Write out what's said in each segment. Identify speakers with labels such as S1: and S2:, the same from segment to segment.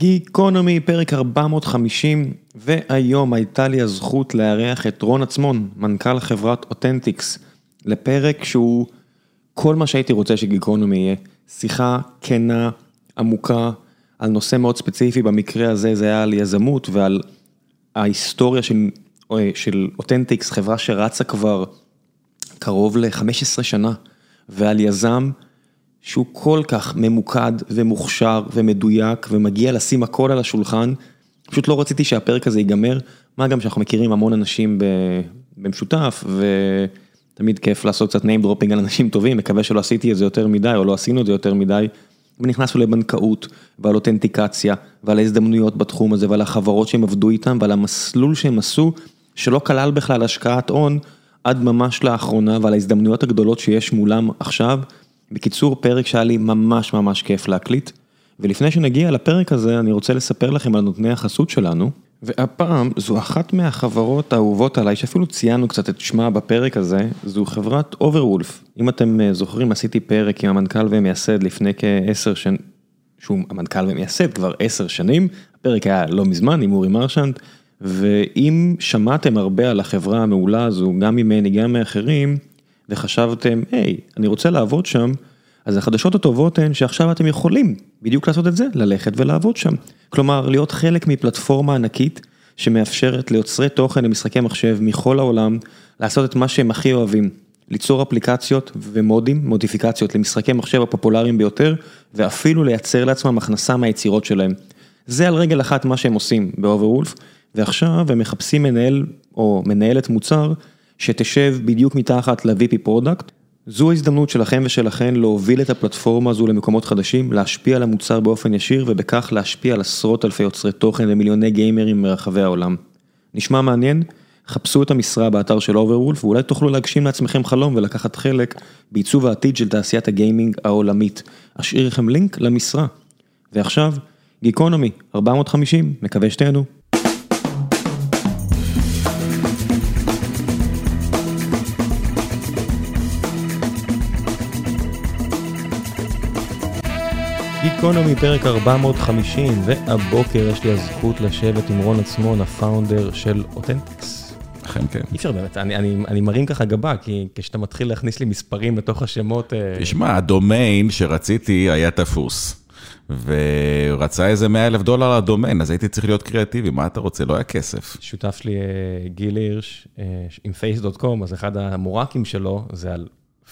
S1: גיקונומי, פרק 450, והיום הייתה לי הזכות לארח את רון עצמון, מנכ"ל חברת אותנטיקס, לפרק שהוא כל מה שהייתי רוצה שגיקונומי יהיה, שיחה כנה, עמוקה, על נושא מאוד ספציפי, במקרה הזה זה היה על יזמות ועל ההיסטוריה של, של אותנטיקס, חברה שרצה כבר קרוב ל-15 שנה, ועל יזם שהוא כל כך ממוקד ומוכשר ומדויק ומגיע לשים הכל על השולחן, פשוט לא רציתי שהפרק הזה ייגמר, מה גם שאנחנו מכירים המון אנשים במשותף ותמיד כיף לעשות קצת name dropping על אנשים טובים, מקווה שלא עשיתי את זה יותר מדי או לא עשינו את זה יותר מדי. ונכנסנו לבנקאות ועל אותנטיקציה ועל ההזדמנויות בתחום הזה ועל החברות שהם עבדו איתם ועל המסלול שהם עשו, שלא כלל בכלל השקעת הון עד ממש לאחרונה ועל ההזדמנויות הגדולות שיש מולם עכשיו. בקיצור, פרק שהיה לי ממש ממש כיף להקליט, ולפני שנגיע לפרק הזה, אני רוצה לספר לכם על נותני החסות שלנו, והפעם זו אחת מהחברות האהובות עליי, שאפילו ציינו קצת את שמה בפרק הזה, זו חברת אוברוולף. אם אתם אה, זוכרים, עשיתי פרק עם המנכ"ל ומייסד לפני כעשר שנים, שהוא המנכ"ל ומייסד כבר עשר שנים, הפרק היה לא מזמן עם אורי מרשנט, ואם שמעתם הרבה על החברה המעולה הזו, גם ממני, גם מאחרים, וחשבתם, היי, אני רוצה לעבוד שם, אז החדשות הטובות הן שעכשיו אתם יכולים בדיוק לעשות את זה, ללכת ולעבוד שם. כלומר, להיות חלק מפלטפורמה ענקית שמאפשרת ליוצרי תוכן למשחקי מחשב מכל העולם, לעשות את מה שהם הכי אוהבים, ליצור אפליקציות ומודים, מודיפיקציות למשחקי מחשב הפופולריים ביותר, ואפילו לייצר לעצמם הכנסה מהיצירות שלהם. זה על רגל אחת מה שהם עושים באוברוולף, ועכשיו הם מחפשים מנהל או מנהלת מוצר שתשב בדיוק מתחת ל- VP product. זו ההזדמנות שלכם ושלכן להוביל את הפלטפורמה הזו למקומות חדשים, להשפיע על המוצר באופן ישיר ובכך להשפיע על עשרות אלפי יוצרי תוכן ומיליוני גיימרים מרחבי העולם. נשמע מעניין? חפשו את המשרה באתר של אוברוולף ואולי תוכלו להגשים לעצמכם חלום ולקחת חלק בעיצוב העתיד של תעשיית הגיימינג העולמית. אשאיר לכם לינק למשרה. ועכשיו, גיקונומי, 450, מקווה שתהנו. גיקונומי פרק 450 והבוקר יש לי הזכות לשבת עם רון עצמון הפאונדר של אותנטיקס.
S2: אכן כן.
S1: אי אפשר באמת, אני, אני, אני מרים ככה גבה כי כשאתה מתחיל להכניס לי מספרים לתוך השמות... אה,
S2: תשמע, הדומיין שרציתי היה תפוס. ורצה איזה 100 אלף דולר לדומיין, אז הייתי צריך להיות קריאטיבי, מה אתה רוצה? לא היה כסף.
S1: שותף שלי אה, גיל הירש אה, עם Face.com, אז אחד המורקים שלו זה על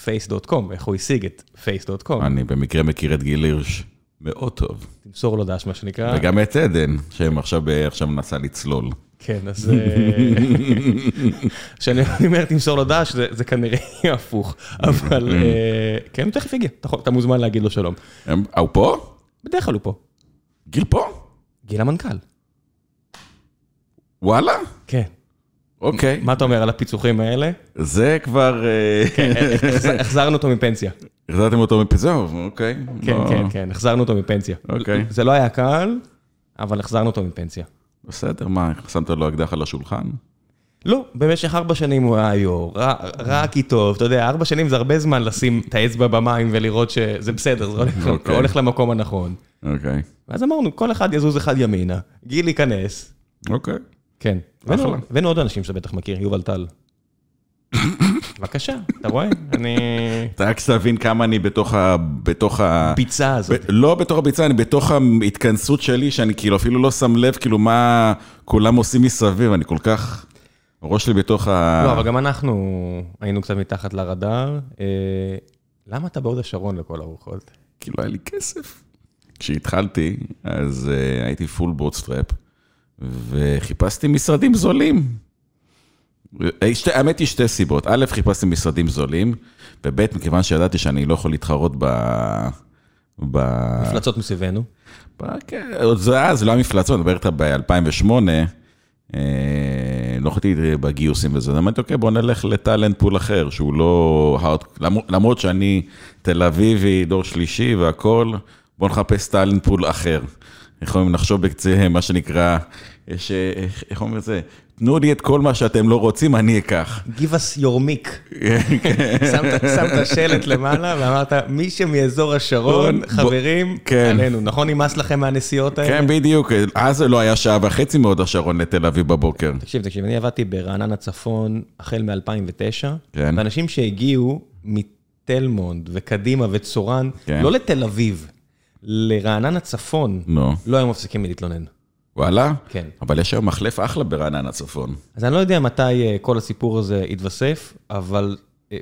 S1: Face.com, איך הוא השיג את Face.com.
S2: אני במקרה מכיר את גיל הירש. מאוד טוב.
S1: תמסור לו דש, מה שנקרא.
S2: וגם את עדן, שהם עכשיו מנסה לצלול.
S1: כן, אז... כשאני אומר תמסור לו דש, זה כנראה יהיה הפוך. אבל כן, הוא תכף יגיע, אתה מוזמן להגיד לו שלום.
S2: הוא פה?
S1: בדרך כלל הוא פה.
S2: גיל פה?
S1: גיל המנכ"ל.
S2: וואלה?
S1: כן.
S2: אוקיי.
S1: מה אתה אומר על הפיצוחים האלה?
S2: זה כבר...
S1: כן, החזרנו אותו מפנסיה.
S2: החזרתם אותו מפנסיה? אוקיי.
S1: כן, כן, כן, החזרנו אותו מפנסיה.
S2: אוקיי.
S1: זה לא היה קל, אבל החזרנו אותו מפנסיה.
S2: בסדר, מה, שמת לו אקדח על השולחן?
S1: לא, במשך ארבע שנים הוא היה יו"ר, רק איתו, אתה יודע, ארבע שנים זה הרבה זמן לשים את האצבע במים ולראות שזה בסדר, זה הולך למקום הנכון.
S2: אוקיי.
S1: ואז אמרנו, כל אחד יזוז אחד ימינה, גיל ייכנס.
S2: אוקיי.
S1: כן. הבאנו עוד אנשים שאתה בטח מכיר, יובל טל. בבקשה, אתה רואה? אני...
S2: אתה רק שתבין כמה אני בתוך ה... בתוך ה...
S1: ביצה הזאת.
S2: לא בתוך הביצה, אני בתוך ההתכנסות שלי, שאני כאילו אפילו לא שם לב, כאילו מה כולם עושים מסביב, אני כל כך... הראש שלי בתוך ה...
S1: לא, אבל גם אנחנו היינו קצת מתחת לרדאר. למה אתה בהוד השרון לכל הרוחות?
S2: כי לא היה לי כסף. כשהתחלתי, אז הייתי full bootstrap. וחיפשתי משרדים זולים. האמת היא שתי סיבות, א', חיפשתי משרדים זולים, וב', מכיוון שידעתי שאני לא יכול להתחרות ב...
S1: מפלצות מסביבנו.
S2: כן, זה אז, לא היה מפלצות, אני מדבר איתך ב-2008, לא יכולתי בגיוסים וזה, אמרתי, אוקיי, בוא נלך ל talent pool אחר, שהוא לא... למרות שאני תל אביבי, דור שלישי והכול, בוא נחפש talent pool אחר. יכולים לחשוב בקצה, מה שנקרא, יש, אה, איך- אומרים את זה? תנו לי את כל מה שאתם לא רוצים, אני אקח.
S1: Give us your mic. שמת שמת שלט למעלה ואמרת, מי שמאזור השרון, חברים,
S2: כן.
S1: עלינו. נכון, נמאס לכם מהנסיעות האלה?
S2: כן, בדיוק. אז זה לא היה שעה וחצי מהוד השרון לתל אביב בבוקר.
S1: תקשיב, תקשיב, אני עבדתי ברעננה צפון החל מ-2009,
S2: כן.
S1: ואנשים שהגיעו מתל מונד וקדימה וצורן,
S2: כן.
S1: לא לתל אביב, לרעננה צפון,
S2: נו,
S1: לא היו מפסיקים מלהתלונן.
S2: וואלה?
S1: כן.
S2: אבל יש היום מחלף אחלה ברעננה צפון.
S1: אז אני לא יודע מתי אה, כל הסיפור הזה יתווסף, אבל אה,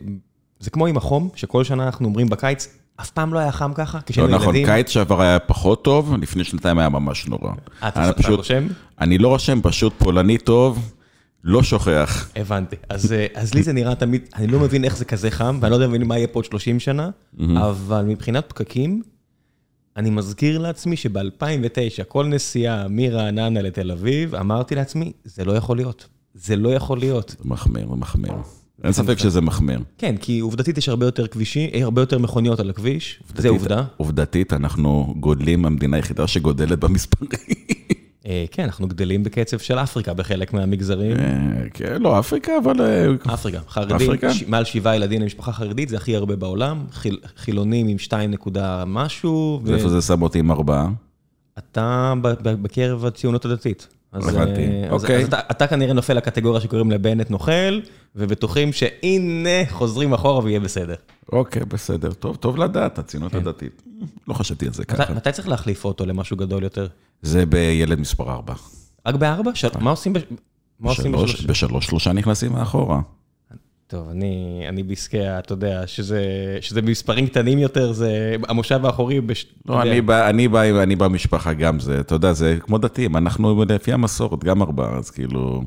S1: זה כמו עם החום, שכל שנה אנחנו אומרים בקיץ, אף פעם לא היה חם ככה,
S2: לא
S1: כשהיינו
S2: נכון,
S1: ילדים.
S2: קיץ שעבר היה פחות טוב, לפני שנתיים היה ממש נורא.
S1: אה, אתה אתה
S2: פשוט-
S1: רושם?
S2: אני לא רושם, פשוט פולני טוב, לא שוכח.
S1: הבנתי. אז, אז לי זה נראה תמיד, אני לא מבין איך זה כזה חם, ואני לא יודע מה יהיה פה עוד 30 שנה, אבל מבחינת פקקים, אני מזכיר לעצמי שב-2009, כל נסיעה מרעננה לתל אביב, אמרתי לעצמי, זה לא יכול להיות. זה לא יכול להיות.
S2: מחמיר, מחמיר. אין ספק שזה מחמיר.
S1: כן, כי עובדתית יש הרבה יותר כבישים, אה, הרבה יותר מכוניות על הכביש, זה עובדה.
S2: עובדתית, אנחנו גודלים, המדינה היחידה שגודלת במספרים.
S1: אה, כן, אנחנו גדלים בקצב של אפריקה בחלק מהמגזרים.
S2: אה, כן, לא אפריקה, אבל... אה,
S1: אפריקה, חרדים, מעל שבעה ילדים למשפחה חרדית, זה הכי הרבה בעולם, חיל, חילונים עם 2 נקודה משהו,
S2: ואיפה זה שם אותי עם ארבעה?
S1: ב- בקרב הציונות הדתית. אז,
S2: הבנתי, אוקיי.
S1: אז אתה, אתה כנראה נופל לקטגוריה שקוראים לבנט נוכל, ובטוחים שהנה חוזרים אחורה ויהיה בסדר.
S2: אוקיי, בסדר. טוב, טוב לדעת, הציונות
S1: כן.
S2: הדתית. לא חשבתי על זה ככה.
S1: מתי, צריך להחליף אוטו למשהו גדול יותר?
S2: זה בילד מספר ארבע.
S1: רק בארבע? של... מה עושים,
S2: בשלוש-
S1: בשלוש?
S2: בשלוש, שלושה נכנסים מאחורה.
S1: טוב, אני, אני בעסקי, אתה יודע, שזה, שזה מספרים קטנים יותר, זה המושב האחורי. בש...
S2: לא,
S1: יודע,
S2: אני בא, אני בא, אני במשפחה גם, זה, אתה יודע, זה כמו דתיים, אנחנו לפי המסורת, גם ארבעה, אז כאילו,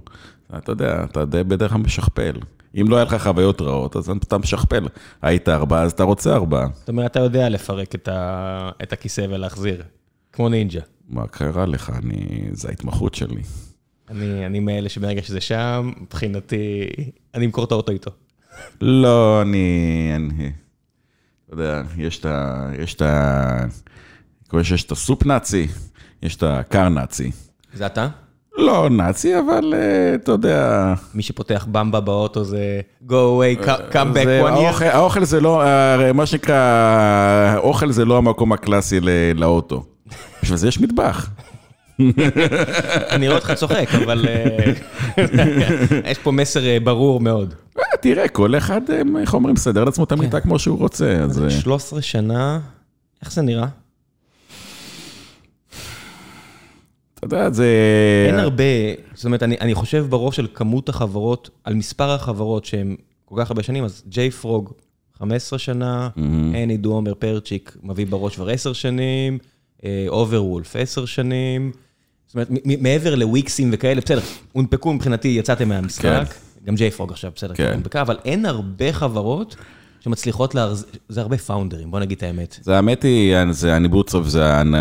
S2: אתה יודע, אתה די בדרך כלל משכפל. אם לא היה לך חוויות רעות, אז אתה משכפל. היית ארבעה, אז אתה רוצה ארבעה.
S1: זאת אומרת, אתה יודע לפרק את, ה... את הכיסא ולהחזיר, כמו נינג'ה.
S2: מה קרה לך? אני, זה ההתמחות שלי.
S1: אני, אני מאלה שברגע שזה שם, מבחינתי, אני אמכור את האוטו איתו.
S2: לא, אני, אני, אתה יודע, יש את ה... יש את ה... שיש את הסופ נאצי, יש את הקר נאצי.
S1: זה אתה?
S2: לא נאצי, אבל אה, אתה יודע...
S1: מי שפותח במבה באוטו זה go away, come come back one year.
S2: האוכל, זה לא, מה שנקרא, האוכל זה לא המקום הקלאסי לאוטו. בשביל זה יש מטבח.
S1: אני רואה אותך צוחק, אבל אה, יש פה מסר אה, ברור מאוד.
S2: אה, תראה, כל אחד, אה, איך אומרים, מסדר לעצמו את המיטה כמו שהוא רוצה, אז... אה,
S1: 13 שנה, איך זה נראה?
S2: אתה יודע, זה...
S1: אין הרבה, זאת אומרת, אני, אני חושב בראש של כמות החברות, על מספר החברות שהן כל כך הרבה שנים, אז JFrog, 15 שנה, אני דומר פרצ'יק מביא בראש כבר 10 שנים, אוברוולף 10 שנים, זאת אומרת, מ- מעבר לוויקסים וכאלה, בסדר, הונפקו מבחינתי, יצאתם מהמשחק, גם ג'יי פרוג עכשיו, בסדר,
S2: כן.
S1: הונפקה, אבל אין הרבה חברות שמצליחות להחזיק, זה הרבה פאונדרים, בוא נגיד את האמת.
S2: זה האמת היא, זה אני בוטסוף, זה אני,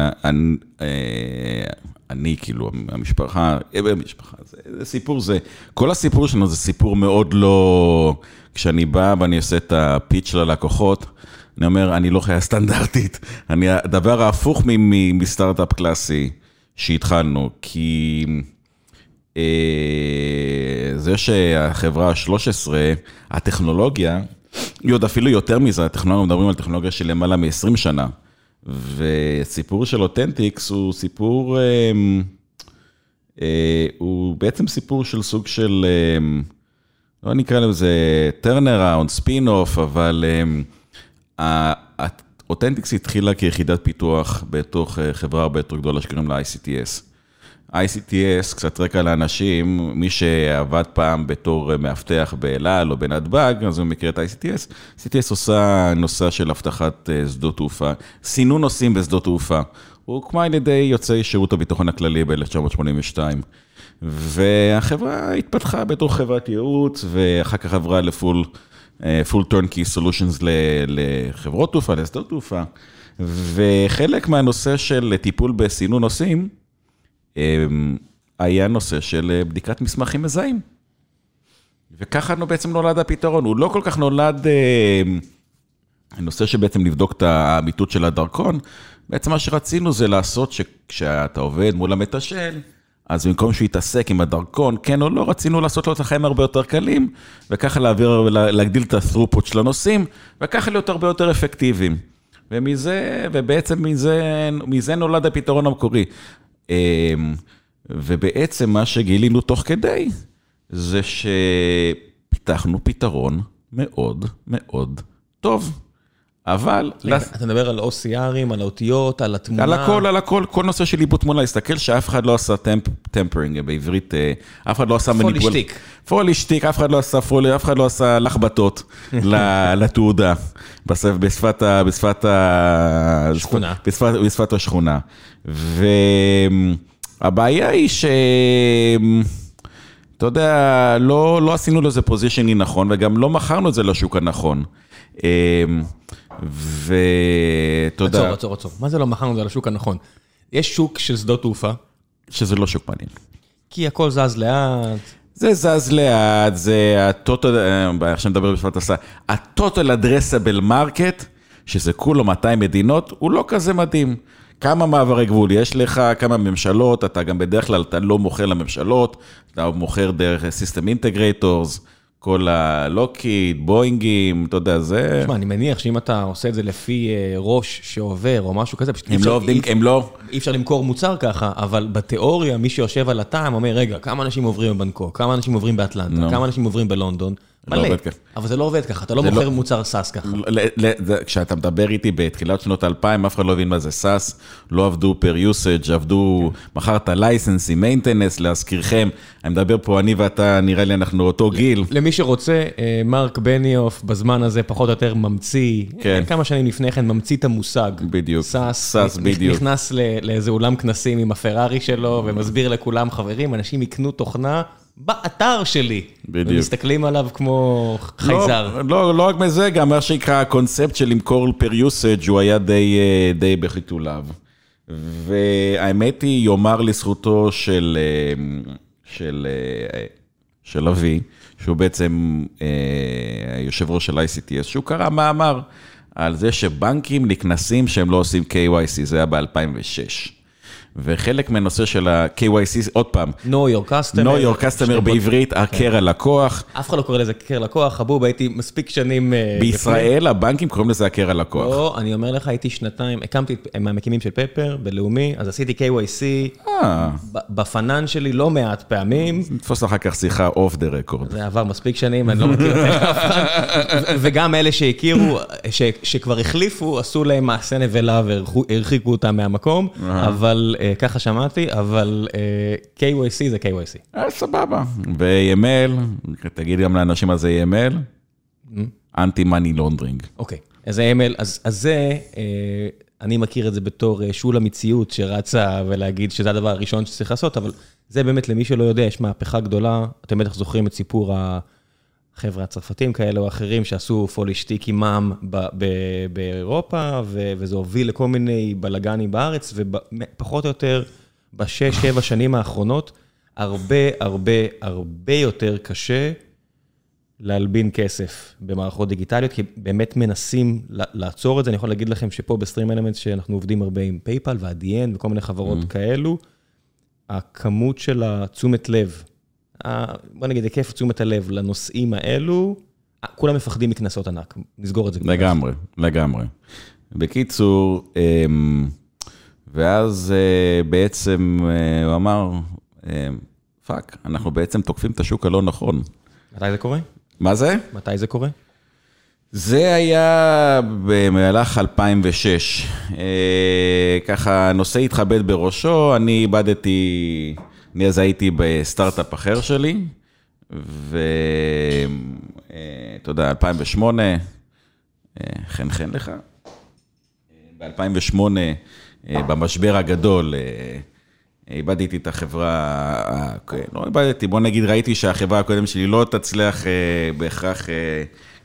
S2: אני, כאילו, המשפחה, אה, המשפחה, זה, זה סיפור, זה, כל הסיפור שלנו זה סיפור מאוד לא, כשאני בא ואני עושה את הפיץ' ללקוחות, אני אומר, אני לא חיה סטנדרטית, אני הדבר ההפוך מסטארט-אפ קלאסי שהתחלנו, כי אה, זה שהחברה ה-13, הטכנולוגיה, היא עוד אפילו יותר מזה, הטכנולוגיה, מדברים על טכנולוגיה של למעלה מ-20 שנה. וסיפור של אותנטיקס הוא סיפור, אה, אה, הוא בעצם סיפור של סוג של, אה, לא נקרא לזה turnaround, spin-off, אבל אה, אותנטיקס התחילה כיחידת פיתוח בתוך אה, חברה הרבה יותר גדולה שקוראים לה ICTS. ICTS, קצת רקע לאנשים, מי שעבד פעם בתור מאבטח באלעל או בנתב"ג, אז הוא מכיר את ה-ICTS. ICTS עושה נושא של אבטחת אה, שדות תעופה, סינון נושאים בשדות תעופה. הוא הוקמה על ידי יוצאי שירות הביטחון הכללי ב-1982. והחברה התפתחה בתור חברת ייעוץ, ואחר כך עברה לפול full turnkey solutions ל- לחברות תעופה, לשדות תעופה. וחלק מהנושא של טיפול בסינון נושאים, אמ, היה נושא של אה, בדיקת מסמכים מזהים. וככה בעצם נולד הפתרון, הוא לא כל כך נולד, אמ, הנושא שבעצם לבדוק את האמיתות של הדרכון, בעצם מה שרצינו זה לעשות שכשאתה עובד מול המתשאל, אז במקום שהוא יתעסק עם הדרכון, כן או לא, רצינו לעשות לו את החיים הרבה יותר קלים, וככה להעביר, להגדיל את ה-throughput של הנושאים, וככה להיות הרבה יותר אפקטיביים. ומזה, ובעצם מזה, מזה נולד הפתרון המקורי. אמ, ובעצם מה שגילינו תוך כדי, זה שפיתחנו פתרון מאוד מאוד טוב. אבל...
S1: אתה מדבר על OCRים, על האותיות, על התמונה?
S2: על הכל, על הכל, כל נושא של עיבוד תמונה, להסתכל שאף אחד לא עשה tampering בעברית, אה, אף אחד לא עשה
S1: מניפול... פולישטיק.
S2: פולישטיק, אף אחד לא עשה פולי, אף אחד לא עשה לחבטות לתעודה, בשפת ה... בשפת ה...
S1: שכונה.
S2: בשפת השכונה. והבעיה היא ש... אתה יודע, לא, לא עשינו לזה positioning נכון, וגם לא מכרנו את זה לשוק הנכון. יודע...
S1: עצור, עצור, עצור. מה זה לא מכרנו את זה לשוק הנכון? יש שוק של שדות תעופה.
S2: שזה לא שוק מעניין.
S1: כי הכל זז לאט.
S2: זה זז לאט, זה ה total, אה, עכשיו נדבר בשפת ה SaaS, ה total addressable market, שזה כולו 200 מדינות, הוא לא כזה מדהים. כמה מעברי גבול יש לך, כמה ממשלות, אתה גם בדרך כלל, אתה לא מוכר לממשלות, אתה מוכר דרך system integrators. כל ה Lockheed, בואינגים, אתה יודע, זה...
S1: תשמע, אני מניח שאם אתה עושה את זה לפי אה, ראש שעובר או משהו כזה, פשוט
S2: הם לא עובדים, הם לא...
S1: אי אפשר למכור מוצר ככה, אבל בתיאוריה, מי שיושב על ה TAM אומר, רגע, כמה אנשים עוברים בבנקוק, כמה אנשים עוברים באטלנטה, כמה אנשים עוברים בלונדון, מלא. אבל זה לא עובד ככה, אתה לא מוכר לא- מוצר SaaS ככה.
S2: כשאתה מדבר איתי בתחילת שנות 2000, אף אחד לא הבין מה זה SaaS, לא עבדו per usage, עבדו, מכרת לייסנסים, maintenance, להזכירכם, אני מדבר פה, אני ואתה, נראה לי אנחנו אותו גיל.
S1: למי שרוצה, אה, מרק בניוף בזמן הזה פחות או יותר ממציא, כן. כמה שנים לפני כן ממציא את המושג.
S2: בדיוק,
S1: SaaS, בדיוק. נכנס לאיזה אולם כנסים עם הפרארי שלו ומסביר לכולם, חברים, אנשים יקנו תוכנה. באתר שלי. בדיוק. ומסתכלים עליו כמו חייזר.
S2: לא, לא, לא רק מזה, גם מה שנקרא הקונספט של למכור per usage הוא היה די, אה, די בחיתוליו. והאמת היא, יאמר לזכותו של, אה, של, אה, של אבי, שהוא בעצם יושב ראש של ICTS, שהוא קרא מאמר על זה שבנקים נקנסים שהם לא עושים KYC, זה היה ב-2006. וחלק מהנושא של ה-KYC, עוד פעם,
S1: know your customer,
S2: know your customer בעברית, כן. הכר הלקוח.
S1: אף אחד לא קורא לזה הכר לקוח, חבוב, הייתי מספיק שנים...
S2: אה, בישראל הבנקים קוראים לזה הכר הלקוח.
S1: לא, אני אומר לך, הייתי שנתיים, הקמתי, מהמקימים של פפר בלאומי, אז עשיתי KYC אה. בפנן שלי לא מעט פעמים.
S2: נתפוס אחר כך שיחה off the record.
S1: זה עבר מספיק שנים, אני לא מכיר אף אחד. וגם אלה שהכירו, שכבר החליפו, עשו להם מעשה נבלה והרחיקו אותם מהמקום, אבל... אה, ככה שמעתי, אבל אה, KYC זה KYC.
S2: אה, סבבה. ו-AML, תגיד גם לאנשים מה זה AML, anti money laundering.
S1: אוקיי, אז AML, אז זה, אני מכיר את זה בתור שאול המציאות שרצה ולהגיד שזה הדבר הראשון שצריך לעשות, אבל זה באמת למי שלא יודע, יש מהפכה גדולה, אתם בטח זוכרים את סיפור ה... חבר'ה הצרפתים כאלה או אחרים שעשו פוילעשטיק עימם באירופה, וזה הוביל לכל מיני בלאגנים בארץ, ופחות או יותר בשש, שבע שנים האחרונות, הרבה הרבה הרבה יותר קשה להלבין כסף במערכות דיגיטליות, כי באמת מנסים לעצור את זה. אני יכול להגיד לכם שפה ב StreamElements, שאנחנו עובדים הרבה עם PayPal ו Adyen וכל מיני חברות mm-hmm. כאלו, הכמות של התשומת לב בוא נגיד, היקף תשומת הלב לנושאים האלו, כולם מפחדים מקנסות ענק, נסגור את זה.
S2: לגמרי, לגמרי. בקיצור, אמ, ואז אה, בעצם אה, הוא אמר, אה, פאק, אנחנו בעצם תוקפים את השוק הלא נכון.
S1: מתי זה קורה?
S2: מה זה?
S1: מתי זה קורה?
S2: זה היה במהלך 2006. ככה, הנושא התחבט בראשו, אני איבדתי... אני אז הייתי בסטארט-אפ אחר שלי, ואתה יודע, 2008, חן חן לך. ב-2008, במשבר הגדול, איבדתי את החברה, לא איבדתי, בוא נגיד, ראיתי שהחברה הקודמת שלי לא תצליח בהכרח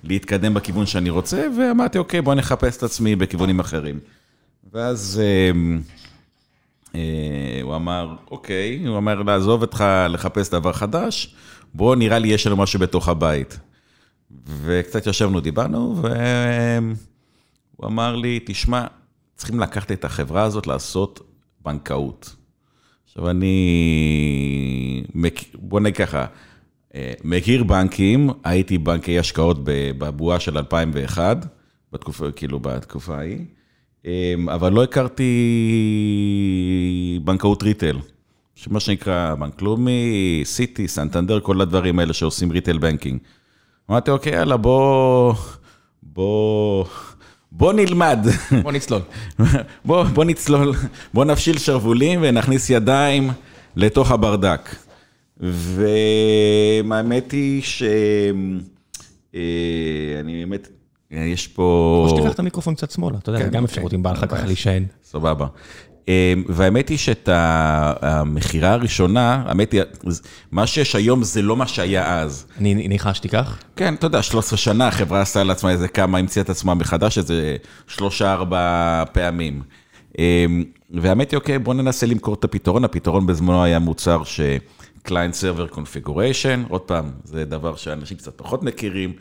S2: להתקדם בכיוון שאני רוצה, ואמרתי, אוקיי, בוא נחפש את עצמי בכיוונים אחרים. ואז... אה, הוא אמר, אוקיי, הוא אמר, לעזוב אותך לחפש דבר חדש, בוא נראה לי יש לנו משהו בתוך הבית. וקצת ישבנו, דיברנו, הוא אמר לי, תשמע, צריכים לקחת את החברה הזאת לעשות בנקאות. עכשיו אני, בוא נגיד ככה, אה, מכיר בנקים, הייתי בנקי השקעות בבועה של 2001, בתקופה, כאילו בתקופה ההיא, אבל לא הכרתי בנקאות retail, שמה שנקרא בנק לאומי, Citi, Santander, כל הדברים האלה שעושים retail banking. אמרתי, אוקיי, יאללה, בוא, בוא, בוא נלמד.
S1: בוא נצלול.
S2: בוא, בוא נצלול, בוא נפשיל שרוולים ונכניס ידיים לתוך הברדק. והאמת היא ש... אה, אני באמת, יש פה...
S1: או שתיקח את המיקרופון קצת שמאלה, אתה יודע,
S2: כן,
S1: זה גם
S2: אוקיי.
S1: אפשרות אם בא לך ככה. להישען.
S2: סבבה. אה, והאמת היא שאת המכירה הראשונה, האמת היא, מה שיש היום זה לא מה שהיה אז.
S1: אני ניחשתי כך.
S2: כן, אתה יודע, 13 שנה, החברה עשתה לעצמה איזה כמה, המציאה את עצמה מחדש, איזה שלושה, ארבע פעמים. אמ, והאמת היא, אוקיי, בואו ננסה למכור את הפתרון. הפתרון בזמנו היה מוצר ש... Client Server Configuration, עוד פעם, זה דבר שאנשים קצת פחות מכירים.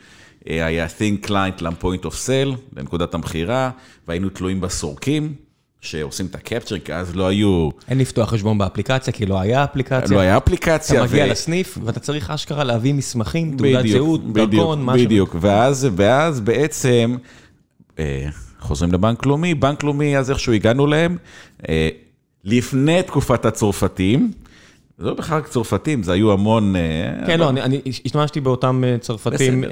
S2: אה, היה Think Client ל-Point of Sale, לנקודת המכירה, והיינו תלויים בסורקים, שעושים את הקפצ'ר, כי אז לא היו,
S1: אין לפתוח חשבון באפליקציה, כי לא היה אפליקציה.
S2: לא היה אפליקציה.
S1: אתה מגיע
S2: ו-
S1: לסניף, ואתה צריך אשכרה להביא מסמכים, תעודת זהות, דרכון, משהו.
S2: בדיוק, ואז, ואז בעצם, אה, חוזרים לבנק לאומי, בנק לאומי, אז איכשהו הגענו להם, אה, לפני תקופת הצרפתים, זה לא בכלל רק צרפתים, זה היו המון... אה,
S1: כן, לא, אני- השתמשתי באותם אה, צרפתים. אה,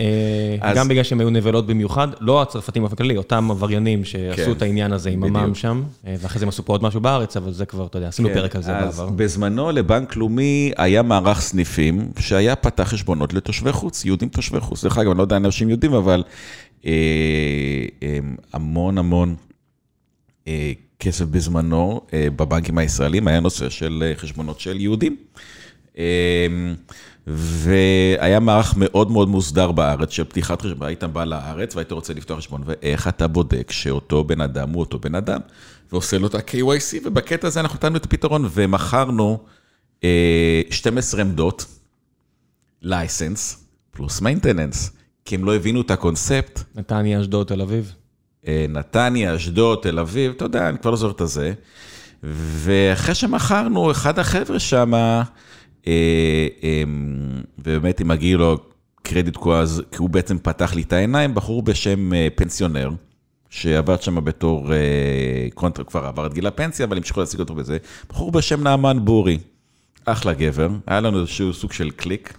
S2: אז-
S1: גם בגלל שהם היו נבלות במיוחד, לא הצרפתים באופן כללי, אותם עבריינים שעשו
S2: כן,
S1: את העניין הזה עם. המע"מ שם, ואחרי זה הם עשו פה עוד משהו בארץ, אבל זה כבר, אתה יודע, עשינו
S2: כן,
S1: פרק על זה
S2: אז
S1: בעבר.
S2: בזמנו לבנק לאומי היה מערך סניפים שהיה פתח חשבונות לתושבי חוץ, יהודים תושבי חוץ. דרך אגב, אני לא יודע אם אנשים יודעים, אבל המון המון כסף בזמנו אה, בבנקים הישראלים היה נושא של אה, חשבונות של יהודים. אה, והיה מערך מאוד מאוד מוסדר בארץ של פתיחת חשבון, היית בא לארץ והיית רוצה לפתוח חשבון, ואיך אתה בודק שאותו בן אדם הוא אותו בן אדם, ועושה לו את ה-KYC, ובקטע הזה אנחנו נתנו את הפתרון, ומכרנו אה, 12 עמדות, לייסנס, פלוס maintenance, כי הם לא הבינו את הקונספט.
S1: נתניה, אשדוד, תל אביב.
S2: אה, נתניה, אשדוד, תל אביב, אתה יודע, אני כבר לא זוכר את הזה. ואחרי שמכרנו, אחד החבר'ה שם, אה, אה, ובאמת, אם מגיע לו קרדיט כי הוא בעצם פתח לי את העיניים, בחור בשם אה, פנסיונר, שעבד שם בתור קונטרה, כבר עבר את גיל הפנסיה, אבל המשיכו להשיג אותו בזה, בחור בשם נעמן בורי, אחלה גבר, היה לנו איזשהו סוג של קליק,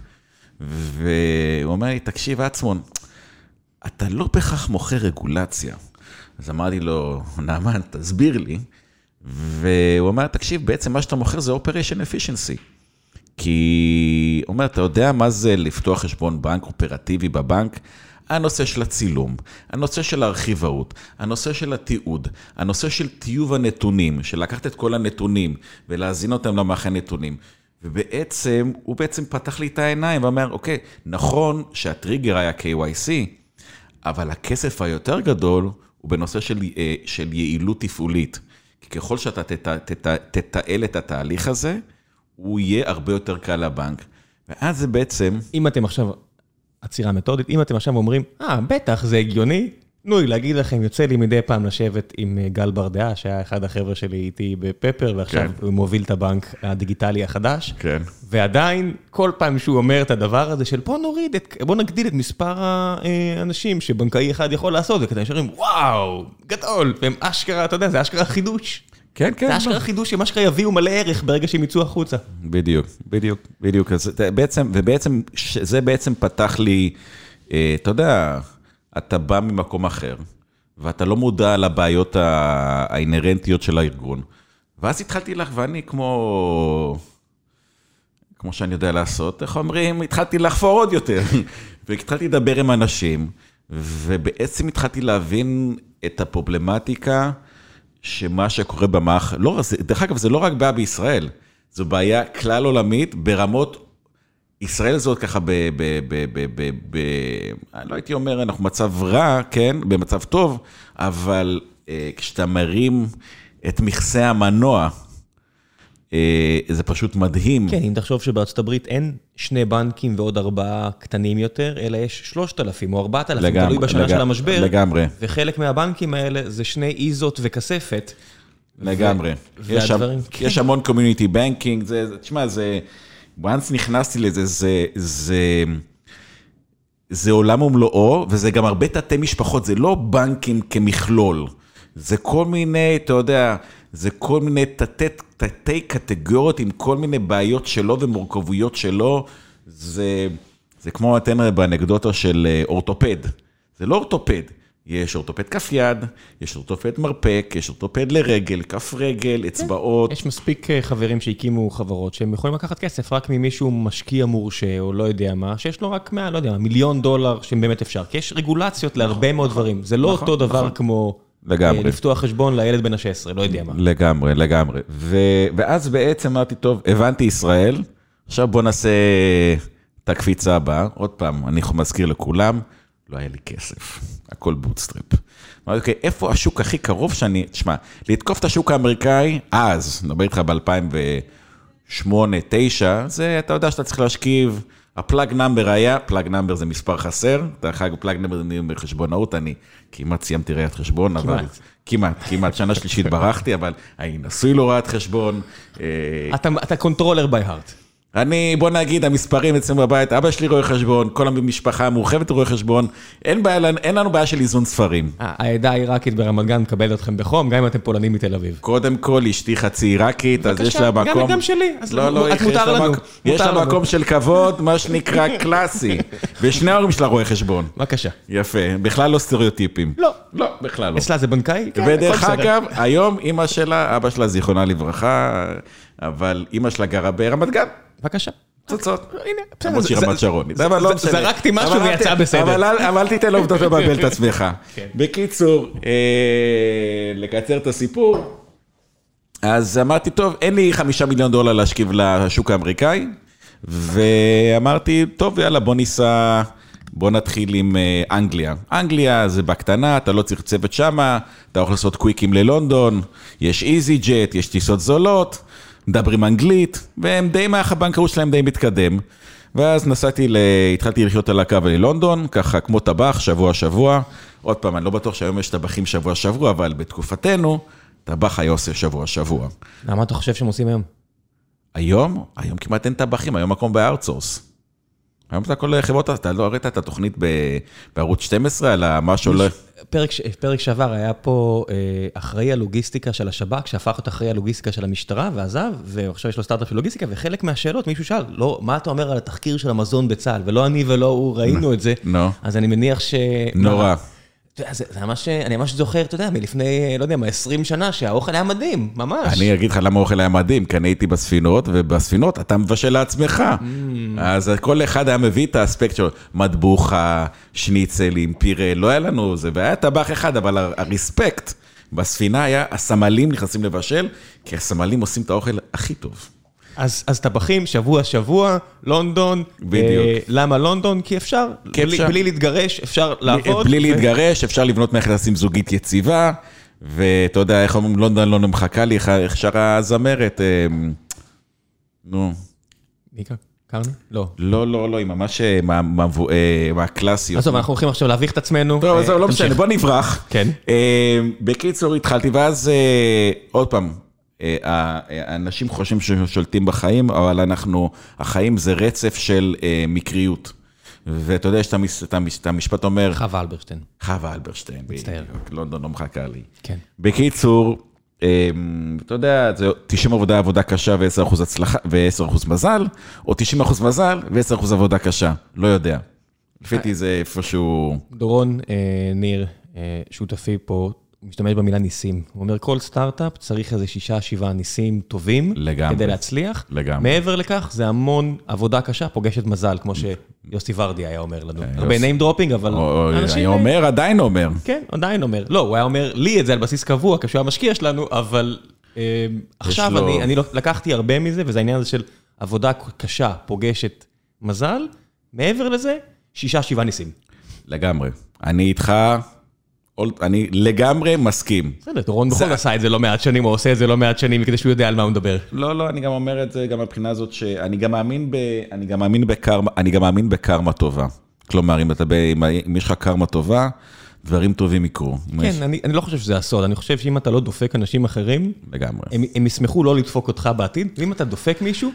S2: והוא אומר לי, תקשיב, עצמון, אתה לא בהכרח מוכר רגולציה. אז אמרתי לו, נעמן, תסביר לי. והוא אומר, תקשיב, בעצם מה שאתה מוכר זה Operation Efficiency. כי, הוא אומר, אתה יודע מה זה לפתוח חשבון בנק אופרטיבי בבנק? הנושא של הצילום, הנושא של הארכיבאות, הנושא של התיעוד, הנושא של טיוב הנתונים, של לקחת את כל הנתונים ולהזין אותם למערכי נתונים. ובעצם, הוא בעצם פתח לי את העיניים ואומר, אוקיי, נכון שהטריגר היה KYC, אבל הכסף היותר גדול הוא בנושא של, אה, של יעילות תפעולית. כי ככל שאתה תת, תת, תתעל את התהליך הזה, הוא יהיה הרבה יותר קל לבנק. ואז זה בעצם,
S1: אם אתם עכשיו, עצירה מתודית, אם אתם עכשיו אומרים, אה, בטח, זה הגיוני, תנו לי להגיד לכם, יוצא לי מדי פעם לשבת עם אה, גל ברדעה, שהיה אחד החבר'ה שלי איתי בפפר, ועכשיו
S2: כן.
S1: הוא מוביל את הבנק הדיגיטלי החדש.
S2: כן.
S1: ועדיין, כל פעם שהוא אומר את הדבר הזה של בוא נוריד את, בוא נגדיל את מספר האנשים שבנקאי אחד יכול לעשות, וכדי נשארים, וואו, גדול, והם אשכרה, אתה יודע, זה אשכרה חידוש.
S2: כן, כן.
S1: זה אשכרה חידוש שהם אשכרה יביאו מלא ערך ברגע שהם יצאו החוצה.
S2: בדיוק, בדיוק, בדיוק. אז בעצם, ובעצם, זה בעצם פתח לי, אה, אתה יודע, אתה בא ממקום אחר, ואתה לא מודע לבעיות האינהרנטיות של הארגון. ואז התחלתי לך, ואני כמו, כמו שאני יודע לעשות, איך אומרים, התחלתי לחפור עוד יותר. והתחלתי לדבר עם אנשים, ובעצם התחלתי להבין את הפרובלמטיקה שמה שקורה במערכת, לא, דרך אגב, זה לא רק בעיה בישראל, זו בעיה כלל עולמית ברמות, ישראל זאת ככה ב... ב, ב, ב, ב, ב אני לא הייתי אומר, אנחנו במצב רע, כן, במצב טוב, אבל אה, כשאתה מרים את מכסה המנוע, אה, זה פשוט מדהים.
S1: כן, אם תחשוב שבארצות הברית אין שני בנקים ועוד ארבעה קטנים יותר, אלא יש שלושת אלפים או ארבעת אלפים,
S2: לגמרי,
S1: תלוי בשנה
S2: לג-
S1: של המשבר.
S2: לגמרי.
S1: חלק מהבנקים האלה זה שני איזות וכספת.
S2: לגמרי. יש, שם-
S1: והדברים- כן.
S2: יש המון קומיוניטי בנקינג, תשמע, זה, once נכנסתי לזה, זה, זה, זה עולם ומלואו, וזה גם הרבה תתי משפחות, זה לא בנקים כמכלול. זה כל מיני, אתה יודע, זה כל מיני תתי, תתי קטגוריות עם כל מיני בעיות שלו ומורכבויות שלו. זה, זה כמו אתן באנקדוטה של אה, אורתופד. זה לא אורתופד, יש אורתופד כף יד, יש אורתופד מרפק, יש אורתופד לרגל, כף רגל, אצבעות.
S1: יש מספיק אה, חברים שהקימו חברות שהם יכולים לקחת כסף רק ממישהו משקיע מורשה או לא יודע מה, שיש לו רק 100, לא יודע, מה, מיליון דולר שהם באמת אפשר. כי יש רגולציות להרבה מאוד דברים. זה לא
S2: נכון,
S1: אותו דבר
S2: נכון.
S1: כמו
S2: לגמרי.
S1: אה, לפתוח חשבון לילד בן ה-16, לא יודע מה.
S2: לגמרי, לגמרי. ו... ואז בעצם אמרתי, טוב, הבנתי ישראל, עכשיו בוא נעשה את הקפיצה הבאה. עוד פעם, אני מזכיר לכולם, לא היה לי כסף, הכל bootstrapped. אמרתי, אוקיי, איפה השוק הכי קרוב שאני, תשמע, לתקוף את השוק האמריקאי, אז, נדבר איתך ב-2008-2009, זה, אתה יודע שאתה צריך להשכיב, ה plug number היה, plug number זה מספר חסר, דרך אגב, plug number זה בחשבונאות, אני כמעט סיימתי ראיית חשבון, אבל...
S1: כמעט.
S2: כמעט, כמעט, שנה שלישית ברחתי, אבל אני נשוי לרואת חשבון. אה,
S1: אתה- אתה controller by heart.
S2: אני, בוא נגיד, המספרים אצלנו בבית, אבא שלי רואה חשבון, כל המשפחה המורחבת רואה חשבון, אין בעיה, אין לנו בעיה של איזון ספרים.
S1: העדה העיראקית ברמת גן מקבלת אתכם בחום, גם אם אתם פולנים מתל אביב.
S2: קודם כל, אשתי חצי עיראקית, אז יש לה מקום...
S1: גם- גם שלי, אז
S2: לא, לא,
S1: את מותר לנו,
S2: מק- יש לה. מקום של כבוד, מה שנקרא classy. ושני ההורים שלה רואה חשבון.
S1: בבקשה.
S2: יפה, בכלל לא סטריאוטיפים.
S1: לא.
S2: לא, בכלל לא.
S1: אצלה זה בנקאי? כן,
S2: ודרך. אגב, היום אימא שלה, אבא שלה זיכרונה לברכה, אבל אימא שלה גרה ברמת גן,
S1: בבקשה.
S2: פצצות.
S1: הנה, בסדר,
S2: למרות שהיא רמת אבל לא.
S1: זרקתי משהו ויצא בסדר.
S2: אבל אל- תיתן לעובדות לבלבל את עצמך.
S1: כן.
S2: בקיצור, אה, לקצר את הסיפור, אז אמרתי, טוב, אין לי חמישה מיליון דולר להשכיב לשוק האמריקאי, ואמרתי, טוב, יאללה, בוא ניסע, בוא נתחיל עם אה, אנגליה. אנגליה זה בקטנה, אתה לא צריך צוות שמה, אתה יכול לעשות קוויקים ללונדון, יש איזי ג'ט, יש טיסות זולות, מדברים אנגלית, והם די, מערך הבנקאות שלהם די מתקדם. ואז נסעתי, ל... התחלתי לחיות על הקו ללונדון, ככה כמו טבח, שבוע-שבוע. עוד פעם, אני לא בטוח שהיום יש טבחים שבוע-שבוע, אבל בתקופתנו, טבח היה עושה שבוע-שבוע.
S1: למה אתה חושב שהם עושים היום?
S2: היום, היום כמעט אין טבחים, היום מקום בארטסורס. היום אתה כל חברות, אתה לא ראית את התוכנית בערוץ 12 על מה שעולה?
S1: פרק, פרק שעבר היה פה אה, אחראי הלוגיסטיקה של השב"כ, שהפך להיות אחראי הלוגיסטיקה של המשטרה ועזב, ועכשיו יש לו סטארט-אפ של לוגיסטיקה, וחלק מהשאלות מישהו שאל, לא, מה אתה אומר על התחקיר של המזון בצה"ל? ולא אני ולא הוא ראינו את זה,
S2: נו.
S1: אז אני מניח ש...
S2: נורא.
S1: זה, ממש, אני ממש זוכר, אתה יודע, מלפני, לא יודע מה, 20 שנה, שהאוכל היה מדהים, ממש.
S2: אני אגיד לך למה האוכל היה מדהים, כי אני הייתי בספינות, ובספינות אתה מבשל לעצמך. אז כל אחד היה מביא את האספקט שלו, מטבוחה, שניצלים, פירה, לא היה לנו זה, והיה טבח אחד, אבל הרספקט בספינה היה, הסמלים נכנסים לבשל, כי הסמלים עושים את האוכל הכי טוב.
S1: אז, אז טבחים, שבוע שבוע, לונדון.
S2: בדיוק.
S1: אה, למה לונדון? כי אפשר,
S2: כי
S1: בלי,
S2: אפשר.
S1: בלי להתגרש, אפשר לעבוד.
S2: בלי
S1: ו-
S2: להתגרש, אפשר לבנות מערכת יחסים זוגית יציבה, ואתה יודע, איך אומרים, לונדון לא מחכה לי, איך- שרה הזמרת, אמ, נו,
S1: מי קר- קרני? לא.
S2: לא, לא, לא, היא ממש אה, אה, מהקלאסיות.
S1: עזוב, אנחנו הולכים עכשיו להביך את עצמנו.
S2: טוב,
S1: אה,
S2: עזוב, לא
S1: תמשיך.
S2: משנה, בוא נברח.
S1: כן.
S2: אה, בקיצור, התחלתי, ואז אה, עוד פעם, אה, ה- האנשים חושבים ששולטים בחיים, אבל אנחנו, החיים זה רצף של אה, מקריות. ואתה יודע, יש את המש- את המש- את המשפט אומר,
S1: חווה אלברשטיין.
S2: חווה אלברשטיין,
S1: מצטער.
S2: לונדון לא מחכה לי.
S1: כן.
S2: בקיצור, אמ, אתה יודע, זה 90 עבודה עבודה קשה ו-10% הצלחה ו-10% מזל, או 90% מזל ו-10% עבודה קשה, לא יודע. לפי דעתי זה איפשהו...
S1: דורון אה, ניר, אה, שותפי פה, משתמש במילה ניסים. הוא אומר, כל סטארט-אפ צריך איזה שישה, שבעה ניסים טובים.
S2: לגמרי.
S1: כדי להצליח.
S2: לגמרי.
S1: מעבר לכך, זה המון עבודה קשה פוגשת מזל, כמו שיוסי ורדי היה אומר לנו. הרבה
S2: אה, יוסי.
S1: name dropping, אבל אנשים...
S2: אני
S1: אה,
S2: אומר, עדיין אומר.
S1: כן, עדיין אומר. לא, הוא היה אומר לי את זה על בסיס קבוע, כשהוא היה משקיע שלנו, אבל אה, עכשיו אני לא- לקחתי הרבה מזה, וזה העניין הזה של עבודה קשה פוגשת מזל. מעבר לזה, שישה, שבעה ניסים.
S2: לגמרי. אני איתך אני לגמרי מסכים.
S1: בסדר, דורון בכל זאת עשה את זה לא מעט שנים, או עושה את זה לא מעט שנים, כדי שהוא יודע על מה הוא מדבר.
S2: לא, לא, אני גם אומר את זה גם מבחינה הזאת, שאני גם מאמין ב... אני גם מאמין בקרמה, אני גם מאמין בקרמה טובה. כלומר, אם אתה, אם יש לך קרמה טובה, דברים טובים יקרו.
S1: כן, אני, אני לא חושב שזה הסוד, אני חושב שאם אתה לא דופק אנשים אחרים,
S2: לגמרי.
S1: הם, הם ישמחו לא לדפוק אותך בעתיד, ואם אתה דופק מישהו,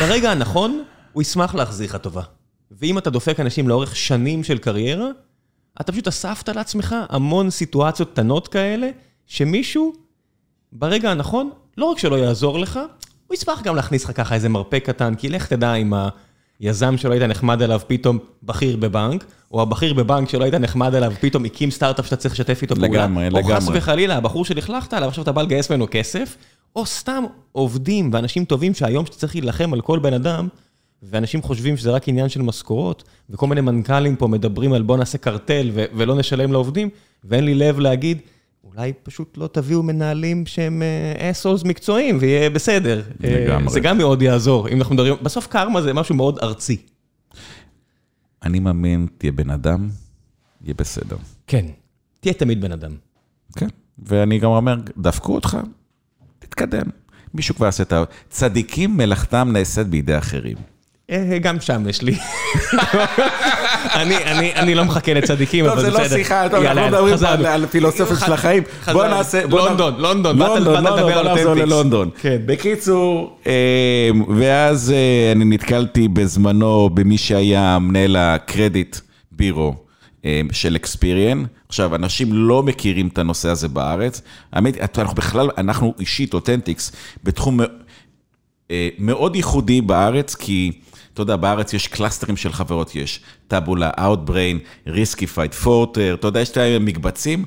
S1: ברגע הנכון, הוא ישמח להחזיר לך טובה. ואם אתה דופק אנשים לאורך שנים של קריירה, אתה פשוט אספת לעצמך המון סיטואציות קטנות כאלה, שמישהו, ברגע הנכון, לא רק שלא יעזור לך, הוא ישמח גם להכניס לך ככה איזה מרפק קטן, כי לך תדע אם היזם שלא היית נחמד אליו פתאום בכיר בבנק, או הבכיר בבנק שלא היית נחמד אליו פתאום הקים סטארט-אפ שאתה צריך לשתף איתו פעולה.
S2: לגמרי, לגמרי.
S1: או חס וחלילה, הבחור שלכלכת עליו, עכשיו אתה בא לגייס ממנו כסף, או סתם עובדים ואנשים טובים שהיום שאתה צריך להילחם על כל בן אדם, ואנשים חושבים שזה רק עניין של משכורות, וכל מיני מנכ"לים פה מדברים על בוא נעשה קרטל ולא נשלם לעובדים, ואין לי לב להגיד, אולי פשוט לא תביאו מנהלים שהם אסולס מקצועיים ויהיה בסדר. לגמרי. זה גם מאוד יעזור, אם אנחנו מדברים, בסוף קרמה זה משהו מאוד ארצי.
S2: אני מאמין, תהיה בן אדם, יהיה בסדר.
S1: כן, תהיה תמיד בן אדם.
S2: כן, ואני גם אומר, דפקו אותך, תתקדם. מישהו כבר יעשה את ה... צדיקים מלאכתם נעשית בידי אחרים.
S1: אה, גם שם יש לי. אני לא מחכה לצדיקים, אבל
S2: בסדר. טוב, זה לא שיחה, טוב, אנחנו מדברים על פילוסופיה של החיים. בוא נעשה...
S1: לונדון, לונדון, לדבר על אותנטיקס.
S2: ללונדון. בקיצור, ואז אה, אני נתקלתי בזמנו במי שהיה מנהל הקרדיט בירו. של אקספיריאן. עכשיו, אנשים לא מכירים את הנושא הזה בארץ. האמת, אנחנו בכלל, אנחנו אישית, אותנטיקס, בתחום אה, מאוד ייחודי בארץ, כי... אתה יודע, בארץ יש clusterים של חברות, יש Taboola, Outbrain, Riskified, Forter, אתה יודע, יש את המקבצים.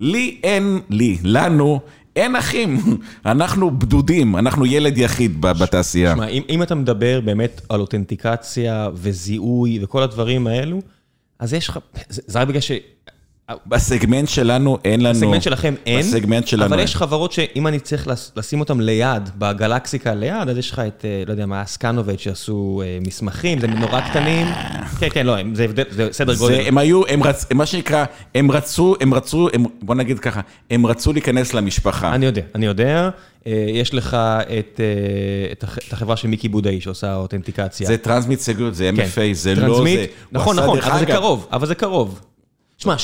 S2: לי אין, לי, לנו, אין אחים, אנחנו בודדים, אנחנו ילד יחיד בתעשייה.
S1: שמע, אם, אם אתה מדבר באמת על authentication וזיהוי וכל הדברים האלו, אז יש לך, זה, זה רק בגלל ש...
S2: בסגמנט שלנו אין לנו...
S1: בסגמנט שלכם אין,
S2: בסגמנט שלנו
S1: אבל יש חברות שאם אני צריך לשים אותן ליד, בגלקסיה ליד, אז יש לך את, לא יודע מה, Scanovate שעשו מסמכים, זה נורא קטנים. כן, כן, לא, זה הבדל, זה סדר גודל.
S2: הם היו, הם רצ... מה שנקרא, הם רצו, הם רצו, הם, בוא נגיד ככה, הם רצו להיכנס למשפחה.
S1: אני יודע, אני יודע. יש לך את את החברה של מיקי בודאי שעושה authentication.
S2: זה Transmit Security, זה MFA, זה לא זה...
S1: נכון, נכון, אבל זה קרוב, אבל זה קרוב. תשמע,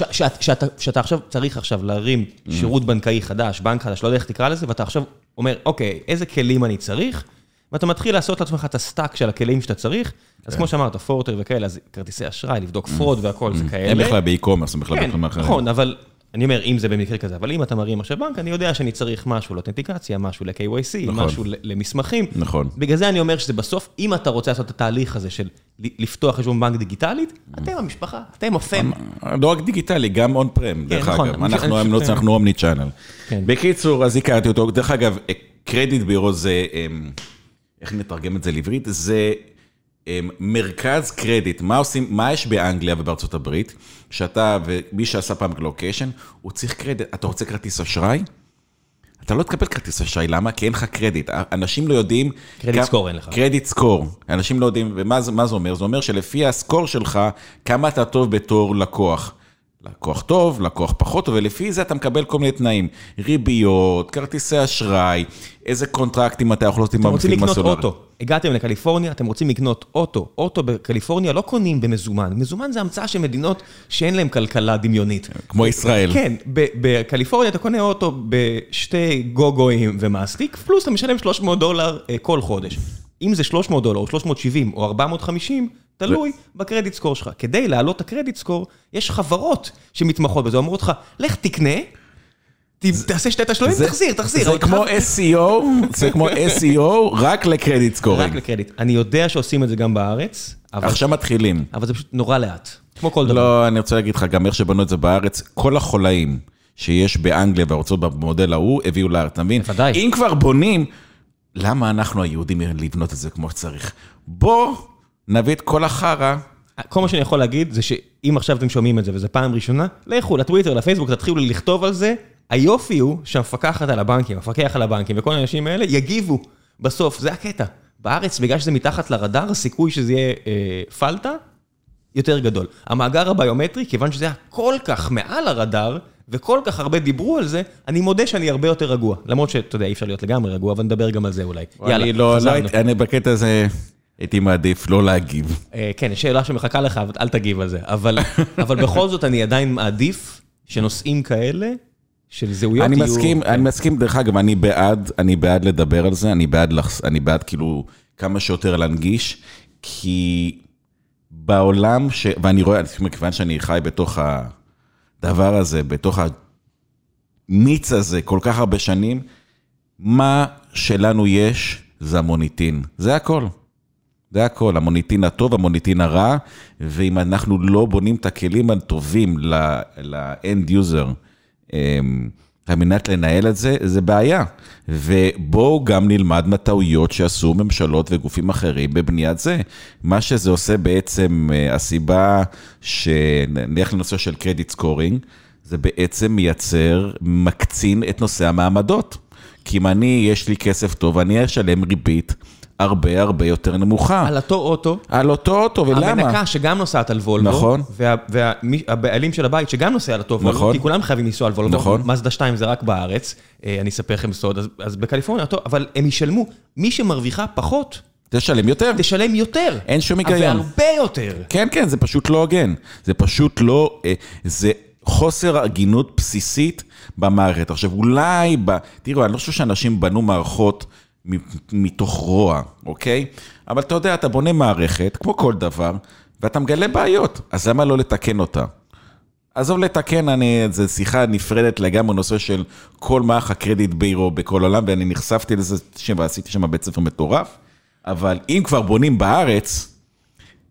S1: שאתה עכשיו צריך עכשיו להרים שירות בנקאי חדש, בנק חדש, לא יודע איך תקרא לזה, ואתה עכשיו אומר, אוקיי, איזה כלים אני צריך? ואתה מתחיל לעשות לעצמך את ה stack של הכלים שאתה צריך, אז כמו שאמרת, Forter וכאלה, אז כרטיסי אשראי, לבדוק fraud והכל, זה כאלה.
S2: אין בכלל ב e-commerce, הם בכלל בתחומים אחרים.
S1: נכון, אבל אני אומר, אם זה במקרה כזה, אבל אם אתה מרים עכשיו בנק, אני יודע שאני צריך משהו ל authentication, משהו ל-KYC, משהו למסמכים.
S2: נכון.
S1: בגלל זה אני אומר שזה בסוף, אם אתה רוצה לעשות את התהליך הזה של לפתוח חשבון בנק דיגיטלית, אתם המשפחה, אתם ה fam.
S2: לא רק דיגיטלי, גם on-prem, דרך אגב. אנחנו omnichannel. בקיצור, אז הכרתי אותו. דרך אגב, credit bureau זה, איך נתרגם את זה לעברית? זה מרכז קרדיט, מה עושים, מה יש באנגליה ובארצות הברית, שאתה ומי שעשה פעם גלוקיישן, הוא צריך קרדיט, אתה רוצה כרטיס אשראי? אתה לא תקבל כרטיס אשראי, למה? כי אין לך קרדיט. אנשים לא יודעים...
S1: credit score אין לך.
S2: credit score. אנשים לא יודעים, ומה זה אומר? זה אומר שלפי ה score שלך, כמה אתה טוב בתור לקוח. לקוח טוב, לקוח פחות טוב, ולפי זה אתה מקבל כל מיני תנאים. ריביות, כרטיסי אשראי, איזה קונטרקטים אתה יכול לעשות עם
S1: המפעילים הסולאריים. אתם רוצים לקנות אוטו, הגעתם לקליפורניה, אתם רוצים לקנות אוטו. אוטו בקליפורניה לא קונים במזומן. מזומן זה המצאה של מדינות שאין להן כלכלה דמיונית.
S2: כמו ישראל.
S1: כן, בקליפורניה אתה קונה אוטו בשתי גוגויים ומאסטיק, פלוס אתה משלם 300 דולר כל חודש. אם זה 300 דולר או 370 או 450, תלוי ב credit score שלך. כדי להעלות את ה credit score, יש חברות שמתמחות בזה, אומרות לך, לך תקנה, תעשה שתי תשלומים, תחזיר, תחזיר.
S2: זה כמו SEO, זה כמו SEO, רק ל credit scoring.
S1: רק לקרדיט. אני יודע שעושים את זה גם בארץ.
S2: עכשיו מתחילים.
S1: אבל זה פשוט נורא לאט, כמו כל דבר.
S2: לא, אני רוצה להגיד לך, גם איך שבנו את זה בארץ, כל החולאים שיש באנגליה והארצות במודל ההוא, הביאו לארץ, אתה מבין?
S1: בוודאי.
S2: אם כבר בונים, למה אנחנו היהודים לבנות את זה כמו שצריך? בוא נביא את כל החרא.
S1: כל מה שאני יכול להגיד זה שאם עכשיו אתם שומעים את זה וזו פעם ראשונה, לכו לטוויטר, לפייסבוק, תתחילו לכתוב על זה. היופי הוא שהמפקחת על הבנקים, המפקח על הבנקים וכל האנשים האלה יגיבו בסוף, זה הקטע. בארץ, בגלל שזה מתחת לרדאר, הסיכוי שזה יהיה אה, פלטה, יותר גדול. המאגר הביומטרי, כיוון שזה היה כל כך מעל הרדאר, וכל כך הרבה דיברו על זה, אני מודה שאני הרבה יותר רגוע. למרות שאתה יודע, אי אפשר להיות לגמרי רגוע, אבל נדבר גם על זה אולי.
S2: אני לא, לא, אני בקטע הזה... הייתי מעדיף לא להגיב.
S1: אה, כן, יש שאלה שמחכה לך, אבל אל תגיב על זה. אבל בכל זאת, אני עדיין מעדיף שנושאים כאלה, של זהויות
S2: יהיו... אני מסכים, אני מסכים, דרך אגב, אני בעד, אני בעד לדבר על זה, אני בעד, אני בעד כאילו כמה שיותר להנגיש, כי בעולם, ש... ואני רואה, מכיוון שאני חי בתוך הדבר הזה, בתוך המיץ הזה כל כך הרבה שנים, מה שלנו יש זה המוניטין, זה הכל. זה הכל, המוניטין הטוב, המוניטין הרע, ואם אנחנו לא בונים את הכלים הטובים user, אמ, על מנת לנהל את זה, זה בעיה. ובואו גם נלמד מהטעויות שעשו ממשלות וגופים אחרים בבניית זה. מה שזה עושה בעצם, אה, הסיבה שנלך לנושא של credit scoring, זה בעצם מייצר, מקצין את נושא המעמדות. כי אם אני, יש לי כסף טוב, אני אשלם ריבית. הרבה הרבה יותר נמוכה.
S1: על אותו אוטו.
S2: על אותו אוטו, ולמה?
S1: המנקה שגם נוסעת על וולבו.
S2: נכון.
S1: והבעלים של הבית שגם נוסע על אותו וולבו,
S2: נכון.
S1: כי כולם חייבים לנסוע על וולבו.
S2: נכון.
S1: מזדה 2 זה רק בארץ, אה, אני אספר לכם סוד, אז, אז בקליפורניה, אותו, אבל הם ישלמו, מי שמרוויחה פחות,
S2: תשלם יותר.
S1: תשלם יותר.
S2: אין שום היגיון.
S1: והרבה יותר.
S2: כן, כן, זה פשוט לא הוגן. זה פשוט לא, אה, זה חוסר הגינות בסיסית במערכת. עכשיו, אולי, ב... תראו, אני לא חושב שאנשים בנו מערכות... מתוך רוע, אוקיי? אבל אתה יודע, אתה בונה מערכת, כמו כל דבר, ואתה מגלה בעיות, אז למה לא לתקן אותה? עזוב לתקן, אני, זו שיחה נפרדת לגמרי, נושא של כל מערך הקרדיט בירו בכל העולם, ואני נחשפתי לזה, ועשיתי שם בית ספר מטורף, אבל אם כבר בונים בארץ,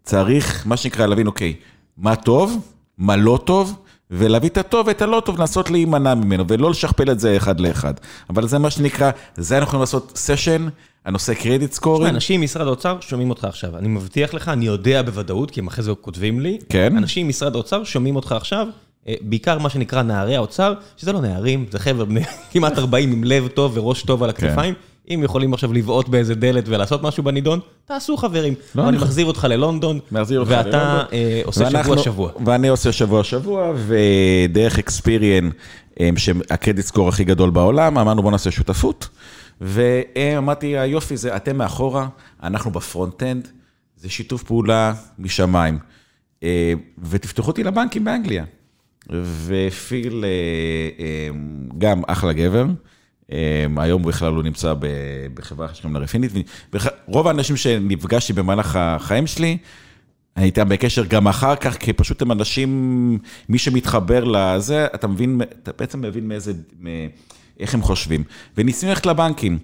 S2: צריך, מה שנקרא, להבין, אוקיי, מה טוב, מה לא טוב, ולהביא את הטוב ואת הלא טוב, לנסות להימנע ממנו, ולא לשכפל את זה אחד לאחד. אבל זה מה שנקרא, זה אנחנו יכולים לעשות סשן, הנושא credit scoring.
S1: אנשים ממשרד האוצר שומעים אותך עכשיו. אני מבטיח לך, אני יודע בוודאות, כי הם אחרי זה כותבים לי.
S2: כן.
S1: אנשים ממשרד האוצר שומעים אותך עכשיו, אה, בעיקר מה שנקרא נערי האוצר, שזה לא נערים, זה חבר'ה בני כמעט 40 עם לב טוב וראש טוב על הכתפיים. כן. אם יכולים עכשיו לבעוט באיזה דלת ולעשות משהו בנידון, תעשו חברים. לא, אני מחזיר אותך ללונדון, ואתה אה, עושה שבוע-שבוע.
S2: ואני עושה שבוע-שבוע, ודרך Experian, אה, שה credit score הכי גדול בעולם, אמרנו בוא נעשה שותפות. ואמרתי, היופי זה, אתם מאחורה, אנחנו ב front-end, זה שיתוף פעולה משמיים. אה, ותפתחו אותי לבנקים באנגליה. ופיל גם אחלה גבר. אמ, היום בכלל הוא נמצא בחברה שקוראים לה רפינית. רוב האנשים שנפגשתי במהלך החיים שלי, אני איתם בקשר גם אחר כך, כי פשוט הם אנשים, מי שמתחבר לזה, אתה מבין, אתה בעצם מבין מאיזה, איך הם חושבים. וניסינו ללכת לבנקים.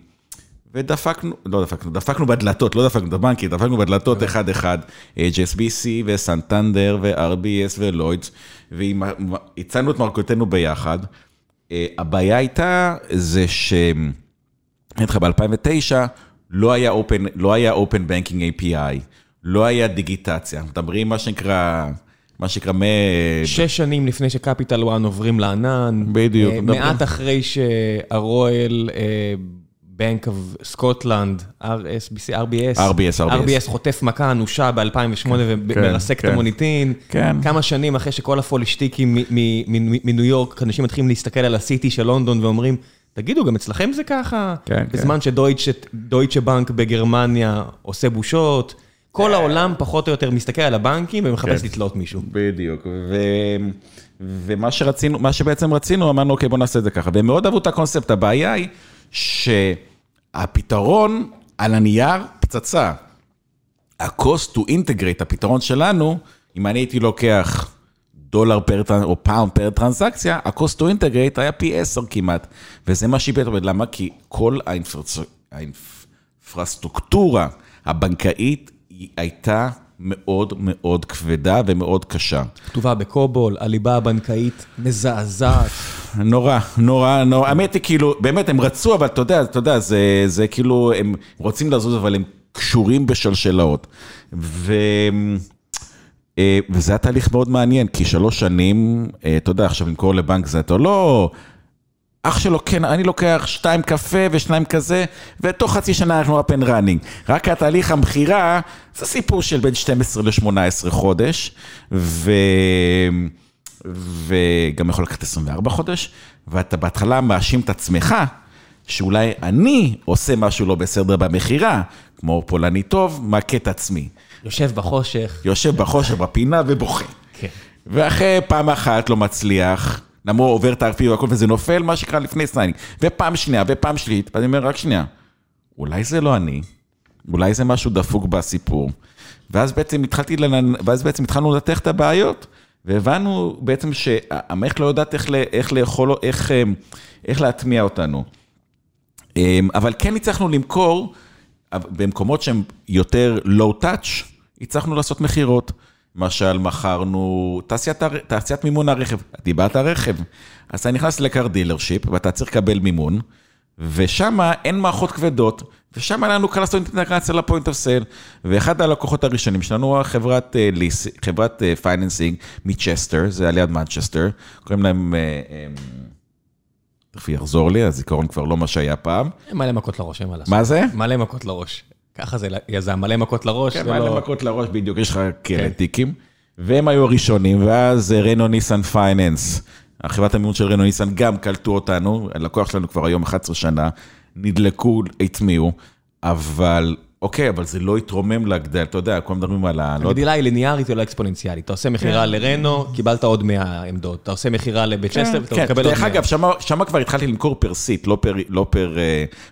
S2: ודפקנו, לא דפקנו, דפקנו בדלתות, לא דפקנו בבנקים, דפקנו בדלתות אחד-אחד, HSBC וסנטנדר ו-RBS ולוידס, והצענו את מרכולתנו ביחד. אה, הבעיה הייתה, זה ש... אני אגיד לך, ב-2009 לא היה open, לא היה open banking API, לא היה דיגיטציה. מדברים מה שנקרא, מה שנקרא מ...
S1: שש שנים לפני ש Capital 1 עוברים לענן.
S2: בדיוק.
S1: אה, מעט אחרי שה Royal... Bank of Scotland, RSBC, RBS,
S2: RBS, RBS,
S1: RBS חוטף מכה אנושה ב-2008 כן, ומרסק כן, את המוניטין.
S2: כן.
S1: כמה שנים אחרי שכל הפולישטיקים מניו יורק, אנשים מתחילים להסתכל על הסיטי של לונדון ואומרים, תגידו, גם אצלכם זה ככה?
S2: כן,
S1: בזמן
S2: כן.
S1: שדויטשה בנק בגרמניה עושה בושות, כל העולם פחות או יותר מסתכל על הבנקים ומחפש כן. לתלות מישהו.
S2: בדיוק, ו... ומה שרצינו, מה שבעצם רצינו, אמרנו, אוקיי, בוא נעשה את זה ככה. והם מאוד אהבו את הקונספט, הבעיה היא... שהפתרון על הנייר פצצה. ה-cost to integrate, הפתרון שלנו, אם אני הייתי לוקח דולר פר, או pound פר טרנזקציה, ה-cost to integrate היה פי עשר כמעט. וזה מה שאיבד, למה? כי כל האינפרסטרוקטורה הבנקאית הייתה מאוד מאוד כבדה ומאוד קשה.
S1: כתובה ב COBOL, הליבה הבנקאית מזעזעת.
S2: נורא, נורא, נורא. האמת היא כאילו, באמת הם רצו, אבל אתה יודע, אתה יודע, זה, זה כאילו, הם רוצים לזוז, אבל הם קשורים בשלשלאות. ו... אה, וזה היה תהליך מאוד מעניין, כי שלוש שנים, אה, אתה יודע, עכשיו למכור לבנק זה, אתה לא... אח שלו, כן, אני לוקח שתיים קפה ושניים כזה, ותוך חצי שנה אנחנו up and running. רק התהליך המכירה, זה סיפור של בין 12 ל-18 חודש, ו... וגם יכול לקחת 24 חודש, ואתה בהתחלה מאשים את עצמך, שאולי אני עושה משהו לא בסדר במכירה, כמו פולני טוב, מכה את עצמי.
S1: יושב בחושך.
S2: יושב בחושך בפינה ובוכה.
S1: כן.
S2: ואחרי פעם אחת לא מצליח, למרות עובר את ה-RFP והכל, וזה נופל, מה שקרה לפני signing. ופעם שנייה, ופעם שלישית, ואני אומר, רק שנייה, אולי זה לא אני, אולי זה משהו דפוק בסיפור. ואז בעצם התחלתי, לנ... ואז בעצם התחלנו לנתח את הבעיות, והבנו בעצם שהמערכת לא יודעת איך, איך לאכול, איך, איך להטמיע אותנו. אמ, אבל כן הצלחנו למכור, במקומות שהם יותר touch, הצלחנו לעשות מכירות. למשל, מכרנו תעשיית, תעשיית מימון הרכב, דיברת רכב, אז אתה נכנס ל car dealership ואתה צריך לקבל מימון, ושם אין מערכות כבדות, ושם היה לנו קל לעשות אינטגרציה ל point of sale, ואחד הלקוחות הראשונים שלנו, חברת lease, חברת financing מצ'סטר, זה על יד מנצ'סטר, קוראים להם, תכף יחזור לי, הזיכרון כבר לא מה שהיה פעם.
S1: מלא מכות לראש, אין מה לעשות.
S2: מה זה?
S1: מלא מכות לראש. ככה זה יזם, מלא מכות לראש.
S2: כן, מלא לא... מכות לראש, בדיוק, יש לך כאלה טיקים. והם היו הראשונים, ואז Renault Nissan Finance, החברת המימון של Renault Nissan, גם קלטו אותנו, הלקוח שלנו כבר היום 11 שנה, נדלקו, הטמיעו, אבל אוקיי, אבל זה לא התרומם לגדל, אתה יודע, כולם מדברים על ה...
S1: הגדילה היא ליניארית ולא אקספוננציאלית. אתה עושה מכירה כן. ל Renault, קיבלת עוד 100 עמדות. אתה עושה מכירה לבית צ'סטר,
S2: כן,
S1: אתה
S2: כן.
S1: מקבל עוד 100.
S2: דרך אגב, שמה כבר התחלתי למכור per seat, לא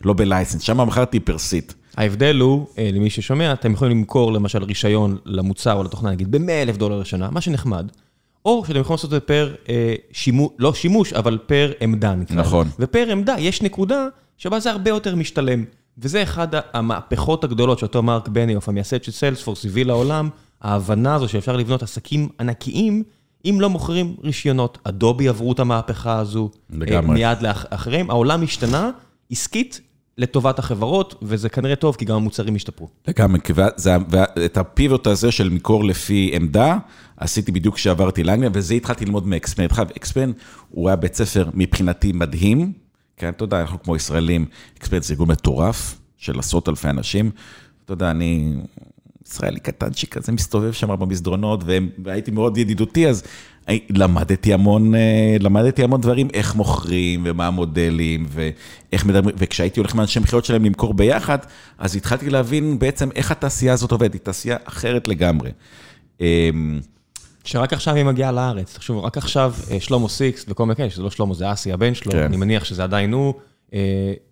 S2: לא ב license, שמה מכרתי per seat.
S1: ההבדל הוא, למי ששומע, אתם יכולים למכור למשל רישיון למוצר או לתוכנה, נגיד, ב-100 אלף דולר לשנה, מה שנחמד, או שאתם יכולים לעשות את זה פר שימוש, לא שימוש, אבל פר עמדה נקרא.
S2: נכון.
S1: ופר עמדה יש נקודה שבה זה הרבה יותר משתלם. וזה אחד המהפכות הגדולות שאותו מרק בניוף, המייסד של סיילספורס, הביא לעולם, ההבנה הזו שאפשר לבנות עסקים ענקיים, אם לא מוכרים רישיונות. אדובי עברו את המהפכה הזו,
S2: לגמרי.
S1: מיד לאחריהם, העולם השתנה, עסקית, לטובת החברות, וזה כנראה טוב, כי גם המוצרים השתפרו.
S2: לגמרי, ואת הפיבוט הזה של מקור לפי עמדה, עשיתי בדיוק כשעברתי לאנגליה, וזה התחלתי ללמוד מאקספן. אקספן הוא היה בית ספר מבחינתי מדהים, כן, אתה יודע, אנחנו כמו ישראלים, אקספן זה ארגון מטורף של עשרות אלפי אנשים. אתה יודע, אני ישראלי קטנצ'יק כזה מסתובב שם במסדרונות, והייתי מאוד ידידותי, אז למדתי המון, למדתי המון דברים, איך מוכרים ומה המודלים ואיך מדברים, וכשהייתי הולך מאנשי מכירות שלהם למכור ביחד, אז התחלתי להבין בעצם איך התעשייה הזאת עובדת, היא תעשייה אחרת לגמרי.
S1: שרק עכשיו היא מגיעה לארץ, תחשבו, רק עכשיו שלמה סיקס וכל מיני כאלה, שזה לא שלמה, זה אסי הבן שלו, אני מניח שזה עדיין הוא,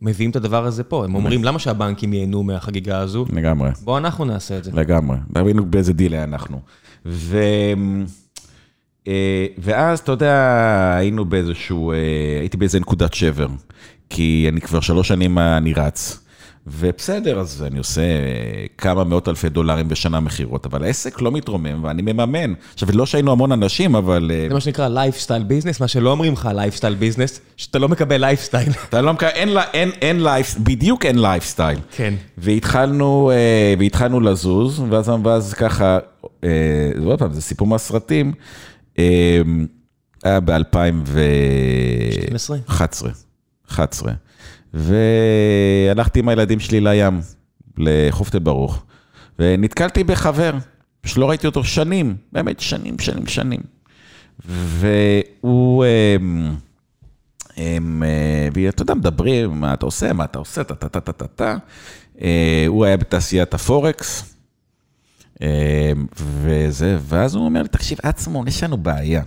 S1: מביאים את הדבר הזה פה, הם אומרים, למה שהבנקים ייהנו מהחגיגה הזו?
S2: לגמרי.
S1: בואו אנחנו נעשה את זה.
S2: לגמרי, תבינו באיזה דיל אנחנו. ואז, אתה יודע, היינו באיזשהו, הייתי באיזה נקודת שבר, כי אני כבר שלוש שנים אני רץ, ובסדר, אז אני עושה כמה מאות אלפי דולרים בשנה מכירות, אבל העסק לא מתרומם ואני מממן. עכשיו, לא שהיינו המון אנשים, אבל...
S1: זה מה שנקרא lifestyle business, מה שלא אומרים לך lifestyle business, שאתה לא מקבל לייפסטייל.
S2: אתה לא מקבל, אין life, בדיוק אין לייפסטייל.
S1: כן.
S2: והתחלנו, והתחלנו לזוז, ואז ככה, עוד פעם, זה סיפור מהסרטים. היה ב-2011, 11, והלכתי עם הילדים שלי לים, לחוף תל ברוך, ונתקלתי בחבר, שלא ראיתי אותו שנים, באמת שנים, שנים, שנים. והוא, ואתה יודע, מדברים, מה אתה עושה, מה אתה עושה, טה-טה-טה-טה-טה. הוא היה בתעשיית הפורקס. וזה, ואז הוא אומר לי, תקשיב, עצמון, יש לנו בעיה.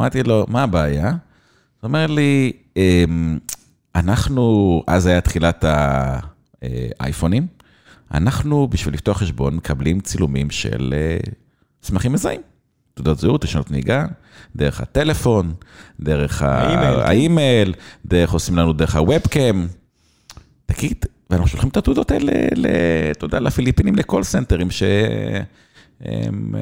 S2: אמרתי לו, מה הבעיה? הוא אומר לי, אנחנו, אז היה תחילת האייפונים, אנחנו, בשביל לפתוח חשבון, מקבלים צילומים של צמחים מזהים. תעודת זהות, תשנות נהיגה, דרך הטלפון, דרך האימייל, דרך, עושים לנו דרך ה webcam. תגיד, ואנחנו שולחים את התעודות האלה, אתה יודע, לפיליפינים, ל call center ים, שהם...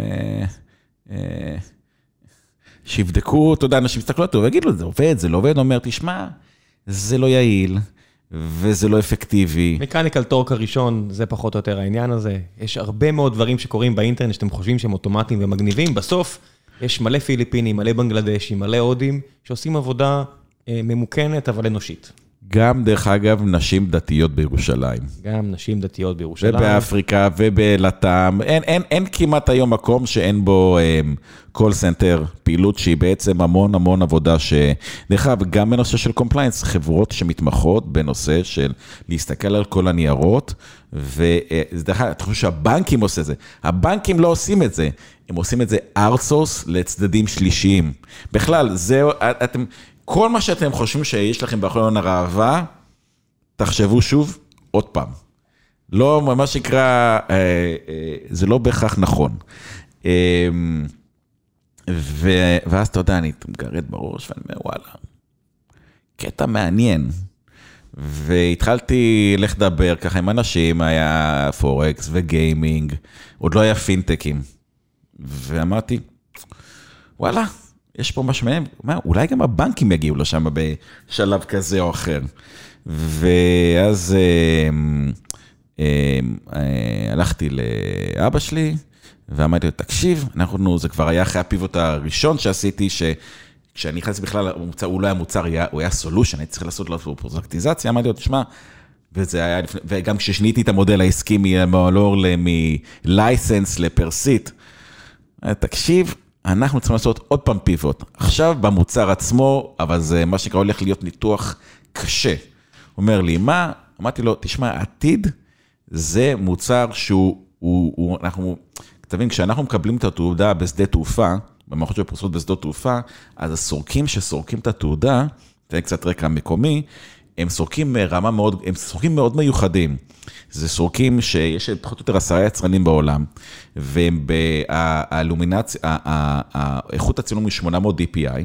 S2: שיבדקו, אתה יודע, אנשים יסתכלו עליו ויגידו, זה עובד, זה לא עובד, אומר, תשמע, זה לא יעיל, וזה לא אפקטיבי.
S1: Mechanical Turk הראשון, זה פחות או יותר העניין הזה. יש הרבה מאוד דברים שקורים באינטרנט שאתם חושבים שהם אוטומטיים ומגניבים, בסוף יש מלא פיליפינים, מלא בנגלדשים, מלא הודים, שעושים עבודה אה, ממוכנת אבל אנושית.
S2: גם, דרך אגב, נשים דתיות בירושלים.
S1: גם נשים דתיות בירושלים.
S2: ובאפריקה וב LATAM, אין, אין, אין כמעט היום מקום שאין בו call um, center, פעילות שהיא בעצם המון המון עבודה ש... דרך אגב, גם בנושא של compliance, חברות שמתמחות בנושא של להסתכל על כל הניירות, ודרך אגב, אתה חושב שהבנקים עושים את זה, הבנקים לא עושים את זה, הם עושים את זה ארטסורס לצדדים שלישיים. בכלל, זהו, אתם... כל מה שאתם חושבים שיש לכם בחלון הראווה, תחשבו שוב, עוד פעם. לא, מה שנקרא, אה, אה, זה לא בהכרח נכון. אה, ו, ואז אתה יודע, אני מגרד בראש ואני אומר, וואלה, קטע מעניין. והתחלתי לך לדבר ככה עם אנשים, היה פורקס וגיימינג, עוד לא היה פינטקים. ואמרתי, וואלה, יש פה משהו מעניין, אולי גם הבנקים יגיעו לשם בשלב כזה או אחר. ואז אה, אה, אה, הלכתי לאבא שלי, ואמרתי לו, תקשיב, אנחנו, זה כבר היה אחרי הפיבוט הראשון שעשיתי, שכשאני נכנסתי בכלל, המוצר, הוא לא היה מוצר, הוא היה סולושן, הייתי צריך לעשות לו פרוזקטיזציה, אמרתי לו, תשמע, וזה היה לפני, וגם כששיניתי את המודל העסקי מלור מלייסנס לפרסיט, תקשיב, אנחנו צריכים לעשות עוד פעם פיבוט. עכשיו במוצר עצמו, אבל זה מה שנקרא הולך להיות ניתוח קשה. אומר לי, מה? אמרתי לו, תשמע, העתיד זה מוצר שהוא, הוא, הוא, אנחנו, תבין, כשאנחנו מקבלים את התעודה בשדה תעופה, במערכות של פרסות בשדות תעופה, אז הסורקים שסורקים את התעודה, תן קצת רקע מקומי, הם סורקים רמה מאוד, הם סורקים מאוד מיוחדים. זה סורקים שיש פחות או יותר עשרה יצרנים בעולם, והאלומינציה, איכות הצילום היא 800 DPI,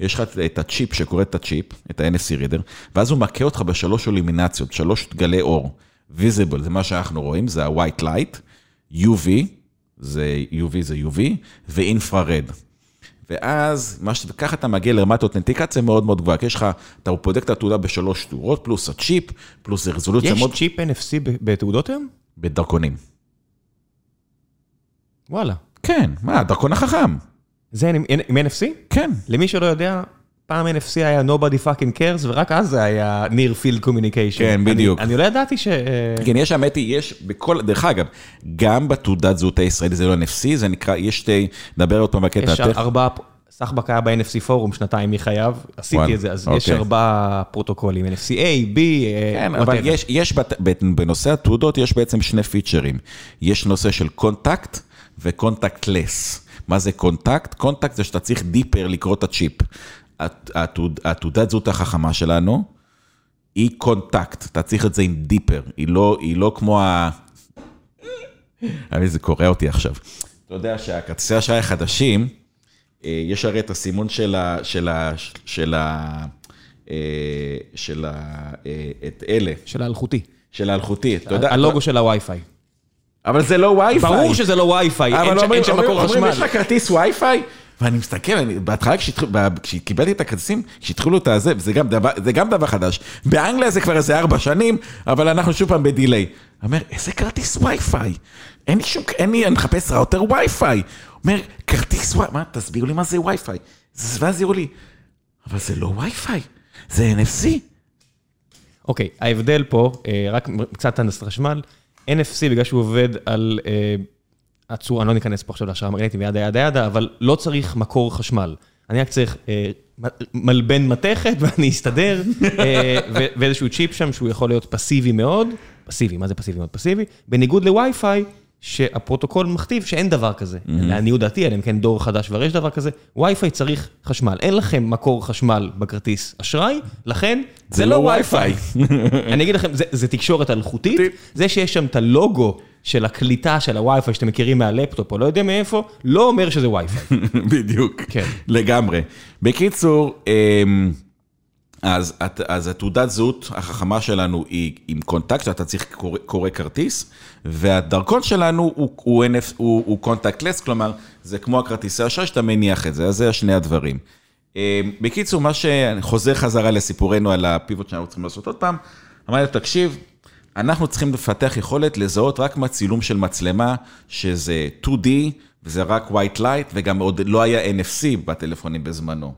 S2: יש לך את הצ'יפ שקורא את הצ'יפ, את ה-NFC רידר, ואז הוא מכה אותך בשלוש אולומינציות, שלוש גלי אור. visible, זה מה שאנחנו רואים, זה ה-white light, UV, זה UV זה UV, ואינפרארד. ואז, מה ש... ככה אתה מגיע לרמת אותנטיקציה מאוד מאוד גבוהה, כי יש לך, אתה בודק את התעודה בשלוש תאורות, פלוס הצ'יפ, פלוס רזולוציה מאוד...
S1: יש צ'יפ NFC בתעודות היום?
S2: בדרכונים.
S1: וואלה.
S2: כן, מה, דרכון החכם.
S1: זה עם, עם NFC?
S2: כן.
S1: למי שלא יודע, פעם NFC היה nobody fucking cares, ורק אז זה היה near field communication.
S2: כן, בדיוק.
S1: אני, אני לא ידעתי ש...
S2: כן, יש, האמת היא, יש בכל, דרך אגב, גם בתעודת זהות הישראלית זה לא NFC, זה נקרא, יש שתי, נדבר עוד פעם בקטע.
S1: יש ארבעה, סחבק היה ב- NFC Forum שנתיים מחייו, עשיתי את זה, אז יש אוקיי. ארבעה פרוטוקולים, NFC A, B,
S2: כן, אבל יש, יש בנושא התעודות, יש בעצם שני פיצ'רים. יש נושא של contact ו contactless. מה זה contact? contact זה שאתה צריך dipper לקרוא את הצ'יפ. התעודת זהות החכמה שלנו היא contact, אתה צריך את זה עם dipper, היא לא, היא לא כמו ה... זה קורע אותי עכשיו. אתה יודע שהכרטיסי אשראי החדשים, אה, יש הרי את הסימון של ה... של ה... של ה... אה, של ה... אה, את אלה.
S1: של האלחוטי.
S2: של האלחוטי.
S1: הלוגו של הווי-פיי.
S2: אבל זה לא וי-פיי.
S1: ברור שזה לא וי-פיי, אין שם מקור חשמל.
S2: אומרים, יש לך כרטיס וי-פיי? ואני מסתכל, בהתחלה כשקיבלתי את הכרטיסים, כשהתחילו את הזה, זה גם דבר חדש. באנגליה זה כבר איזה ארבע שנים, אבל אנחנו שוב פעם בדיליי. אומר, איזה כרטיס וי-פיי? אין לי שום, אין לי, אני מחפש ראוטר וי-פיי. אומר, כרטיס וי, מה, תסבירו לי מה זה וי-פיי. ואז יראו לי, אבל זה לא וי-פיי, זה NFC.
S1: אוקיי, ההבדל פה, אה, רק קצת הנדסת חשמל, NFC, בגלל שהוא עובד על... הצורה, אני לא ניכנס פה עכשיו להשראה מגנטית וידה ידה ידה, אבל לא צריך מקור חשמל. אני רק צריך אה, מלבן מתכת ואני אסתדר, אה, ואיזשהו צ'יפ שם שהוא יכול להיות פסיבי מאוד, פסיבי, מה זה פסיבי מאוד פסיבי? בניגוד לווי-פיי, שהפרוטוקול מכתיב שאין דבר כזה. לעניות דעתי, אלא אם כן דור חדש כבר יש דבר כזה, וי-פיי צריך חשמל. אין לכם מקור חשמל בכרטיס אשראי, לכן זה לא וי-פיי. אני אגיד לכם, זה תקשורת אלחוטית, זה שיש שם את הלוגו של הקליטה של הווי-פיי שאתם מכירים מהלפטופ או לא יודע מאיפה, לא אומר שזה וי-פיי.
S2: בדיוק, כן. לגמרי. בקיצור, אמ, אז, אז התעודת זהות החכמה שלנו היא עם contact, שאתה צריך קורא, קורא כרטיס, והדרכון שלנו הוא, הוא, NF, הוא, הוא contactless, כלומר, זה כמו הכרטיסי אשראי שאתה מניח את זה, אז זה שני הדברים. אמ, בקיצור, מה שחוזר חזרה לסיפורנו על הפיבוט שאנחנו צריכים לעשות עוד פעם, אמרתי, תקשיב, אנחנו צריכים לפתח יכולת לזהות רק מהצילום של מצלמה, שזה 2D, וזה רק white light, וגם עוד לא היה NFC בטלפונים בזמנו.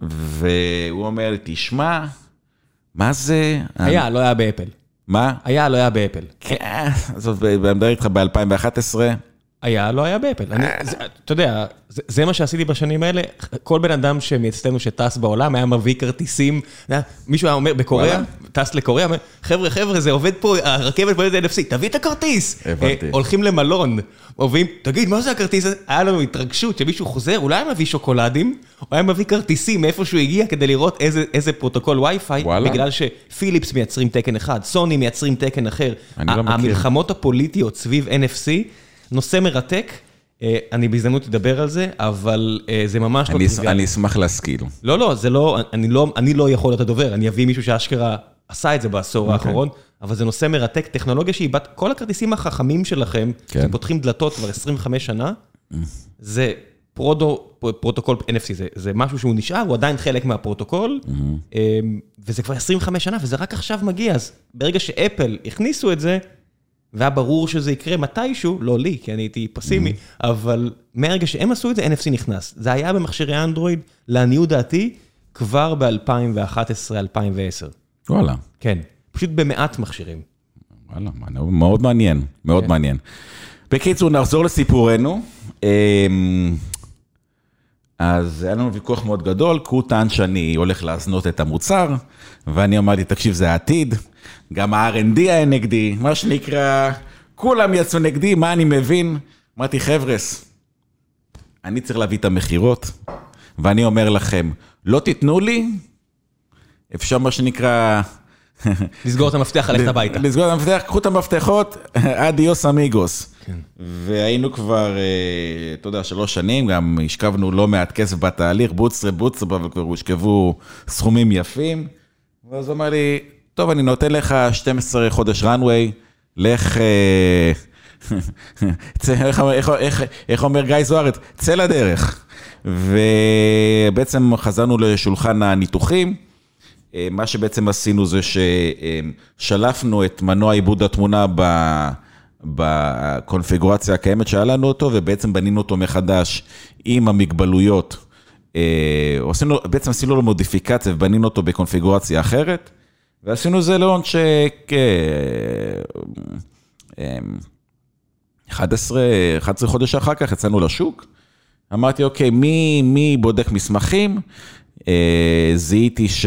S2: והוא אומר לי, תשמע, מה זה?
S1: היה, לא היה באפל.
S2: מה?
S1: היה, לא היה באפל.
S2: כן, עזוב, אני מדבר איתך ב-2011.
S1: היה, לא היה באפל. אני, זה, אתה יודע, זה, זה מה שעשיתי בשנים האלה. כל בן אדם מאצלנו שטס בעולם היה מביא כרטיסים. מישהו היה אומר, בקוריאה. טס לקוריאה, אומר, חבר'ה, חבר'ה, זה עובד פה, הרכבת פועלת NFC, תביא את הכרטיס.
S2: הבנתי.
S1: אה, הולכים למלון, מביאים, תגיד, מה זה הכרטיס הזה? היה לנו התרגשות שמישהו חוזר, אולי היה מביא שוקולדים, או היה מביא כרטיסים מאיפה שהוא הגיע כדי לראות איזה, פרוטוקול וי-פיי. בגלל שפיליפס מייצרים תקן אחד, סוני מייצרים תקן אחר.
S2: אני לא מכיר.
S1: המלחמות הפוליטיות סביב NFC, נושא מרתק, אה, אני בהזדמנות אדבר על זה, אבל אה, זה ממש לא טריוויאלי.
S2: אני אשמח להשכיל.
S1: לא, לא, זה לא, אני לא, אני לא יכול להיות הדובר, אני אביא מישהו שאשכרה עשה את זה בעשור
S2: אוקיי.
S1: האחרון, אבל זה נושא מרתק, טכנולוגיה שהיא בת, כל הכרטיסים החכמים שלכם,
S2: כן.
S1: שפותחים דלתות כבר 25 שנה, זה פרודו, פרוטוקול NFC, זה, זה משהו שהוא נשאר, הוא עדיין חלק מהפרוטוקול, אמ, וזה כבר 25 שנה, וזה רק עכשיו מגיע, אז ברגע שאפל הכניסו את זה, והיה ברור שזה יקרה מתישהו, לא לי, כי אני הייתי פסימי, אבל מהרגע שהם עשו את זה, NFC נכנס. זה היה במכשירי אנדרואיד, לעניות דעתי, כבר ב-2011-2010.
S2: וואלה,
S1: כן, פשוט במעט מכשירים.
S2: וואלה, מאוד מעניין, מאוד
S1: כן.
S2: מעניין. בקיצור, נחזור לסיפורנו. אז היה לנו ויכוח מאוד גדול, כי הוא טען שאני הולך להזנות את המוצר, ואני אמרתי, תקשיב, זה העתיד. גם ה-R&D היה נגדי, מה שנקרא, כולם יצאו נגדי, מה אני מבין? אמרתי, חבר'ס, אני צריך להביא את המכירות, ואני אומר לכם, לא תיתנו לי, אפשר מה שנקרא...
S1: לסגור את המפתח, ללכת הביתה.
S2: לסגור את המפתח, קחו את המפתחות, adiós amigos. והיינו כבר, אה, אתה יודע, שלוש שנים, גם השכבנו לא מעט כסף בתהליך, bootstrap, bootstrap, אבל כבר הושכבו סכומים יפים. ואז הוא אמר לי, טוב, אני נותן לך 12 חודש runway, לך... אה, צא, איך, איך, איך, איך אומר גיא זוארץ? צא לדרך. ובעצם חזרנו לשולחן הניתוחים. אה, מה שבעצם עשינו זה ששלפנו את מנוע עיבוד התמונה ב... בקונפיגורציה הקיימת שהיה לנו אותו, ובעצם בנינו אותו מחדש עם המגבלויות. אה, עשינו, בעצם עשינו לו מודיפיקציה ובנינו אותו בקונפיגורציה אחרת, ועשינו relaunch כ... אה, 11, 11 חודש אחר כך יצאנו לשוק. אמרתי, אוקיי, מי, מי בודק מסמכים? אה, זיהיתי ש...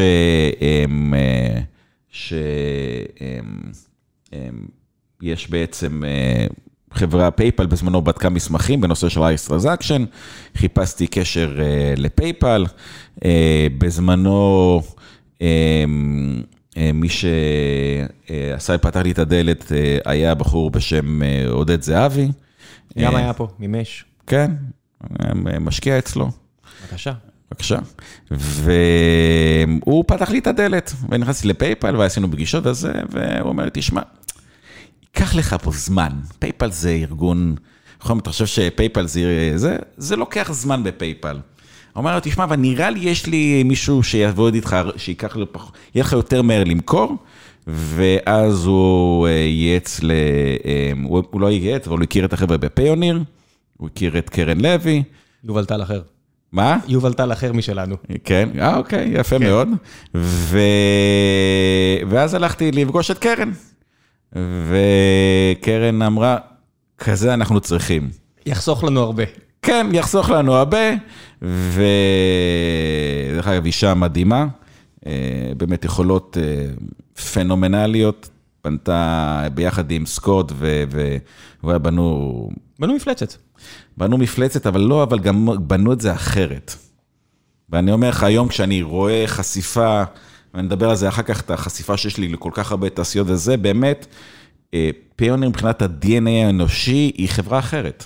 S2: הם, אה, ש... הם, הם, יש בעצם אה, חברה פייפל בזמנו בדקה מסמכים בנושא של high risk transaction, חיפשתי קשר לפייפל, בזמנו מי שעשה, פתח לי את הדלת, היה בחור בשם עודד זהבי.
S1: גם היה פה, מימש.
S2: כן, משקיע אצלו.
S1: בבקשה.
S2: בבקשה. והוא פתח לי את הדלת, ונכנסתי לפייפל ועשינו פגישות וזה, והוא אומר, תשמע, ייקח לך פה זמן, פייפל זה ארגון, נכון, אתה חושב שפייפל זה, זה, זה לוקח זמן בפייפל. הוא אומר לו, תשמע, אבל נראה לי יש לי מישהו שיעבוד איתך, שייקח לו פחות, יהיה לך יותר מהר למכור, ואז הוא אה, ייעץ ל... אה, הוא לא ייעץ, אבל הוא הכיר את החבר'ה בפיוניר, הוא הכיר את קרן לוי.
S1: יובל טל אחד.
S2: מה?
S1: יובל טל אחד משלנו.
S2: כן, אה, אוקיי, יפה
S1: כן.
S2: מאוד. ו... ואז הלכתי לפגוש את קרן. וקרן אמרה, כזה אנחנו צריכים.
S1: יחסוך לנו הרבה.
S2: כן, יחסוך לנו הרבה, ודרך אגב, אישה מדהימה, אה, באמת יכולות אה, פנומנליות, פנתה ביחד עם סקוט, ו- ו- ובנו
S1: בנו מפלצת.
S2: בנו מפלצת, אבל לא, אבל גם בנו את זה אחרת. ואני אומר לך, היום כשאני רואה חשיפה, ואני אדבר על זה אחר כך, את החשיפה שיש לי לכל כך הרבה תעשיות וזה, באמת, אה, פיונר מבחינת ה-DNA האנושי היא חברה אחרת.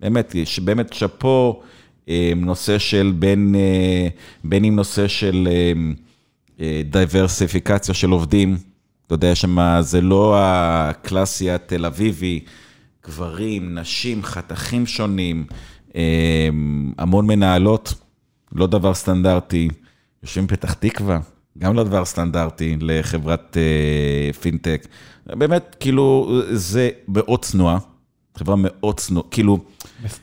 S2: באמת, יש באמת שאפו, אה, נושא של בין, אה, בין אם נושא של דייברסיפיקציה של עובדים, אתה יודע, שמה, זה לא הקלאסי התל אביבי, גברים, נשים, חתכים שונים, אה, המון מנהלות, לא דבר סטנדרטי, יושבים בפתח תקווה, גם לא דבר סטנדרטי לחברת אה, פינטק. באמת, כאילו, זה מאוד צנועה, חברה מאוד צנועה, כאילו,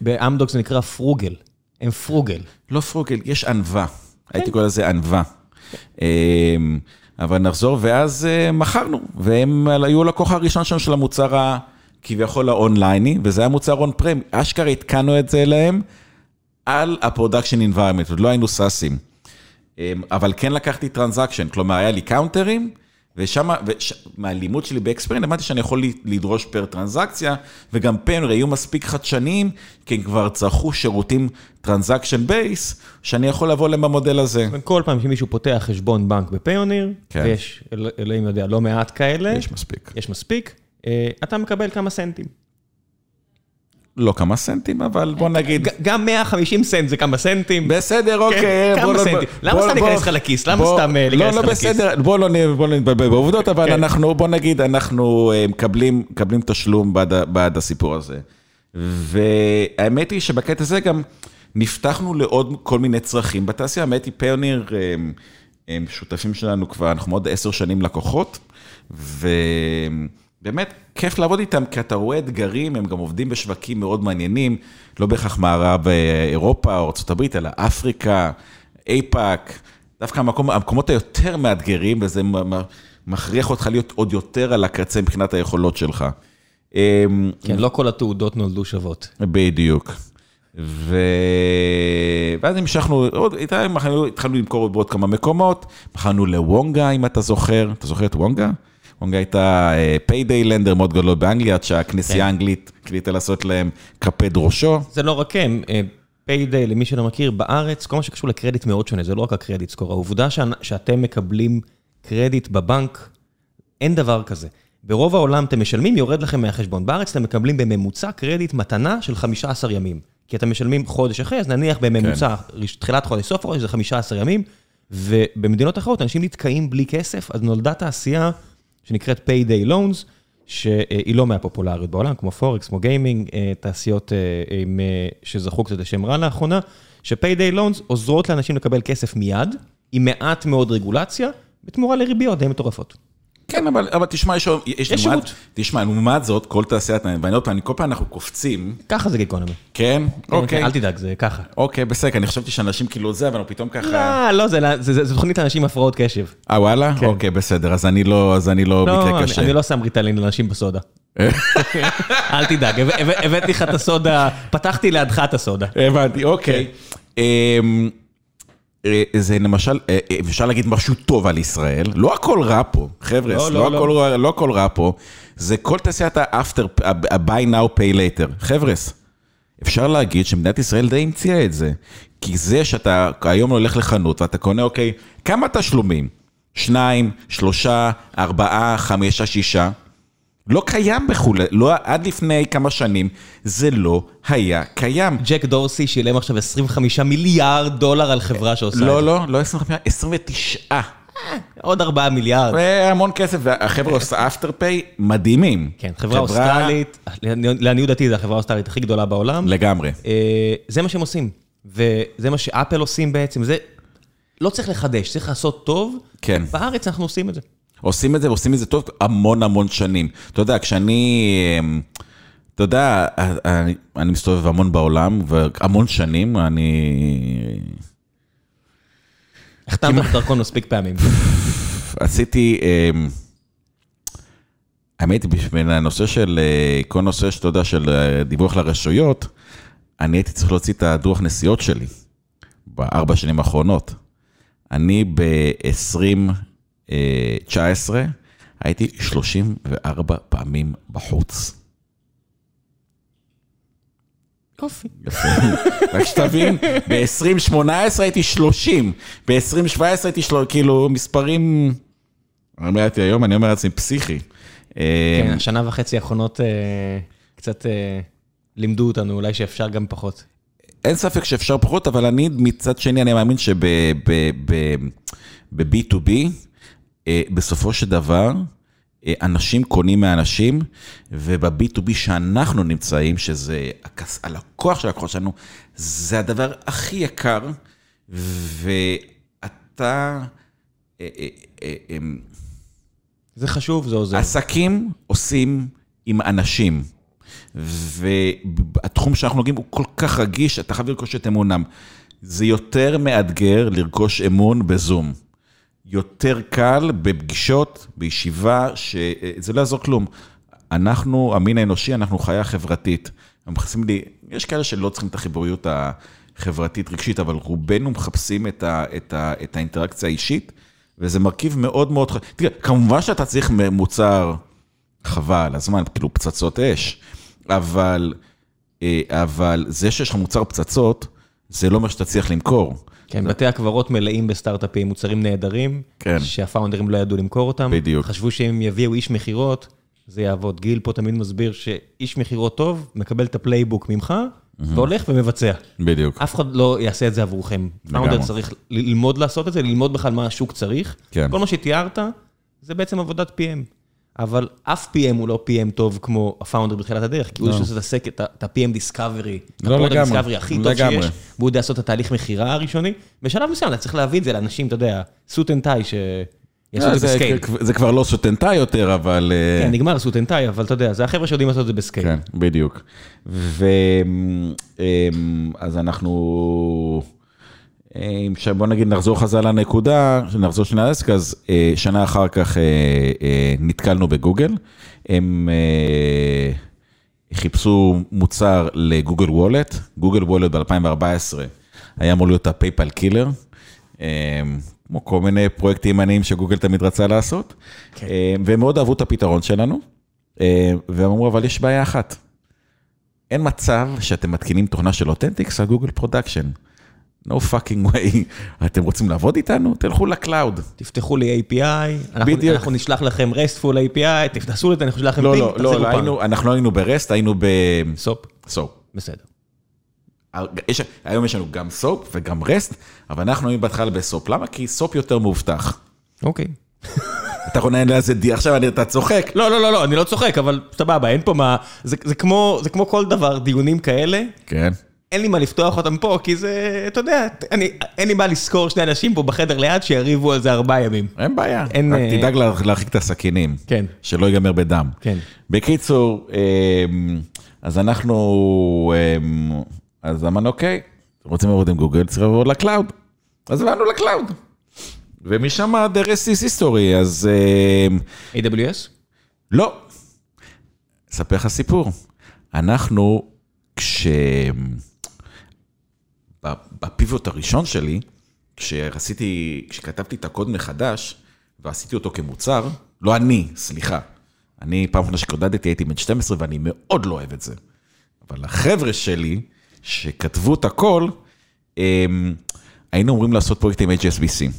S1: באמדוק זה נקרא פרוגל. הם פרוגל.
S2: לא פרוגל, יש ענווה. הייתי קורא לזה ענווה. אמ, אבל נחזור, ואז אה, מכרנו, והם היו הלקוח הראשון שלנו של המוצר הכביכול האונלייני, וזה היה מוצר on-prem, אשכרה התקנו את זה להם על ה production environment, עוד לא היינו SaaS ים. אמ, אבל כן לקחתי transaction, כלומר, היה לי counter ים, ושם, וש... מהלימוד שלי ב Experian, למדתי שאני יכול לדרוש פר טרנזקציה, וגם פיונר היו מספיק חדשניים, כי הם כבר צרכו שירותים transaction based, שאני יכול לבוא להם במודל הזה.
S1: כל פעם שמישהו פותח חשבון בנק בפיוניר,
S2: כן.
S1: ויש, אל- אלוהים יודע, לא מעט כאלה,
S2: יש מספיק.
S1: יש מספיק, אתה מקבל כמה סנטים.
S2: לא כמה סנטים, אבל בוא נגיד...
S1: ג- גם 150 סנט זה כמה סנטים.
S2: בסדר, אוקיי.
S1: כן, כמה
S2: בוא לא-
S1: סנטים. למה סתם להיכנס לך לכיס? למה סתם, אה,
S2: לא,
S1: להיכנס
S2: לא
S1: לך לכיס?
S2: בסדר, בוא לא נ- בוא לא נתבלבל בעובדות, אבל
S1: כן.
S2: אנחנו, בוא נגיד, אנחנו אה, מקבלים תשלום בעד הסיפור הזה. והאמת היא שבקטע הזה גם נפתחנו לעוד כל מיני צרכים בתעשייה. האמת היא, פיוניר הם, שותפים שלנו כבר, אנחנו מאוד עשר שנים לקוחות, ובאמת כיף לעבוד איתם, כי אתה רואה אתגרים, הם גם עובדים בשווקים מאוד מעניינים, לא בהכרח מערב אה, אירופה או ארה"ב, אלא אפריקה, אייפאק, דווקא המקום, המקומות היותר מאתגרים, וזה מכריח אותך להיות עוד יותר על הקצה מבחינת היכולות שלך. אמ,
S1: כן, לא כל התעודות נולדו שוות.
S2: בדיוק. ו... ואז המשכנו, עוד, התחלנו, התחלנו למכור בעוד כמה מקומות, מכרנו ל Wonga, אם אתה זוכר, אתה זוכר את Wonga? Wonga הייתה payday lender מאוד גדול באנגליה, עד שהכנסייה
S1: כן.
S2: האנגלית החליטה לעשות להם קפד ראשו.
S1: זה לא רק הם, payday, למי שלא מכיר, בארץ, כל מה שקשור לקרדיט מאוד שונה, זה לא רק ה credit score. העובדה שאתם מקבלים קרדיט בבנק, אין דבר כזה. ברוב העולם אתם משלמים, יורד לכם מהחשבון. בארץ אתם מקבלים בממוצע קרדיט מתנה של 15 ימים. כי אתם משלמים חודש אחרי, אז נניח בממוצע, ראש- תחילת חודש, סוף חודש זה 15 ימים, ובמדינות אחרות אנשים נתקעים בלי כסף, אז נולדה תעשייה שנקראת Payday Loans, שהיא לא מהפופולריות בעולם, כמו פורקס, כמו גיימינג, אה, תעשיות אה, אה, שזכו קצת לשם רע לאחרונה, ש-Payday Loans עוזרות לאנשים לקבל כסף מיד, עם מעט מאוד רגולציה, בתמורה לריביות די מטורפות.
S2: כן, אבל, אבל תשמע, יש,
S1: שירות.
S2: תשמע, לעומת זאת, כל תעשיית, ואני עוד פעם, כל פעם אנחנו קופצים,
S1: ככה זה גיקונומי.
S2: כן? אוקיי.
S1: אל תדאג, זה ככה.
S2: אוקיי, בסדר, אני חשבתי שאנשים כאילו זה, אבל פתאום ככה...
S1: לא, לא, זה- זה זה- זה תוכנית לאנשים עם הפרעות קשב.
S2: אה, וואלה?
S1: כן.
S2: אוקיי, בסדר, אז אני לא, אז אני לא
S1: לא, אני-
S2: קשה.
S1: אני לא שם ריטלין לאנשים בסודה. אל תדאג, הבא- הבא- הבאתי לך את הסודה, פתחתי לידך את הסודה.
S2: הבנתי, אוקיי. אמ, אה, זה למשל, אה, אה, אפשר להגיד משהו טוב על ישראל, לא הכל רע פה, חבר'ה,
S1: לא,
S2: לא
S1: לא,
S2: הכל רע- לא הכל רע פה, זה כל תעשיית ה-after, ה-buy now pay later, חבר'ה, אפשר להגיד שמדינת ישראל די המציאה את זה, כי זה שאתה היום הולך לחנות ואתה קונה, אוקיי, כמה תשלומים? שניים, שלושה, ארבעה, חמישה, שישה. לא קיים בחו"ל, לא, עד לפני כמה שנים זה לא היה קיים.
S1: ג'ק דורסי שילם עכשיו 25 מיליארד דולר על חברה שעושה את זה.
S2: לא, לא, לא 25, 29.
S1: עוד 4 מיליארד.
S2: המון כסף, והחבר'ה עושה אפטר פיי מדהימים.
S1: כן, חברה אוסטרלית, לעניות דעתי זו החברה האוסטרלית הכי גדולה בעולם.
S2: לגמרי.
S1: אה, זה מה שהם עושים, וזה מה שאפל עושים בעצם, זה לא צריך לחדש, צריך לעשות טוב.
S2: כן.
S1: בארץ אנחנו עושים את זה.
S2: עושים את זה ועושים את זה טוב המון המון שנים. אתה יודע, כשאני, אמ, אתה יודע, אני, אני מסתובב המון בעולם, והמון שנים, אני
S1: החתמת את דרכון מספיק פעמים.
S2: עשיתי, אמ, האמת בשביל הנושא של, אה, כל נושא שאתה יודע, של אה, דיווח לרשויות, אני הייתי צריך להוציא את הדוח נסיעות שלי בארבע שנים האחרונות. אני ב-2019 הייתי 34 פעמים בחוץ.
S1: יופי.
S2: יפה. רק שתבין, ב-2018 הייתי 30, ב-2017 הייתי שלו, כאילו מספרים, אני אומר לעצמי היום, אני אומר לעצמי פסיכי.
S1: כן,
S2: אה,
S1: השנה וחצי האחרונות אה, קצת אה, לימדו אותנו, אולי שאפשר גם פחות.
S2: אין ספק שאפשר פחות, אבל אני מצד שני, אני מאמין שב-B2B, אה, בסופו של דבר, אה, אנשים קונים מאנשים, וב-B2B שאנחנו נמצאים, שזה הכס- הלקוח של הלקוח שלנו, זה הדבר הכי יקר, ואתה... אה, אה, אה, אה,
S1: זה חשוב, זה עוזר.
S2: עסקים עושים עם אנשים, והתחום שאנחנו נוגעים הוא כל כך רגיש, אתה חייב לרכוש את אמונם. זה יותר מאתגר לרכוש אמון בזום. יותר קל בפגישות, בישיבה, שזה לא יעזור כלום. אנחנו, המין האנושי, אנחנו חיה חברתית. הם מחפשים לי, יש כאלה שלא צריכים את החיבוריות החברתית-רגשית, אבל רובנו מחפשים את, ה, את, ה, את האינטראקציה האישית, וזה מרכיב מאוד מאוד חשוב. תראה, כמובן שאתה צריך מוצר חבל, הזמן, כאילו פצצות אש, אבל, אה, אבל זה שיש לך מוצר פצצות, זה לא שאתה צריך למכור.
S1: כן, בתי הקברות מלאים בסטארט-אפים, מוצרים נהדרים,
S2: כן.
S1: שהפאונדרים לא ידעו למכור אותם.
S2: בדיוק.
S1: חשבו שאם יביאו איש מכירות, זה יעבוד. גיל פה תמיד מסביר שאיש מכירות טוב, מקבל את ה playbook ממך, והולך ומבצע.
S2: בדיוק.
S1: אף אחד לא יעשה את זה עבורכם. founder צריך ללמוד לעשות את זה, ללמוד בכלל מה השוק צריך.
S2: כן.
S1: כל מה שתיארת, זה בעצם עבודת PM. אבל אף PM הוא לא PM טוב כמו ה founder בתחילת הדרך, כי הוא זה שעושה את הסק- את את ה-PM discovery,
S2: לא,
S1: ה
S2: product.
S1: discovery הכי טוב. שיש, והוא יודע לעשות את התהליך מכירה הראשוני. בשלב מסוים אתה צריך להביא את זה לאנשים, אתה יודע, suit and tie, שיעשו את זה
S2: ב
S1: scale.
S2: זה כבר לא suit and tie יותר, אבל... אה,
S1: כן, נגמר suit and tie, אבל אתה יודע, זה החבר'ה שיודעים לעשות את זה ב scale.
S2: כן, בדיוק. ואז אנחנו, אה, עכשיו בוא נגיד נחזור חזרה לנקודה, נחזור שנייה לעסק, אז אה, שנה אחר כך אה, אה, נתקלנו בגוגל, הם חיפשו מוצר ל Google Wallet, Google Wallet ב-2014 היה אמור להיות ה PayPal killer. כמו כל מיני פרויקטים עניים שגוגל תמיד רצה לעשות,
S1: כן.
S2: והם מאוד אהבו את הפתרון שלנו, והם אמרו, אבל יש בעיה אחת, אין מצב שאתם מתקינים תוכנה של אותנטיקס על Google production. No fucking way. אתם רוצים לעבוד איתנו? תלכו ל cloud.
S1: תפתחו לי API, אנחנו-
S2: בדיוק.
S1: אנחנו נשלח לכם RESTful API, תעשו את זה, אנחנו נשלח לכם
S2: לא,
S1: ping,
S2: לא,
S1: תחזיקו
S2: לא, לא
S1: פעם.
S2: היינו, אנחנו לא היינו ב REST, היינו
S1: SOAP,
S2: ב SOAP.
S1: בסדר.
S2: יש, היום יש לנו גם SOAP וגם REST, אבל אנחנו היינו בהתחלה ב SOAP. למה? כי SOAP יותר מאובטח.
S1: אוקיי.
S2: אתה יכול לנהל על זה די, עכשיו אני- אתה צוחק.
S1: לא, לא, לא, לא, אני לא צוחק, אבל סבבה, אין פה מה... זה, זה, כמו, זה כמו כל דבר, דיונים כאלה,
S2: כן.
S1: אין לי מה לפתוח אותם פה, כי זה, אתה יודע, אני, אין לי מה לסגור שני אנשים פה בחדר ליד שיריבו על זה ארבעה ימים.
S2: אין בעיה.
S1: אין,
S2: רק
S1: אה,
S2: תדאג לה- להרחיק את הסכינים.
S1: כן.
S2: שלא ייגמר בדם.
S1: כן.
S2: בקיצור, אמ, אז אנחנו, אמ, אז אמרנו, אוקיי, רוצים לעבוד עם גוגל, צריך לעבור ל cloud. אז באנו ל cloud. ומשם the rest is history, אז אמ,
S1: AWS?
S2: לא. אספר לך סיפור. אנחנו, כש... ב pivot הראשון שלי, כשעשיתי, כשכתבתי את הקוד מחדש, ועשיתי אותו כמוצר, לא אני, סליחה. אני, פעם אחרונה שקודדתי הייתי בן 12 ואני מאוד לא אוהב את זה. אבל החבר'ה שלי, שכתבו את הכל, הם, היינו אמורים לעשות פרויקט עם HSBC.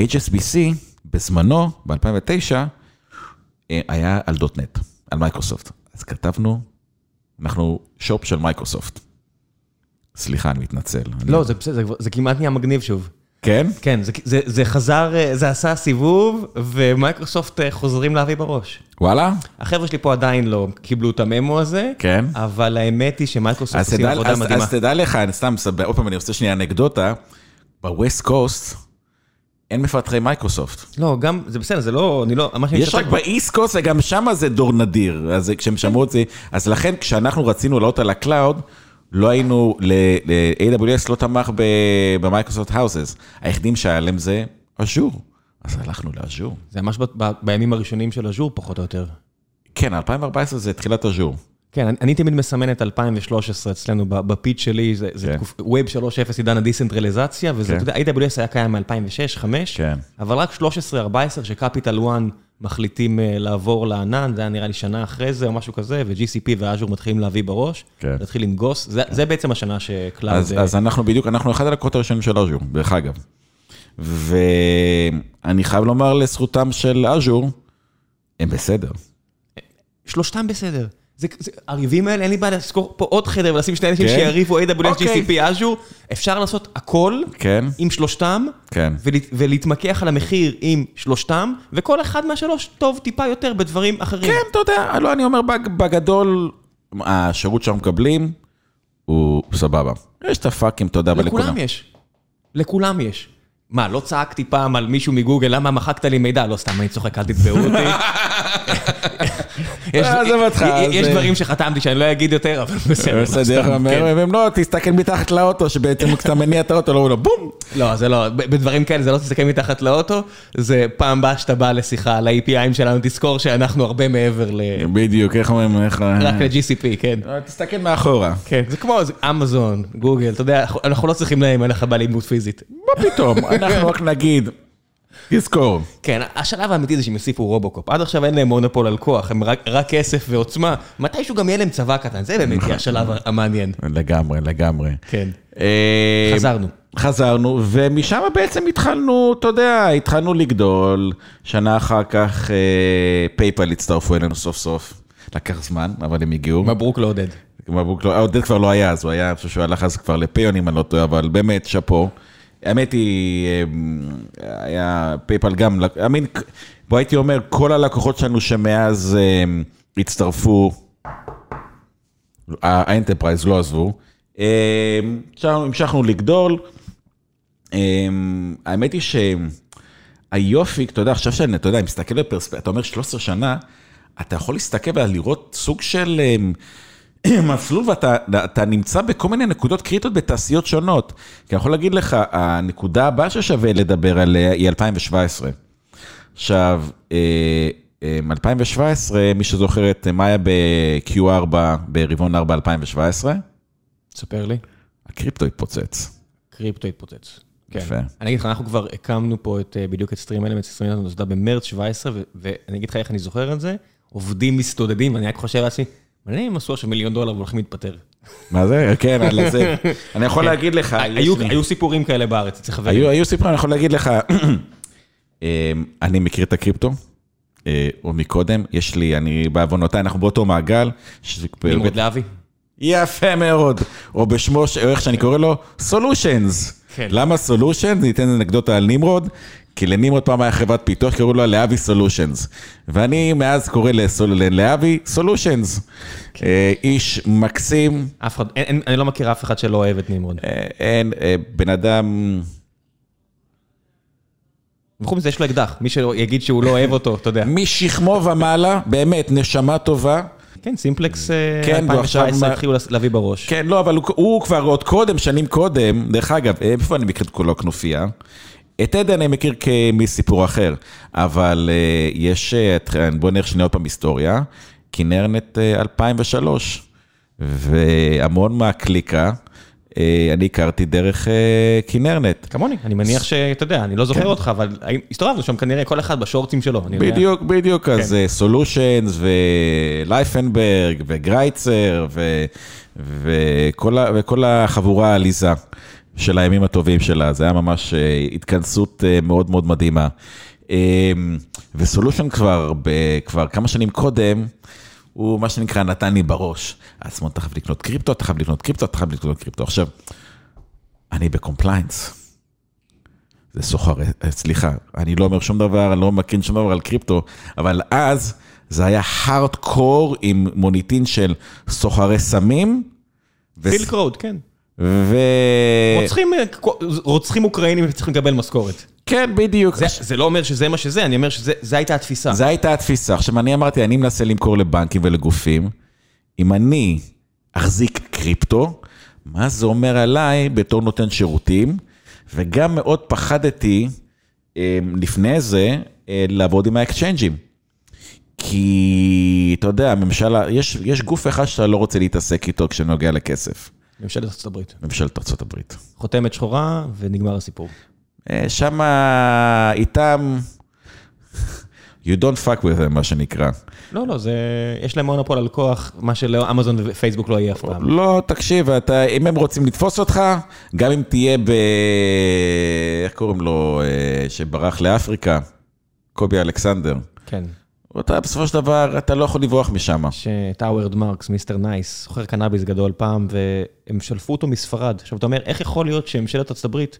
S2: HSBC, בזמנו, ב-2009, אה, היה על .NET, על מייקרוסופט. אז כתבנו, אנחנו shop של מייקרוסופט. סליחה, אני מתנצל. אני-
S1: לא, זה בסדר, זה זה כמעט נהיה מגניב שוב.
S2: כן?
S1: כן, זה, זה, זה חזר, אה, זה עשה סיבוב, ומייקרוסופט אה, חוזרים להביא בראש.
S2: וואלה?
S1: החבר'ה שלי פה עדיין לא קיבלו את ה memo הזה,
S2: כן.
S1: אבל האמת היא שמייקרוסופט עושים עבודה
S2: אז,
S1: מדהימה.
S2: אז תדע לך, אני סתם, עוד פעם, אני רוצה שנייה אנקדוטה, ב West Coast אין מפתחי מייקרוסופט.
S1: לא, גם, זה בסדר, זה לא, אני לא, מה שאני
S2: יש רק
S1: ב
S2: East Coast וגם שם זה דור נדיר, אז כשהם שמעו את זה, אז לכן כשאנחנו רצינו לעלות על ה cloud, לא היינו, ל-AWS לא תמך במייקרוסופט houses, היחידים שהיה להם זה Azure, אז הלכנו ל Azure.
S1: זה ממש בימים הראשונים של אג'ור, פחות או יותר.
S2: כן, 2014 זה תחילת Azure.
S1: כן, אני, אני תמיד מסמן את 2013 אצלנו ב pitch שלי, זה, זה
S2: כן.
S1: תקופ... Web 3.0 עידן הדיסנטרליזציה, וזה,
S2: כן.
S1: אתה יודע, AWS היה קיים מ-2006-2005,
S2: כן.
S1: אבל רק 13-14 ש Capital One מחליטים אה, לעבור לענן, זה היה נראה לי שנה אחרי זה או משהו כזה, ו-GCP ואז'ור מתחילים להביא בראש,
S2: כן.
S1: להתחיל לנגוס, זה, זה בעצם השנה שקלאוד...
S2: אז, אז אנחנו בדיוק, אנחנו אחד הלקוחות הראשונים של אז'ור, דרך אגב. ואני חייב לומר לזכותם של אז'ור, הם בסדר.
S1: שלושתם בסדר. זה, זה, הריבים האלה, אין לי בעיה לזכור פה עוד חדר ולשים שני אנשים
S2: כן.
S1: שיריבו AWS,
S2: אוקיי.
S1: GCP, אז'ור, אפשר לעשות הכל
S2: כן,
S1: עם שלושתם,
S2: כן.
S1: ולה, ולהתמקח על המחיר עם שלושתם, וכל אחד מהשלוש טוב טיפה יותר בדברים אחרים.
S2: כן, אתה יודע, לא, אני אומר, בג- בגדול, השירות שאנחנו מקבלים הוא סבבה. יש את הפאקים, אתה יודע, אבל
S1: לכולם יש. לכולם יש. מה, לא צעקתי פעם על מישהו מגוגל, למה מחקת לי מידע? לא, סתם, אני צוחק, אל תתבעו אותי.
S2: עזוב אותך,
S1: יש
S2: זה-
S1: דברים שחתמתי שאני לא אגיד יותר, אבל בסדר.
S2: בסדר, אומר,
S1: כן.
S2: לא, תסתכל מתחת לאוטו, שבעצם כשאתה מניע את האוטו, לא, הוא לא, בום.
S1: לא, זה לא, בדברים כאלה זה לא תסתכל מתחת לאוטו, זה פעם באה שאתה בא לשיחה על ה-APIים שלנו, תזכור שאנחנו הרבה מעבר ל...
S2: בדיוק, איך אומרים, איך...
S1: רק ל-GCP, כן.
S2: אה, תסתכל מאחורה.
S1: כן, זה כמו אמזון, גוגל, אתה יודע, אנחנו- לא צריכים להם, אין לך בעל אימות פיזית.
S2: מה פתאום, אנחנו רק נגיד, תזכור.
S1: כן, השלב האמיתי זה שהם יוסיפו רובוקופ. עד עכשיו אין להם מונופול על כוח, הם רק, רק כסף ועוצמה. מתישהו גם יהיה להם צבא קטן, זה באמת יהיה השלב המעניין.
S2: לגמרי, לגמרי.
S1: כן.
S2: אה,
S1: חזרנו.
S2: חזרנו, ומשם בעצם התחלנו, אתה יודע, התחלנו לגדול. שנה אחר כך אה, PayPal הצטרפו אלינו סוף סוף. לקח זמן, אבל הם הגיעו.
S1: מברוק לעודד.
S2: לא- עודד כבר לא היה אז, הוא היה, אני חושב שהוא הלך אז כבר לפיון אם אני לא טועה, אבל באמת, שאפו. האמת היא, אמ, היה PayPal גם, I mean, בוא הייתי אומר, כל הלקוחות שלנו שמאז אמ, הצטרפו, ה enterprise לא עזבו, אמ, המשכנו- לגדול. אמ, האמת היא שהיופי, אתה יודע, עכשיו שאני, אתה יודע, מסתכל בפרספקטיבה, אתה אומר 13 שנה, אתה יכול להסתכל ולראות סוג של מסלול ואתה אתה נמצא בכל מיני נקודות קריטיות בתעשיות שונות. כי אני יכול להגיד לך, הנקודה הבאה ששווה לדבר עליה היא 2017. עכשיו, אה, אה, 2017, מי שזוכר את מה היה ב-Q4 ברבעון 4 2017,
S1: ספר לי.
S2: הקריפטו התפוצץ.
S1: קריפטו התפוצץ. כן.
S2: יפה.
S1: אני אגיד לך, אנחנו כבר הקמנו פה את, אה, בדיוק את סטרים אלמנטס, סטרים אלמנטס נוסדה במרץ 17, ו- ואני אגיד לך איך אני זוכר את זה, עובדים מסתודדים, ואני רק חושב לעצמי, מעניין אם עשו עכשיו מיליון דולר והולכים להתפטר.
S2: מה זה? כן, על זה. אני יכול
S1: כן.
S2: להגיד לך,
S1: היו סיפורים כאלה בארץ, אצל חברים.
S2: היו, סיפורים, אני יכול להגיד לך, אמ, אני מכיר את הקריפטו, אה, עוד מקודם, יש לי, אני בעוונותיי, אנחנו באותו מעגל.
S1: נמרוד להבי.
S2: יפה מאוד, או בשמו, או איך שאני קורא לו, סולושנס.
S1: כן.
S2: למה סולושנס? ניתן אנקדוטה על נמרוד, כי לנמרוד פעם היה חברת פיתוח, קראו לה להבי סולושנס. ואני מאז קורא ללהבי סולושנס.
S1: כן.
S2: אה, איש מקסים,
S1: אף אחד, אין- אין- אני לא מכיר אף אחד שלא אוהב את נמרוד.
S2: אה, אין, אה, בן אדם...
S1: וחוץ מזה יש לו אקדח, מי שיגיד שהוא לא אוהב אותו, אתה יודע.
S2: משכמו ומעלה, באמת, נשמה טובה.
S1: כן, סימפלקס
S2: כן, והוא עכשיו
S1: 2017
S2: מה-
S1: התחילו להביא בראש.
S2: כן, לא, אבל הוא, הוא כבר עוד קודם, שנים קודם, דרך אגב, איפה אני מכיר את כולו הכנופיה? את עדן אני מכיר מסיפור אחר, אבל אה, יש, אה, את- בוא נלך שנייה עוד פעם היסטוריה, כנרנט אה, 2003, והמון מהקליקה, אה, אני הכרתי דרך אה, כנרנט.
S1: כמוני, אני מניח שאתה יודע, אני לא זוכר אותך, אבל הסתובבנו שם כנראה כל אחד בשורטים שלו.
S2: בדיוק, בדיוק, אז סולושנס ולייפנברג וגרייצר וכל החבורה העליזה של הימים הטובים שלה, זה היה ממש אה, התכנסות אה, מאוד מאוד מדהימה. אה, וסולושן כבר, כבר כמה שנים קודם, הוא מה שנקרא נתן לי בראש, עצמו אתה חייב לקנות קריפטו, אתה חייב לקנות קריפטו, אתה חייב לקנות קריפטו. עכשיו, אני ב compliance. זה סוחר, אה, סליחה, אני לא אומר שום דבר, אני לא מכיר שום דבר על קריפטו, אבל אז זה היה hard core עם מוניטין של סוחרי סמים. ו-
S1: Silk Road, כן.
S2: ו...
S1: רוצחים, רוצחים אוקראינים צריכים לקבל משכורת.
S2: כן, בדיוק.
S1: זה- זה לא אומר שזה מה שזה, אני אומר שזה הייתה התפיסה.
S2: זו הייתה התפיסה. עכשיו, אני אמרתי, אני מנסה למכור לבנקים ולגופים, אם אני אחזיק קריפטו, מה זה אומר עליי בתור נותן שירותים? וגם מאוד פחדתי אה, לפני זה אה, לעבוד עם האקצ'יינג'ים. כי, אתה יודע, הממשלה, יש, יש גוף אחד שאתה לא רוצה להתעסק איתו כשנוגע לכסף,
S1: ממשלת ארצות הברית.
S2: ממשלת ארה"ב.
S1: חותמת שחורה ונגמר הסיפור.
S2: שם איתם, you don't fuck with them, מה שנקרא.
S1: לא, לא, זה... יש להם מונופול על כוח, מה שלאמזון ופייסבוק לא יהיה אף פעם.
S2: לא, תקשיב, אתה, אם הם רוצים לתפוס אותך, גם אם תהיה ב... איך קוראים לו, אה, שברח לאפריקה? קובי אלכסנדר.
S1: כן.
S2: אתה בסופו של דבר, אתה לא יכול לברוח משם.
S1: הווארד מרקס, Mr. Nice, סוחר קנאביס גדול פעם, והם שלפו אותו מספרד. עכשיו, אתה אומר, איך יכול להיות שממשלת ארצות הברית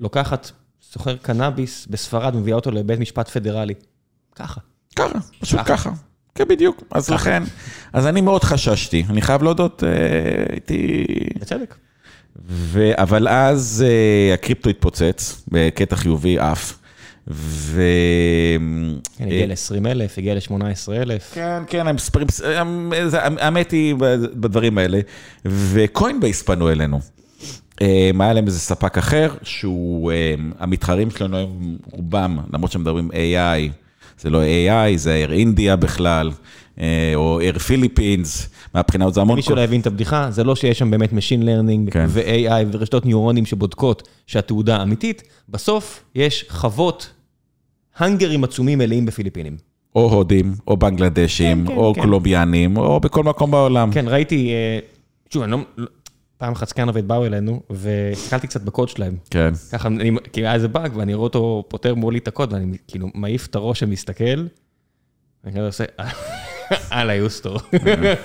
S1: לוקחת סוחר קנאביס בספרד ומביאה אותו לבית משפט פדרלי? ככה.
S2: ככה, פשוט
S1: ככה.
S2: כן, בדיוק. אז לכן, אז אני מאוד חששתי, אני חייב להודות, אה, הייתי...
S1: בצדק.
S2: ו... אבל אז אה, הקריפטו התפוצץ בקטע חיובי עף, ו...
S1: כן, הגיע ל-20 אלף, הגיע ל-18 אלף.
S2: כן, כן, האמת היא בדברים האלה, וקוינבייס פנו אלינו. היה להם איזה ספק אחר, שהוא, המתחרים שלנו הם רובם, למרות שהם מדברים AI, זה לא AI, זה Air India בכלל, או Air Philippines, מהבחינה הזאת זה המון...
S1: מי שלא הבין את הבדיחה, זה לא שיש שם באמת Machine Learning ו-AI ורשתות ניורונים שבודקות שהתעודה אמיתית, בסוף יש חוות, האנגרים עצומים מלאים בפיליפינים.
S2: או הודים, או בנגלדשים, או קולומביאנים, או בכל מקום בעולם.
S1: כן, ראיתי, שוב, אני לא... פעם אחת סקאנרווייט באו אלינו, והסתכלתי קצת בקוד שלהם.
S2: כן.
S1: ככה, כי היה איזה באג, ואני רואה אותו פותר מולי את הקוד, ואני כאילו מעיף את הראש ומסתכל, ואני כזה עושה, אללה יוסתור.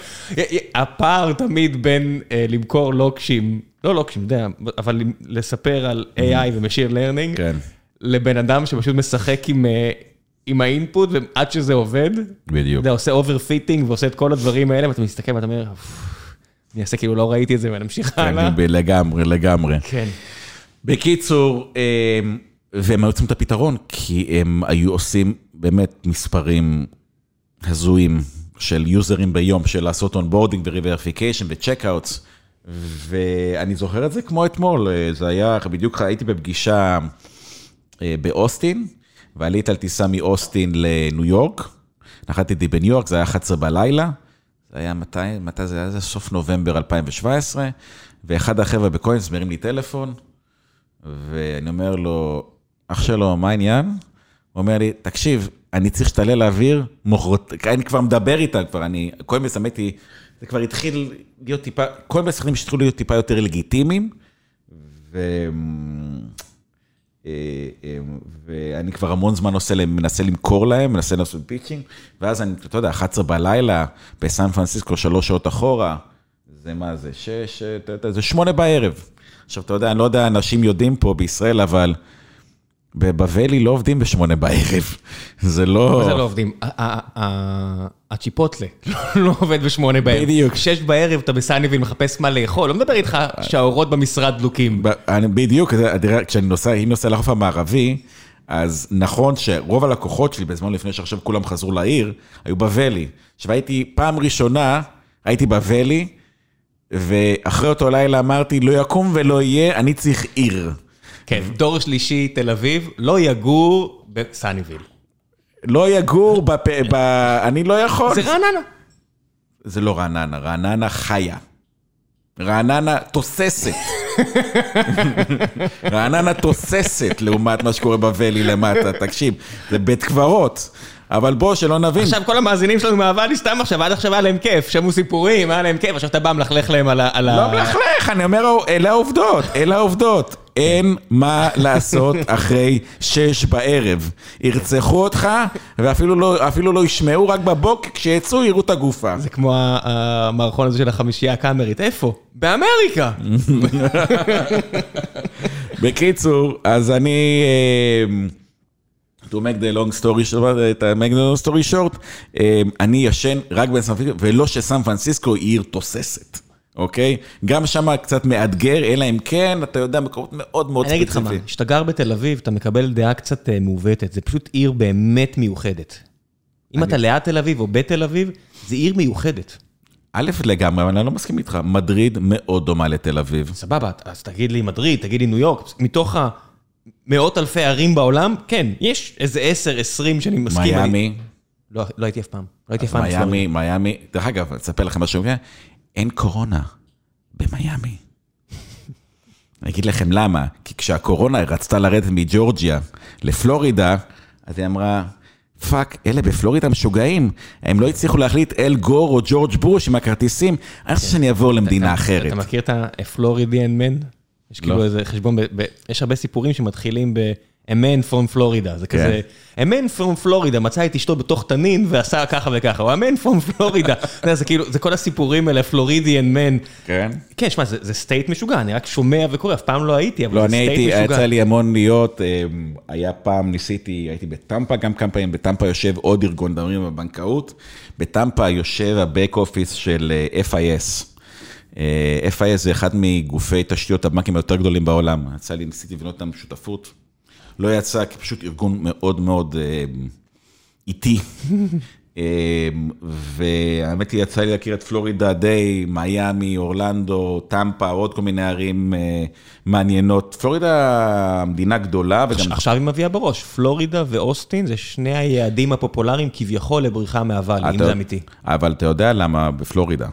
S1: הפער תמיד בין למכור לוקשים, לא לוקשים, אתה יודע, אבל לספר על AI ו machine learning, לבן אדם שפשוט משחק עם ה input, ועד שזה עובד,
S2: בדיוק.
S1: אתה עושה overfitting ועושה את כל הדברים האלה, ואתה מסתכל ואתה אומר, אני אעשה כאילו לא ראיתי את זה ונמשיך הלאה.
S2: כן, לגמרי, לגמרי.
S1: כן.
S2: בקיצור, והם היו צריכים את הפתרון, כי הם היו עושים באמת מספרים הזויים של יוזרים ביום, של לעשות onboarding ו-Verification ו-Checkouts, ואני זוכר את זה כמו אתמול, זה היה, בדיוק הייתי בפגישה באוסטין, ועליתי על טיסה מאוסטין לניו יורק, נחתתי בניו יורק, זה היה 11 בלילה, זה היה מתי, מתי זה היה? זה סוף נובמבר 2017, ואחד החבר'ה בקוינס מרים לי טלפון, ואני אומר לו, אח שלו, מה העניין? הוא אומר לי, תקשיב, אני צריך שתעלה לאוויר, אני כבר מדבר איתה, כבר אני, קוינס, האמת היא, זה כבר התחיל להיות טיפה, coins התחילו להיות טיפה יותר לגיטימיים, ו... ואני כבר המון זמן עושה להם, מנסה למכור להם, מנסה לעשות pitching, ואז אני, אתה יודע, 11 בלילה, בסן פרנסיסקו, שלוש שעות אחורה, זה מה זה, שש, זה שמונה בערב. עכשיו, אתה יודע, אני לא יודע, אנשים יודעים פה בישראל, אבל ב Valley לא עובדים בשמונה בערב, זה לא...
S1: מה זה לא עובדים? הצ'יפוטלה לא עובד בשמונה בערב.
S2: בדיוק.
S1: שש בערב אתה בסניביל מחפש מה לאכול, לא מדבר איתך שהאורות במשרד דלוקים.
S2: בדיוק, כשאני נוסע, אם נוסע לחוף המערבי, אז נכון שרוב הלקוחות שלי בזמן לפני שעכשיו כולם חזרו לעיר, היו בבלי. עכשיו הייתי, פעם ראשונה, הייתי בבלי, ואחרי אותו לילה אמרתי, לא יקום ולא יהיה, אני צריך עיר.
S1: כן, דור שלישי, תל אביב, לא יגור בסניביל.
S2: לא יגור בפ... ב... אני לא יכול.
S1: זה רעננה.
S2: זה לא רעננה, רעננה חיה. רעננה תוססת. רעננה תוססת לעומת מה שקורה בוואלי למטה, תקשיב, זה בית קברות. אבל בוא, שלא נבין.
S1: עכשיו כל המאזינים שלנו מהוואלי סתם עכשיו, עד עכשיו היה להם כיף, שמעו סיפורים, היה להם כיף, עכשיו אתה בא מלכלך להם על ה...
S2: לא מלכלך, אני אומר, אלה העובדות, אלה העובדות. אין מה לעשות אחרי שש בערב. ירצחו אותך, ואפילו לא, לא ישמעו, רק בבוקר, כשיצאו יראו את הגופה.
S1: זה כמו המערכון הזה של החמישייה הקאמרית, איפה? באמריקה.
S2: בקיצור, אז אני... To make the long story short, to make the long story short, אני ישן רק בסן פרנסיסקו, ולא שסן פרנסיסקו היא עיר תוססת. אוקיי? גם שם קצת מאתגר, אלא אם כן, אתה יודע, מקומות מאוד מאוד
S1: ספציפיים. אני אגיד לך מה, כשאתה גר בתל אביב, אתה מקבל דעה קצת מעוותת, זה פשוט עיר באמת מיוחדת. אם אתה ליד תל אביב או בתל אביב, זה עיר מיוחדת.
S2: א', לגמרי, אבל אני לא מסכים איתך, מדריד מאוד דומה לתל אביב.
S1: סבבה, אז תגיד לי מדריד, תגיד לי ניו יורק, מתוך המאות אלפי ערים בעולם, כן, יש איזה 10, 20 שאני מסכים.
S2: מיאמי.
S1: לא הייתי אף פעם, לא הייתי אף פעם.
S2: מיאמי, מיאמי, דרך אגב, אני אספר לכם משהו, אין קורונה במיאמי. אני אגיד לכם למה, כי כשהקורונה רצתה לרדת מג'ורג'יה לפלורידה, אז היא אמרה, fuck, אלה בפלורידה משוגעים, הם לא הצליחו להחליט אל גור או ג'ורג' בוש עם הכרטיסים, אני חושב שאני אעבור למדינה אחרת.
S1: אתה מכיר את ה Floridian man? יש כאילו איזה חשבון, יש הרבה סיפורים שמתחילים ב... A man from Florida, זה כזה, A man from Florida מצא את אשתו בתוך תנין ועשה ככה וככה, או A man from Florida, זה כאילו, זה כל הסיפורים האלה, Floridian man.
S2: כן.
S1: כן, שמע, זה state משוגע, אני רק שומע וקורא, אף פעם לא הייתי, אבל
S2: זה state משוגע. לא, אני הייתי, יצא לי המון להיות, היה פעם, ניסיתי, הייתי בטמפה, גם כמה פעמים בטמפה יושב עוד ארגון, מדברים בבנקאות, בטמפה יושב ה back office של FIS. FIS זה אחד מגופי תשתיות הבנקים היותר גדולים בעולם, יצא לי, ניסיתי לבנות איתם שותפות. לא יצא, כי פשוט ארגון מאוד מאוד אה, איטי. אה, והאמת היא, יצא לי להכיר את פלורידה די, מיאמי, אורלנדו, טמפה, עוד כל מיני ערים אה, מעניינות. פלורידה מדינה גדולה, וגם...
S1: עכשיו היא מביאה בראש, פלורידה ואוסטין זה שני היעדים הפופולריים כביכול לבריחה מה Valley,
S2: אם
S1: זה אמיתי.
S2: אבל אתה יודע למה בפלורידה?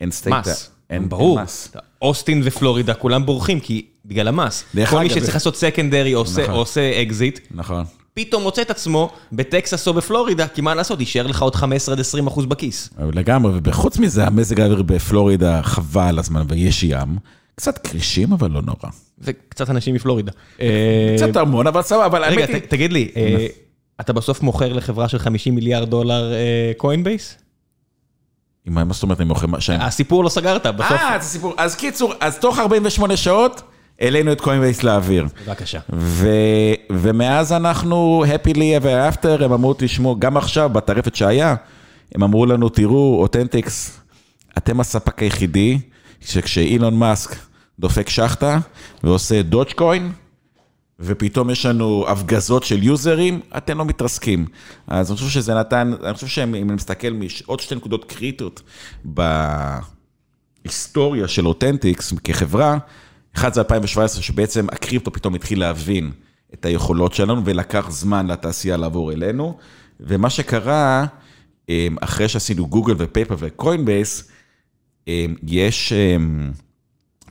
S2: אין state...
S1: מס,
S2: אין
S1: ברור.
S2: אין מס.
S1: אוסטין ופלורידה כולם בורחים כי בגלל המס. כל מי שצריך לעשות secondary עושה
S2: נכון.
S1: עושה אקזיט,
S2: נכון.
S1: פתאום מוצא את עצמו בטקסס או בפלורידה, כי מה לעשות, יישאר לך עוד 15 עד 20 אחוז בכיס.
S2: לגמרי, וחוץ מזה, המזג האוויר בפלורידה חבל הזמן, ויש ים. קצת כרישים, אבל לא נורא.
S1: וקצת אנשים מפלורידה. אה,
S2: קצת המון, אבל סבבה, אבל
S1: רגע,
S2: האמת היא...
S1: ת- תגיד לי, אה, אתה בסוף מוכר לחברה של 50 מיליארד דולר קוינבייס?
S2: מה זאת אומרת, אני מוכר שהם...
S1: הסיפור לא סגרת, בסוף...
S2: אה, זה סיפור. אז קיצור, אז תוך 48 שעות, העלינו את קוינבייס לאוויר.
S1: בבקשה.
S2: ו... ומאז אנחנו happily ever after, הם אמרו, תשמעו, גם עכשיו, בטרפת שהיה, הם אמרו לנו, תראו, אותנטיקס, אתם הספק היחידי, שכשאילון מאסק דופק שחטה ועושה דודג'קוין, ופתאום יש לנו הפגזות של יוזרים, אתם לא מתרסקים. אז אני חושב שזה נתן, אני חושב שאם אני מסתכל מעוד שתי נקודות קריטיות בהיסטוריה של אותנטיקס כחברה, אחד זה 2017, שבעצם הקריפטו פתאום התחיל להבין את היכולות שלנו, ולקח זמן לתעשייה לעבור אלינו. ומה שקרה, אמ, אחרי שעשינו גוגל ופייפאל וקוינבייס, יש אמ,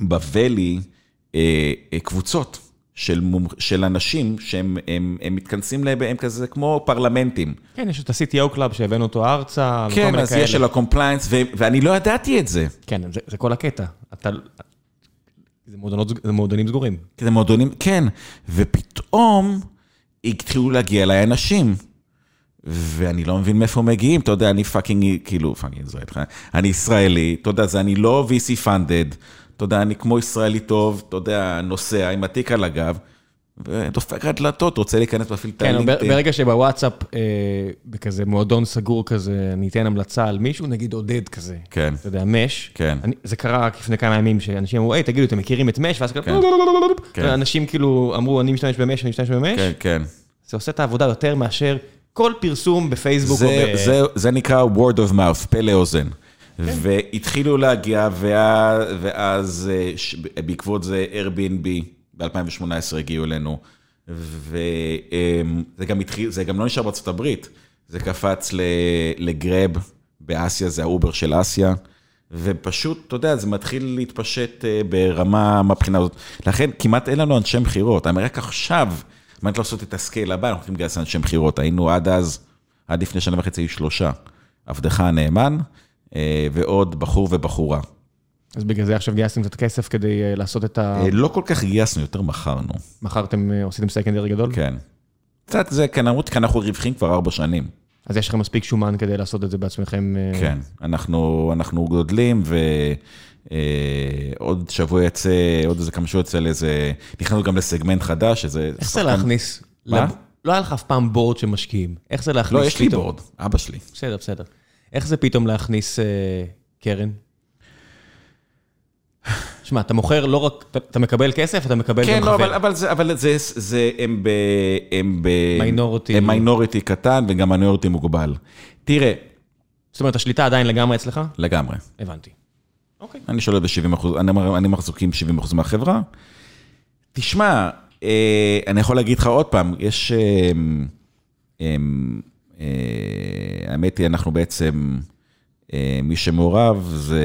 S2: ב Valley אה, אה, קבוצות של, מומ- של אנשים שהם הם, הם מתכנסים, הם כזה כמו פרלמנטים.
S1: כן, יש את ה-CTO club שהבאנו אותו ארצה, וכל
S2: כן,
S1: מיני
S2: אז
S1: כאלה.
S2: יש של ה compliance, ו- ואני לא ידעתי את זה.
S1: כן, זה- זה כל הקטע. אתה... זה מועדונים סגורים.
S2: זה מועדונים, כן, ופתאום התחילו להגיע אליי אנשים. ואני לא מבין מאיפה מגיעים, אתה יודע, אני fucking, כאילו, fucking, זו איתך, אני ישראלי, אתה יודע, זה אני לא VC funded, אתה יודע, אני כמו ישראלי טוב, אתה יודע, נוסע עם התיק על הגב, ודופק על דלתות, רוצה להיכנס להפעיל את
S1: כן,
S2: הלינקדאין.
S1: ברגע שבוואטסאפ, אה, בכזה מועדון סגור כזה, אני אתן המלצה על מישהו, נגיד עודד כזה.
S2: כן,
S1: אתה יודע, מש.
S2: כן.
S1: אני- זה קרה רק לפני כמה ימים, שאנשים אמרו, היי, תגידו, אתם מכירים את מש? ואז
S2: כן. כן.
S1: אנשים כאילו אמרו, אני משתמש במש, אני משתמש במש.
S2: כן, כן.
S1: זה עושה את העבודה יותר מאשר כל פרסום בפייסבוק או
S2: זה,
S1: ב...
S2: זה, זה נקרא word of mouth, פה לאוזן. והתחילו להגיע, ואז, אה, בעקבות זה Airbnb ב-2018 הגיעו אלינו. וזה גם התחיל, זה גם לא נשאר בארצות הברית, זה קפץ לגרב באסיה, זה האובר של אסיה. ופשוט, אתה יודע, זה מתחיל להתפשט אה, ברמה מהבחינה הזאת. לכן כמעט אין לנו אנשי מכירות. אני רק עכשיו, על מנת לעשות את ה scale הבא, אנחנו צריכים לגייס אנשי מכירות. היינו עד אז, עד לפני שנה וחצי היו שלושה. עבדך הנאמן ועוד בחור ובחורה.
S1: אז בגלל זה עכשיו גייסתם קצת כסף כדי אה, לעשות את ה...
S2: אה, לא כל כך גייסנו, יותר מכרנו.
S1: מכרתם, אה, עשיתם סקנדרי גדול?
S2: כן. קצת זה, כן, אמרו, כי אנחנו רווחים כבר ארבע שנים.
S1: אז יש לכם מספיק שומן כדי לעשות את זה בעצמכם? אה,
S2: כן, אנחנו, אנחנו גודלים, ועוד שבוע יצא, עוד איזה כמה שבוע יצא לאיזה, נכנסנו גם לסגמנט חדש, איזה...
S1: איך זה להכניס?
S2: מה?
S1: לא היה לך אף פעם בורד שמשקיעים. איך זה להכניס
S2: לא, יש לי בורד, אבא שלי.
S1: בסדר, בסדר. איך זה פתאום להכניס אה, קרן? שמע, אתה מוכר לא רק, אתה- מקבל כסף, אתה מקבל
S2: כן,
S1: גם
S2: לא, אבל,
S1: חבר.
S2: אבל, זה, אבל זה, זה, הם ב... הם ב...
S1: מיינורטי.
S2: הם מיינורטי קטן וגם מיינורטי מוגבל. תראה,
S1: זאת אומרת, השליטה עדיין לגמרי אצלך?
S2: לגמרי.
S1: הבנתי. אוקיי.
S2: אני שולט ב-70 אחוז, אני, אני מחזיקים 70 אחוז מהחברה. תשמע, אה, אני יכול להגיד לך עוד פעם, יש... אה, אה, האמת היא, אנחנו בעצם, אה, מי שמעורב זה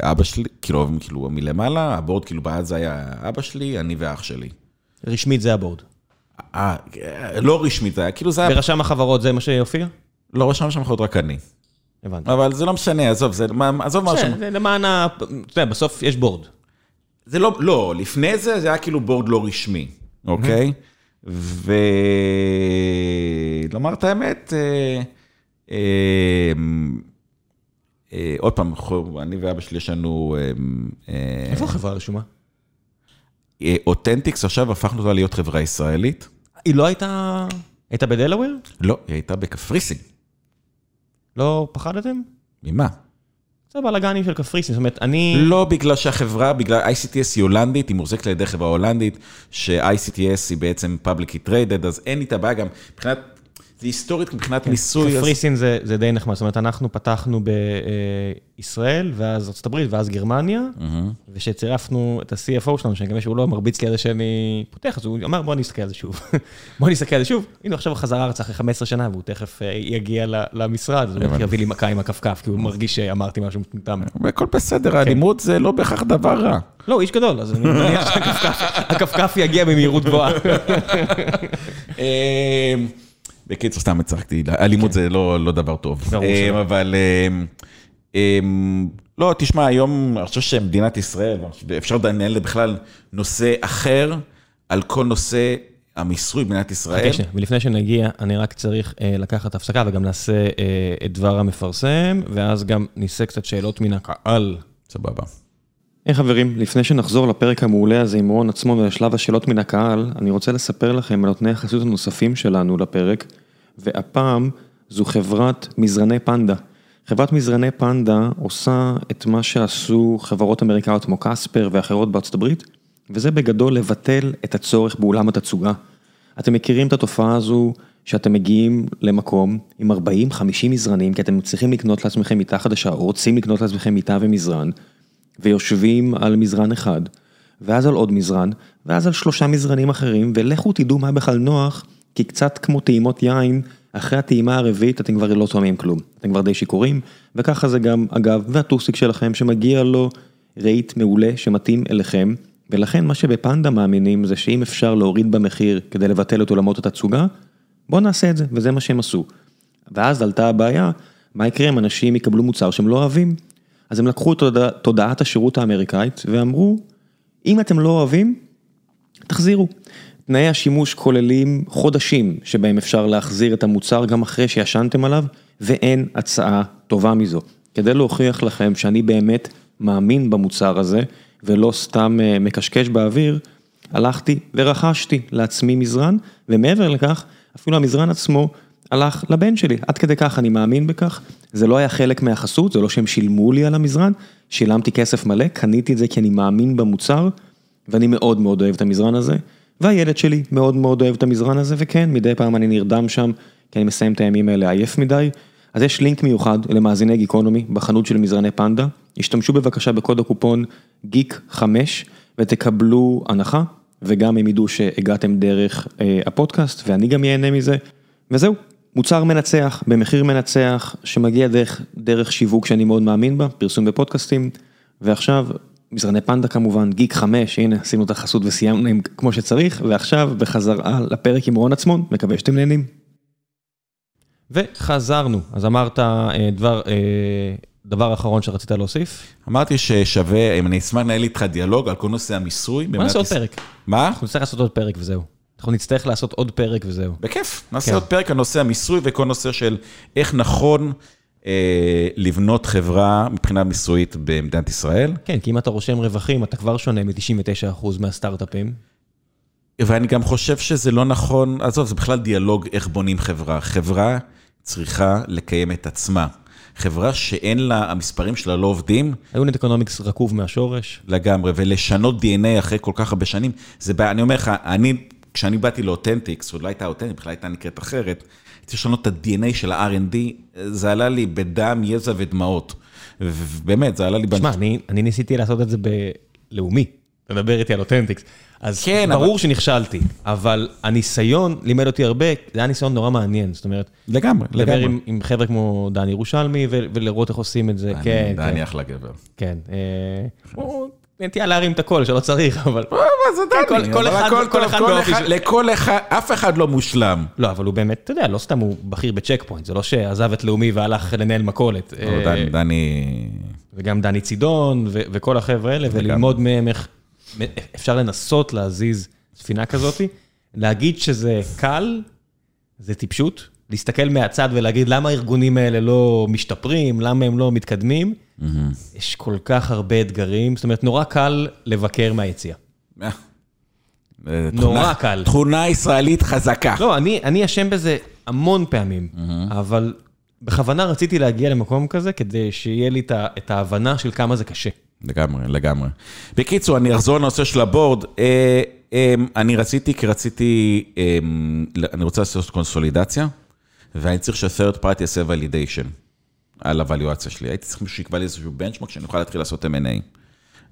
S2: אבא שלי, כאילו, כאילו מלמעלה, הבורד כאילו בעד זה היה אבא שלי, אני ואח שלי.
S1: רשמית זה הבורד.
S2: אה, לא רשמית, זה היה כאילו זה היה,
S1: ברשם החברות זה מה שיופיע?
S2: לא רשם שם יכול רק אני.
S1: הבנתי.
S2: אבל זה לא משנה, עזוב, זה, מה- עזוב מה שם.
S1: זה למען ה... אתה יודע, בסוף יש בורד.
S2: זה לא, לא, לפני זה זה היה כאילו בורד לא רשמי, אוקיי? ולומר את האמת, אה, אה, אה, עוד פעם, אני ואבא שלי יש לנו
S1: איפה החברה הרשומה?
S2: אותנטיקס, עכשיו הפכנו אותה להיות חברה ישראלית.
S1: היא לא הייתה... הייתה בדלוור?
S2: לא, היא הייתה בקפריסין.
S1: לא פחדתם?
S2: ממה?
S1: זה בלאגנים של קפריסין, זאת אומרת, אני...
S2: לא בגלל שהחברה, בגלל ICTS היא הולנדית, היא מוחזקת על ידי חברה הולנדית, ש-ICTS היא בעצם publicly traded, אז אין איתה בעיה גם מבחינת, זה היסטורית מבחינת מיסוי. אז-
S1: קפריסין זה זה די נחמד, זאת אומרת, אנחנו פתחנו בישראל, ואז ארצות הברית, ואז גרמניה, וכשצירפנו את ה-CFO שלנו, שאני מקווה שהוא לא מרביץ לי על זה שאני פותח, אז הוא אמר, בוא נסתכל על זה שוב. בוא נסתכל על זה שוב. הנה, עכשיו חזר ארצה אחרי 15 שנה, והוא תכף אה, יגיע למשרד, אז הוא יביא לי מכה עם הכפכף, כי הוא מרגיש שאמרתי משהו מטומטם.
S2: הכל בסדר, האלימות זה לא בהכרח דבר רע.
S1: לא, הוא איש גדול, אז אני מניח שהכפכף יגיע במהירות גבוהה.
S2: בקיצור, סתם הצחקתי, אלימות זה לא לא דבר טוב.
S1: שלא.
S2: אבל אה, אה, לא, תשמע, היום אני חושב שמדינת ישראל, אפשר לנהל בכלל נושא אחר על כל נושא המיסוי במדינת ישראל.
S1: חכה ולפני שנגיע, אני רק צריך אה, לקחת הפסקה וגם נעשה אה, את דבר המפרסם, ואז גם ניסה קצת שאלות מן הקהל.
S2: סבבה.
S1: היי חברים, לפני שנחזור לפרק המעולה הזה עם רון עצמו ולשלב השאלות מן הקהל, אני רוצה לספר לכם על נותני החסות הנוספים שלנו לפרק, והפעם זו חברת מזרני פנדה. חברת מזרני פנדה עושה את מה שעשו חברות אמריקאיות כמו קספר ואחרות בארצות הברית, וזה בגדול לבטל את הצורך באולם התצוגה. אתם מכירים את התופעה הזו שאתם מגיעים למקום עם 40-50 מזרנים, כי אתם צריכים לקנות לעצמכם מיטה חדשה, או רוצים לקנות לעצמכם מיטה ומזרן, ויושבים על מזרן אחד, ואז על עוד מזרן, ואז על שלושה מזרנים אחרים, ולכו תדעו מה בכלל נוח, כי קצת כמו טעימות יין, אחרי הטעימה הרביעית אתם כבר לא טועמים כלום, אתם כבר די שיכורים, וככה זה גם, אגב, והטוסיק שלכם שמגיע לו רהיט מעולה שמתאים אליכם, ולכן מה שבפנדה מאמינים זה שאם אפשר להוריד במחיר כדי לבטל את עולמות התצוגה, בואו נעשה את זה, וזה מה שהם עשו. ואז עלתה הבעיה, מה יקרה אם אנשים יקבלו מוצר שהם לא אוהבים? אז הם לקחו את תודע, תודעת השירות האמריקאית ואמרו, אם אתם לא אוהבים, תחזירו. תנאי השימוש כוללים חודשים שבהם אפשר להחזיר את המוצר גם אחרי שישנתם עליו, ואין הצעה טובה מזו. כדי להוכיח לכם שאני באמת מאמין במוצר הזה, ולא סתם אה, מקשקש באוויר, הלכתי ורכשתי לעצמי מזרן, ומעבר לכך, אפילו המזרן עצמו הלך לבן שלי, עד כדי כך אני מאמין בכך, זה לא היה חלק מהחסות, זה לא שהם שילמו לי על המזרן, שילמתי כסף מלא, קניתי את זה כי אני מאמין במוצר, ואני מאוד מאוד אוהב את המזרן הזה, והילד שלי מאוד מאוד אוהב את המזרן הזה, וכן, מדי פעם אני נרדם שם, כי אני מסיים את הימים האלה עייף מדי, אז יש לינק מיוחד למאזיני גיקונומי בחנות של מזרני פנדה, השתמשו בבקשה בקוד הקופון גיק 5 ותקבלו הנחה, וגם הם ידעו שהגעתם דרך אה, הפודקאסט, ואני גם ייהנה מזה, וזהו, מוצר מנצח, במחיר מנצח, שמגיע דרך, דרך שיווק שאני מאוד מאמין בה, פרסום בפודקאסטים, ועכשיו, מזרני פנדה כמובן, גיק 5, הנה עשינו את החסות וסיימנו עם כמו שצריך, ועכשיו בחזרה לפרק עם רון עצמון, מקווה שאתם נהנים. וחזרנו, אז אמרת אה, דבר, אה, דבר אחרון שרצית להוסיף?
S2: אמרתי ששווה, אם אני אשמח לנהל איתך דיאלוג על כל נושא המיסוי.
S1: בוא נעשה עוד פרק.
S2: מה?
S1: אנחנו נצטרך לעשות עוד פרק וזהו. אנחנו נצטרך לעשות עוד פרק וזהו.
S2: בכיף, נעשה
S1: כן.
S2: עוד פרק על נושא המיסוי וכל נושא של איך נכון אה, לבנות חברה מבחינה מיסויית במדינת ישראל.
S1: כן, כי אם אתה רושם רווחים, אתה כבר שונה מ-99% מהסטארט-אפים.
S2: ואני גם חושב שזה לא נכון, עזוב, זה בכלל דיאלוג איך בונים חברה. חברה צריכה לקיים את עצמה. חברה שאין לה, המספרים שלה לא עובדים,
S1: ה unit economics רקוב מהשורש.
S2: לגמרי, ולשנות DNA אחרי כל כך הרבה שנים, זה בעיה, אני אומר לך, אני, כשאני באתי לאותנטיקס, עוד לא הייתה אותנטיקס, בכלל הייתה נקראת אחרת, הייתי לשנות את ה-DNA של ה-R&D, זה עלה לי בדם, יזע ודמעות. ובאמת, זה עלה לי...
S1: תשמע, אני, אני ניסיתי לעשות את זה בלאומי, לדבר איתי על אותנטיקס. אז
S2: כן,
S1: ברור
S2: אבל-
S1: שנכשלתי, אבל הניסיון לימד אותי הרבה, זה היה ניסיון נורא מעניין, זאת אומרת,
S2: לגמרי,
S1: לדבר
S2: לגמרי.
S1: עם, עם חבר'ה כמו דני ירושלמי ו- ולראות איך עושים את זה,
S2: דני-
S1: כן,
S2: דני
S1: כן,
S2: אחלה גבר.
S1: כן. אה, הוא נטייה להרים את הקול שלא צריך, אבל...
S2: מה זה
S1: כל- אחד- באופי
S2: אחד-
S1: של-
S2: לכל אחד, אף אחד לא מושלם.
S1: לא, אבל הוא באמת, אתה יודע, לא סתם הוא בכיר ב Check Point, זה לא שעזב את לאומי והלך לנהל מכולת.
S2: לא,
S1: אה,
S2: דני-.
S1: וגם דני צידון וכל החבר'ה האלה, וללמוד מהם איך אפשר לנסות להזיז ספינה כזאתי. להגיד שזה קל, זה טיפשות. להסתכל מהצד ולהגיד למה הארגונים האלה לא משתפרים, למה הם לא מתקדמים. יש כל כך הרבה אתגרים, זאת אומרת, נורא קל לבקר מהיציאה.
S2: אה,
S1: נורא
S2: תכונה-
S1: קל.
S2: תכונה ישראלית חזקה.
S1: לא, אני אני אשם בזה המון פעמים, אבל בכוונה רציתי להגיע למקום כזה, כדי שיהיה לי את ההבנה של כמה זה קשה.
S2: לגמרי, לגמרי. בקיצור, אני אחזור לנושא של הבורד. אה, אה, אני רציתי, כי רציתי, אה, אני רוצה לעשות קונסולידציה, ואני צריך ש-third party יעשה validation על הוואליואציה שלי. הייתי צריך מישהו שיקבע לי איזשהו benchmark שאני אוכל להתחיל לעשות M&A.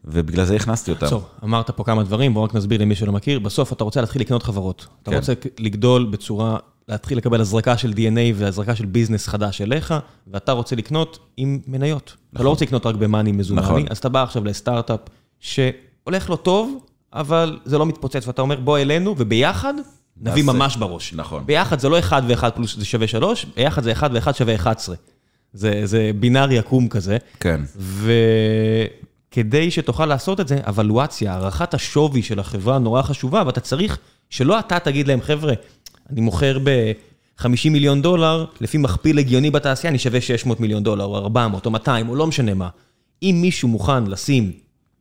S2: ובגלל זה הכנסתי אותם.
S1: עצור, אמרת פה כמה דברים, בואו רק נסביר למי שלא מכיר. בסוף אתה רוצה להתחיל לקנות חברות. אתה כן. רוצה לגדול בצורה, להתחיל לקבל הזרקה של DNA והזרקה של ביזנס חדש אליך, ואתה רוצה לקנות עם מניות. נכון. אתה לא רוצה לקנות רק במאני מזומני, נכון. אז אתה בא עכשיו לסטארט-אפ שהולך לו טוב, אבל זה לא מתפוצץ, ואתה אומר, בוא אלינו, וביחד נביא ממש בראש.
S2: נכון.
S1: ביחד זה לא 1 ו-1 פלוס זה שווה 3, ביחד זה 1 ו-1 שווה 11. זה, זה בינארי עקום כזה.
S2: כן.
S1: וכדי שתוכל לעשות את זה, אבלואציה, הערכת השווי של החברה נורא חשובה, ואתה צריך שלא אתה תגיד להם, חבר'ה, אני מוכר ב-50 מיליון דולר, לפי מכפיל הגיוני בתעשייה, אני שווה 600 מיליון דולר, או 400, או 200, או לא משנה מה. אם מישהו מוכן לשים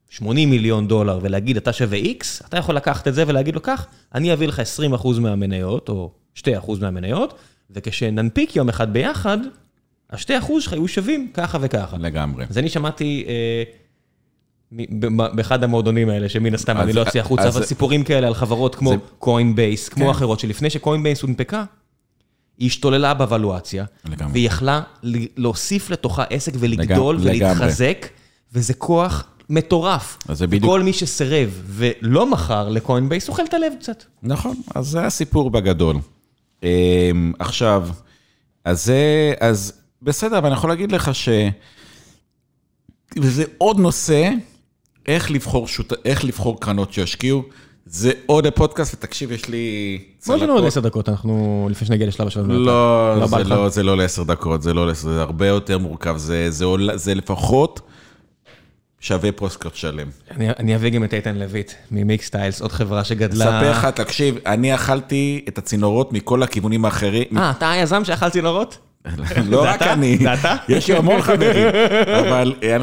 S1: 80 מיליון דולר ולהגיד, אתה שווה X, אתה יכול לקחת את זה ולהגיד לו, כך, אני אביא לך 20% מהמניות, או 2% מהמניות, וכשננפיק יום אחד ביחד, ה-2% שלך יהיו שווים ככה וככה.
S2: לגמרי.
S1: אז אני שמעתי אה, באחד המועדונים האלה, שמן הסתם אני לא אוציא החוצה, אבל סיפורים כאלה על חברות כמו Coinbase, כמו כן. אחרות, שלפני ש Coinbase הונפקה, היא השתוללה בוולואציה, והיא יכלה להוסיף לתוכה עסק ולגדול ולהתחזק, וזה כוח מטורף.
S2: אז זה בדיוק...
S1: כל מי שסירב ולא מכר ל Coinbase, אוכל את הלב קצת.
S2: נכון, אז זה הסיפור בגדול. אמ, עכשיו, אז זה, אז בסדר, אבל אני יכול להגיד לך ש... וזה עוד נושא, איך לבחור, שות... איך לבחור קרנות שישקיעו. זה עוד הפודקאסט, ותקשיב, יש לי.
S1: בוא נראה עוד עשר דקות, אנחנו לפני שנגיע לשלב השלב.
S2: לא, לא, זה לא, זה לא לעשר דקות, זה לא לעשר, זה הרבה יותר מורכב, זה, זה, זה, זה לפחות שווה פודקאסט שלם.
S1: אני אני אביא גם את איתן לויט מ Mixtiles, עוד חברה שגדלה...
S2: אספר לך, תקשיב, אני אכלתי את הצינורות מכל הכיוונים האחרים.
S1: אה, אתה היזם שאכל צינורות?
S2: לא רק אני? יש לי המון חברים, אבל אה,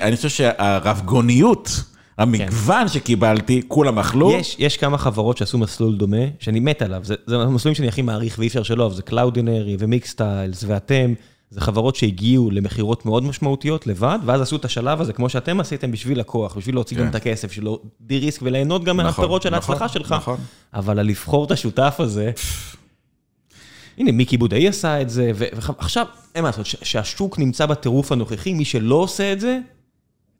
S2: אני חושב שהרבגוניות, המגוון שקיבלתי, כולם אכלו.
S1: יש, כמה חברות שעשו מסלול דומה, שאני מת עליו, זה, המסלולים שאני הכי מעריך ואי אפשר שלא, זה Cloudinary ו Mixtiles ואתם. זה חברות שהגיעו למכירות מאוד משמעותיות לבד, ואז עשו את השלב הזה, כמו שאתם עשיתם בשביל לקוח, בשביל להוציא גם כן. את הכסף שלו, de-risk וליהנות גם נכון, מהפירות של נכון, ההצלחה שלך. נכון. אבל לבחור את השותף הזה, הנה, מיקי בודאי עשה את זה, ועכשיו, אין מה לעשות, שהשוק נמצא בטירוף הנוכחי, מי שלא עושה את זה,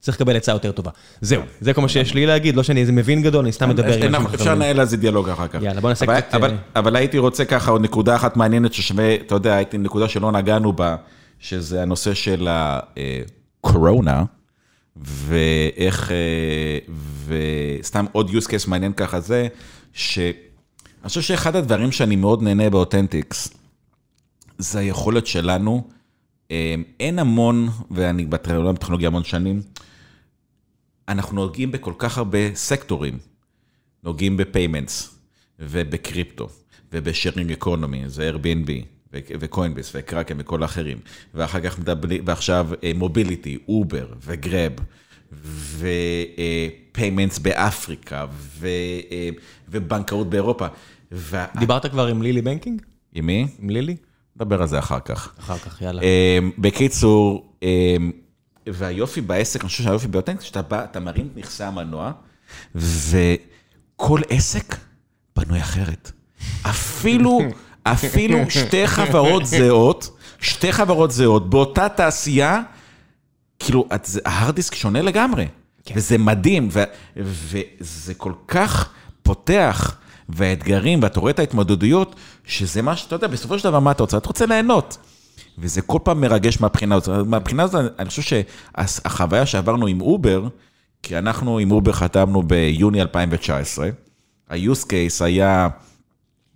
S1: צריך לקבל עצה יותר טובה. זהו, זה כל מה שיש לי להגיד, לא שאני איזה מבין גדול, אני סתם מדבר
S2: עם אנשים אפשר לנהל על זה דיאלוג אחר כך.
S1: יאללה, בוא נעשה קצת...
S2: אבל הייתי רוצה ככה עוד נקודה אחת מעניינת ששווה, אתה יודע, הייתי נקודה שלא נגענו בה, שזה הנושא של הקורונה, ואיך, וסתם עוד use case מעניין ככה זה, שאני חושב שאחד הדברים שאני מאוד נהנה באותנטיקס, זה היכולת שלנו, אין המון, ואני בטכנולוגיה המון שנים, אנחנו נוגעים בכל כך הרבה סקטורים. נוגעים ב payments, ובקריפטו, וב sharing economy, זה Airbnb, ו Coinbase, ו Kraken וכל האחרים. ואחר כך מדברים, ועכשיו mobility, Uber, ו Grab, ו payments באפריקה, אה, ובנקאות באירופה.
S1: דיברת כבר עם Lili banking?
S2: עם מי?
S1: עם Lili?
S2: נדבר על זה אחר כך.
S1: אחר כך, יאללה.
S2: אה, בקיצור, אה, והיופי בעסק, אני חושב שהיופי באותנטי, שאתה בא, אתה מרים את מכסה המנוע, וכל עסק בנוי אחרת. אפילו, אפילו שתי חברות זהות, שתי חברות זהות, באותה תעשייה, כאילו, ה hard disk שונה לגמרי. כן. וזה מדהים, ו, וזה כל כך פותח, והאתגרים, ואתה רואה את ההתמודדויות, שזה מה שאתה יודע, בסופו של דבר, מה אתה רוצה? אתה רוצה ליהנות. וזה כל פעם מרגש מהבחינה הזאת. מהבחינה הזאת, אני חושב שהחוויה שעברנו עם Uber, כי אנחנו עם Uber חתמנו ביוני 2019, ה-use case היה...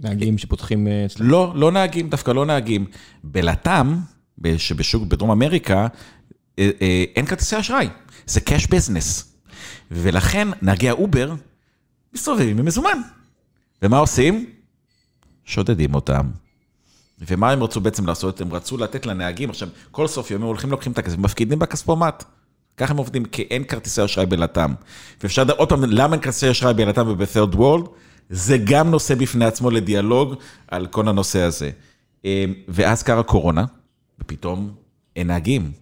S1: נהגים שפותחים... אה,
S2: לא, לא נהגים, דווקא לא נהגים. ב LATAM, שבשוק בדרום אמריקה, אה, אה, אין כרטיסי אשראי, זה cash business. ולכן נהגי ה Uber מסתובבים עם מזומן. ומה עושים? שודדים אותם. ומה הם רצו בעצם לעשות? הם רצו לתת לנהגים, עכשיו, כל סוף יום הם הולכים לוקחים את הכסף, מפקידים בכספומט. ככה הם עובדים, כי אין כרטיסי אשראי ב LATAM. ואפשר לדעת עוד פעם, למה אין כרטיסי אשראי ב LATAM וב-third? זה גם נושא בפני עצמו לדיאלוג על כל הנושא הזה. אמ, ואז קרה קורונה, ופתאום אין נהגים.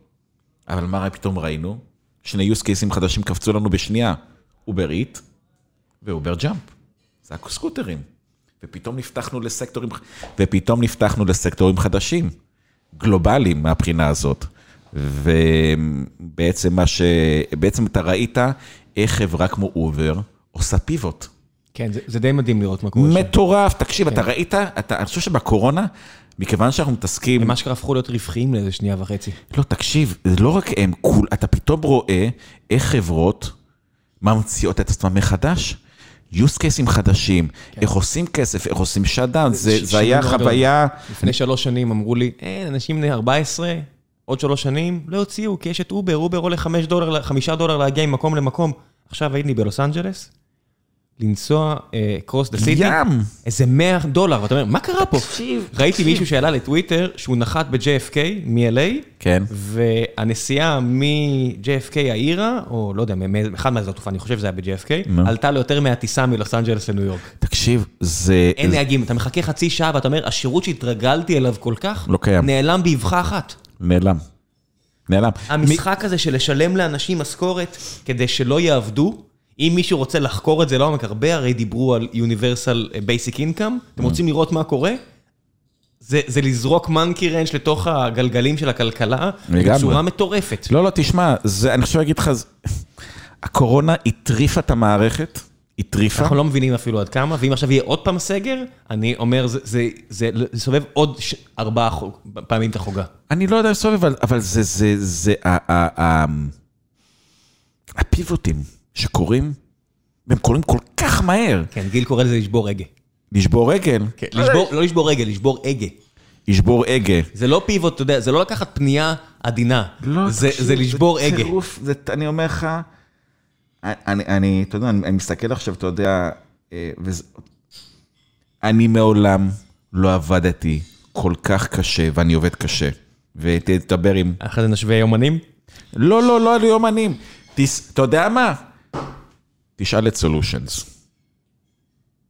S2: אבל מה פתאום ראינו? שני use cases חדשים קפצו לנו בשנייה, Uber Eats ו Uber Jump. זה הסקוטרים. ופתאום נפתחנו לסקטורים, ופתאום נפתחנו לסקטורים חדשים, גלובליים מהבחינה הזאת. ובעצם מה ש... בעצם אתה ראית איך חברה כמו אובר עושה פיבוט.
S1: כן, זה, זה די מדהים לראות מה קורה שם.
S2: מטורף, תקשיב, כן. אתה ראית, אתה, אני חושב שבקורונה, מכיוון שאנחנו מתעסקים...
S1: הם אשכרה הפכו להיות רווחיים לאיזה שנייה וחצי.
S2: לא, תקשיב, זה לא רק הם, כול, אתה פתאום רואה איך חברות ממציאות את עצמם מחדש. Use cases חדשים, כן. איך עושים כסף, איך עושים שדן, זה, זה היה חוויה...
S1: לפני שלוש שנים אמרו לי, אין, אנשים בני 14, עוד שלוש שנים, לא הוציאו, כי יש את Uber, Uber עולה חמש דולר, חמישה דולר להגיע ממקום למקום. עכשיו הייתי בלוס אנג'לס, לנסוע cross the city, איזה 100 דולר, ואתה אומר, מה קרה פה? תקשיב, ראיתי מישהו שעלה לטוויטר שהוא נחת ב-JFK מ-LA,
S2: כן.
S1: והנסיעה מ-JFK העירה, או לא יודע, אחד מהזאת תקופה, אני חושב שזה היה ב-JFK, עלתה לו יותר מהטיסה מלוס אנג'לס לניו יורק.
S2: תקשיב, זה...
S1: אין נהגים, אתה מחכה חצי שעה ואתה אומר, השירות שהתרגלתי אליו כל כך,
S2: לא קיים.
S1: נעלם באבחה אחת.
S2: נעלם. נעלם.
S1: המשחק הזה של לשלם לאנשים משכורת כדי שלא יעבדו, אם מישהו רוצה לחקור את זה לעומק, הרבה הרי דיברו על Universal Basic Income, אתם רוצים לראות מה קורה? זה, זה לזרוק מנקי רנץ' לתוך הגלגלים של הכלכלה, בצורה מטורפת.
S2: לא, לא, תשמע, זה, אני חושב להגיד לך, הקורונה הטריפה את המערכת, הטריפה.
S1: אנחנו לא מבינים אפילו עד כמה, ואם עכשיו יהיה עוד פעם סגר, אני אומר, זה, זה, זה, זה סובב עוד ש... ארבעה פעמים את החוגה.
S2: אני לא יודע לסובב, אבל, אבל זה, זה, זה, זה, הפיבוטים. שקורים, והם קורים כל כך מהר.
S1: כן, גיל קורא לזה לשבור הגה.
S2: לשבור רגל?
S1: כן, לשבור, לא לשבור רגל, לשבור הגה.
S2: לשבור הגה.
S1: זה לא פיבוט, אתה יודע, זה לא לקחת פנייה עדינה. לא, זה, תקשיב, זה לשבור הגה.
S2: טירוף, זה, אני אומר לך, אני, אני, אתה יודע, אני מסתכל עכשיו, אתה יודע, אה, וזה, אני מעולם לא עבדתי כל כך קשה, ואני עובד קשה. ותדבר עם...
S1: אחרי זה נשווה יומנים?
S2: לא, לא, לא על יומנים. אתה יודע מה? תשאל את סולושנס.